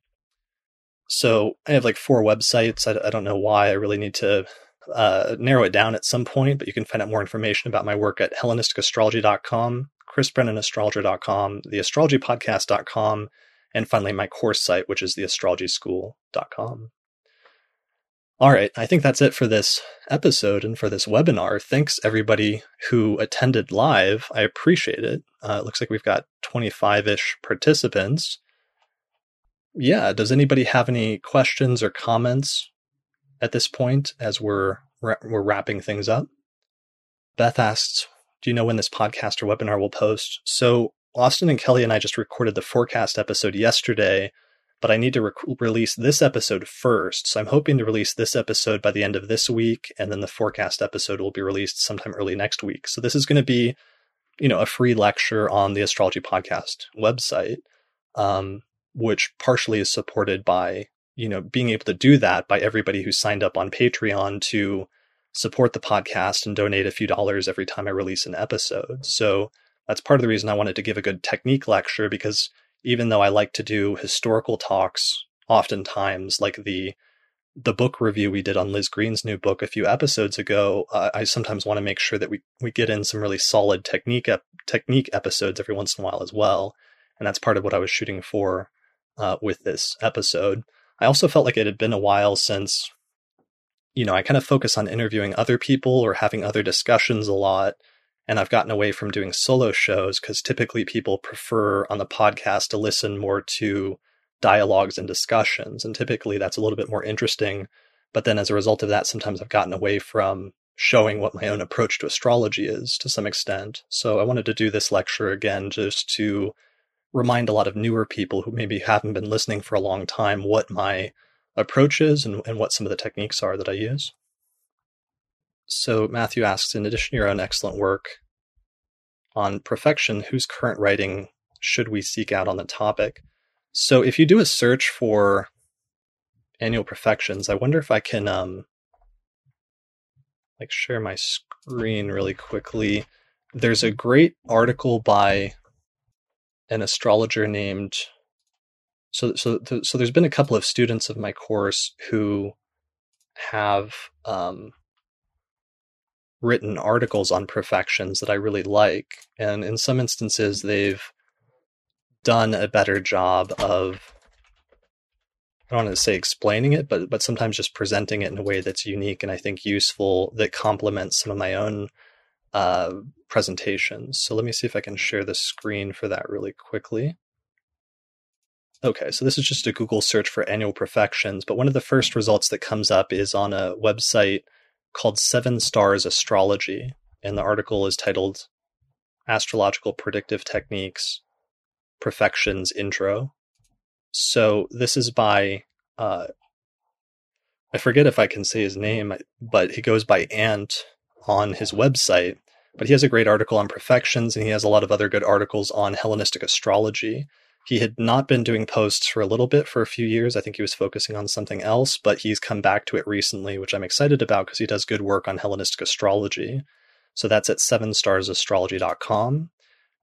So I have like four websites. I, I don't know why. I really need to uh, narrow it down at some point, but you can find out more information about my work at HellenisticAstrology.com, ChrisBrennanAstrologer.com, TheAstrologyPodcast.com, and finally my course site, which is theastrologyschool.com. All right, I think that's it for this episode and for this webinar. Thanks everybody who attended live. I appreciate it. Uh, it looks like we've got 25 ish participants. Yeah, does anybody have any questions or comments at this point as we're we're wrapping things up? Beth asks, "Do you know when this podcast or webinar will post?" So Austin and Kelly and I just recorded the forecast episode yesterday, but I need to rec- release this episode first. So I'm hoping to release this episode by the end of this week, and then the forecast episode will be released sometime early next week. So this is going to be, you know, a free lecture on the Astrology Podcast website. Um, which partially is supported by, you know, being able to do that by everybody who signed up on Patreon to support the podcast and donate a few dollars every time I release an episode. So that's part of the reason I wanted to give a good technique lecture because even though I like to do historical talks oftentimes like the the book review we did on Liz Greene's new book a few episodes ago, I sometimes want to make sure that we, we get in some really solid technique ep- technique episodes every once in a while as well, and that's part of what I was shooting for uh, with this episode. I also felt like it had been a while since, you know, I kind of focus on interviewing other people or having other discussions a lot, and I've gotten away from doing solo shows because typically people prefer on the podcast to listen more to dialogues and discussions. And typically that's a little bit more interesting. But then as a result of that, sometimes I've gotten away from showing what my own approach to astrology is to some extent. So I wanted to do this lecture again just to remind a lot of newer people who maybe haven't been listening for a long time what my approach is and, and what some of the techniques are that I use. So Matthew asks, in addition to your own excellent work on profection, whose current writing should we seek out on the topic? So if you do a search for annual profections, I wonder if I can um like share my screen really quickly. There's a great article by an astrologer named so so so there's been a couple of students of my course who have um, written articles on profections that I really like, and in some instances they've done a better job of I don't want to say explaining it, but but sometimes just presenting it in a way that's unique and I think useful that complements some of my own uh, presentations. So let me see if I can share the screen for that really quickly. Okay, so this is just a Google search for annual profections, but one of the first results that comes up is on a website called Seven Stars Astrology, and the article is titled Astrological Predictive Techniques Profections intro. So this is by uh, I forget if I can say his name, but he goes by Ant on his website. But he has a great article on profections, and he has a lot of other good articles on Hellenistic astrology. He had not been doing posts for a little bit for a few years. I think he was focusing on something else, but he's come back to it recently, which I'm excited about because he does good work on Hellenistic astrology. So that's at sevenstars.astrology.com.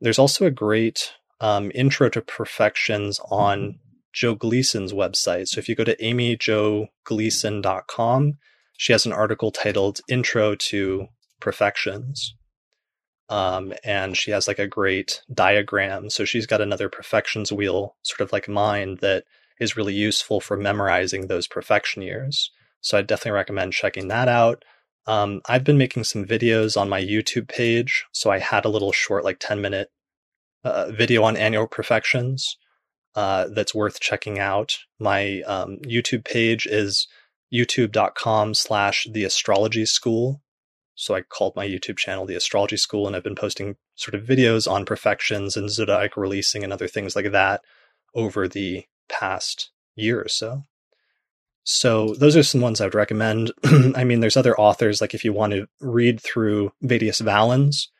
There's also a great um, Intro to profections on Jo Gleason's website. So if you go to amyjogleason.com, she has an article titled Intro to Profections. Um, and she has like a great diagram. So she's got another profections wheel, sort of like mine, that is really useful for memorizing those profection years. So I definitely recommend checking that out. Um, I've been making some videos on my YouTube page. So I had a little short, like 10 minute uh, video on annual profections uh, that's worth checking out. My um, YouTube page is youtube.com slash the astrology school. So I called my YouTube channel the astrology school and I've been posting sort of videos on profections and zodiac releasing and other things like that over the past year or so. So those are some ones I would recommend. [clears throat] I mean, there's other authors, like if you want to read through Vettius Valens,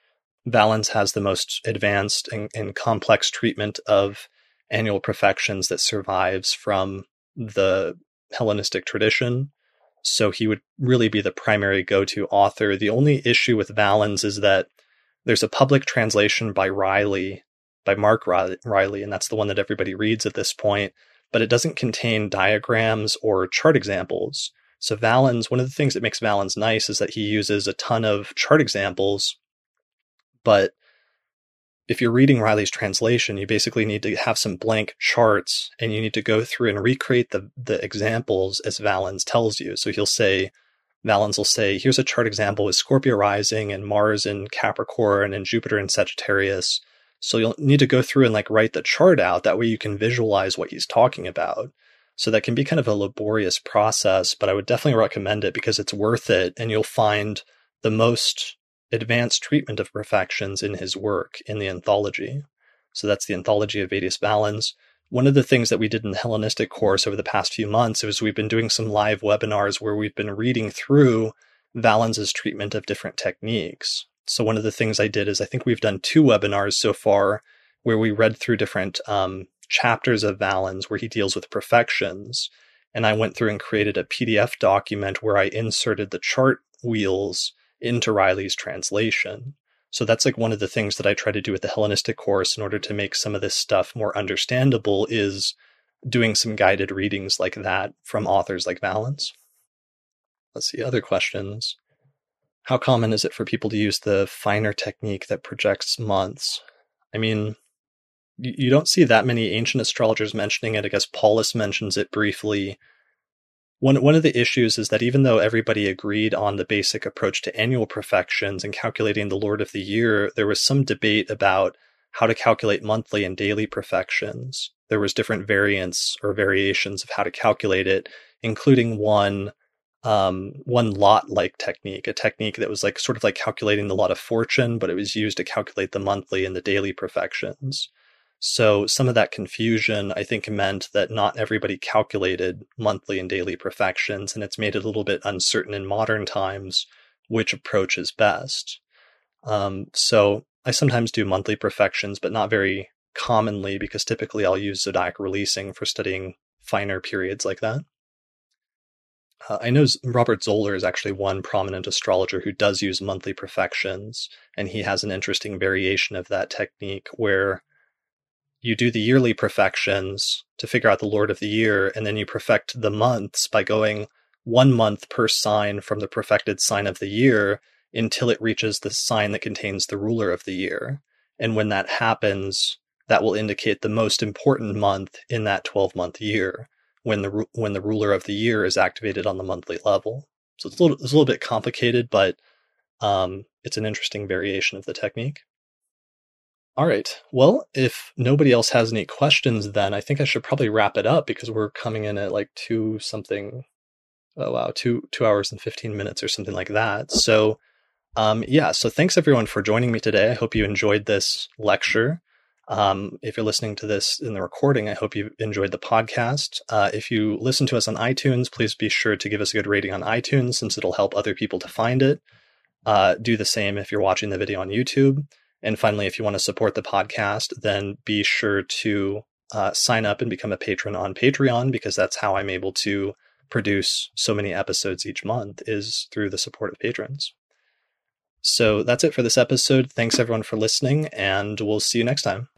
Valens has the most advanced and, and, complex treatment of annual profections that survives from the Hellenistic tradition. So he would really be the primary go to author. The only issue with Valens is that there's a public translation by Riley, by Mark Riley, and that's the one that everybody reads at this point, but it doesn't contain diagrams or chart examples. So Valens, one of the things that makes Valens nice is that he uses a ton of chart examples but if you're reading Riley's translation, you basically need to have some blank charts and you need to go through and recreate the, the examples as Valens tells you. So he'll say, Valens will say, here's a chart example with Scorpio rising and Mars in Capricorn and Jupiter in Sagittarius. So you'll need to go through and like write the chart out. That way you can visualize what he's talking about. So that can be kind of a laborious process, but I would definitely recommend it because it's worth it and you'll find the most advanced treatment of profections in his work in the anthology. So that's the anthology of Vettius Valens. One of the things that we did in the Hellenistic course over the past few months is we've been doing some live webinars where we've been reading through Valens's treatment of different techniques. So one of the things I did is I think we've done two webinars so far where we read through different um, chapters of Valens where he deals with profections. And I went through and created a PDF document where I inserted the chart wheels into Riley's translation. So that's like one of the things that I try to do with the Hellenistic course in order to make some of this stuff more understandable is doing some guided readings like that from authors like Valens. Let's see other questions. How common is it for people to use the finer technique that projects months? I mean, you don't see that many ancient astrologers mentioning it. I guess Paulus mentions it briefly. One one of the issues is that even though everybody agreed on the basic approach to annual profections and calculating the Lord of the Year, there was some debate about how to calculate monthly and daily perfections. There was different variants or variations of how to calculate it, including one um, one lot like technique, a technique that was like sort of like calculating the lot of fortune, but it was used to calculate the monthly and the daily profections. So some of that confusion, I think, meant that not everybody calculated monthly and daily profections, and it's made it a little bit uncertain in modern times which approach is best. Um, so I sometimes do monthly profections, but not very commonly because typically I'll use zodiac releasing for studying finer periods like that. Uh, I know Robert Zoller is actually one prominent astrologer who does use monthly profections, and he has an interesting variation of that technique where you do the yearly profections to figure out the Lord of the year, and then you profect the months by going one month per sign from the profected sign of the year until it reaches the sign that contains the ruler of the year. And when that happens, that will indicate the most important month in that 12 month year when the when the ruler of the year is activated on the monthly level. So it's a little it's a little bit complicated, but um, it's an interesting variation of the technique. All right. Well, if nobody else has any questions, then I think I should probably wrap it up because we're coming in at like two something. Oh wow, two two hours and fifteen minutes or something like that. So, um, yeah. So thanks everyone for joining me today. I hope you enjoyed this lecture. Um, if you're listening to this in the recording, I hope you enjoyed the podcast. Uh, if you listen to us on iTunes, please be sure to give us a good rating on iTunes since it'll help other people to find it. Uh, do the same if you're watching the video on YouTube. And finally, if you want to support the podcast, then be sure to uh, sign up and become a patron on Patreon because that's how I'm able to produce so many episodes each month is through the support of patrons. So that's it for this episode. Thanks everyone for listening, and we'll see you next time.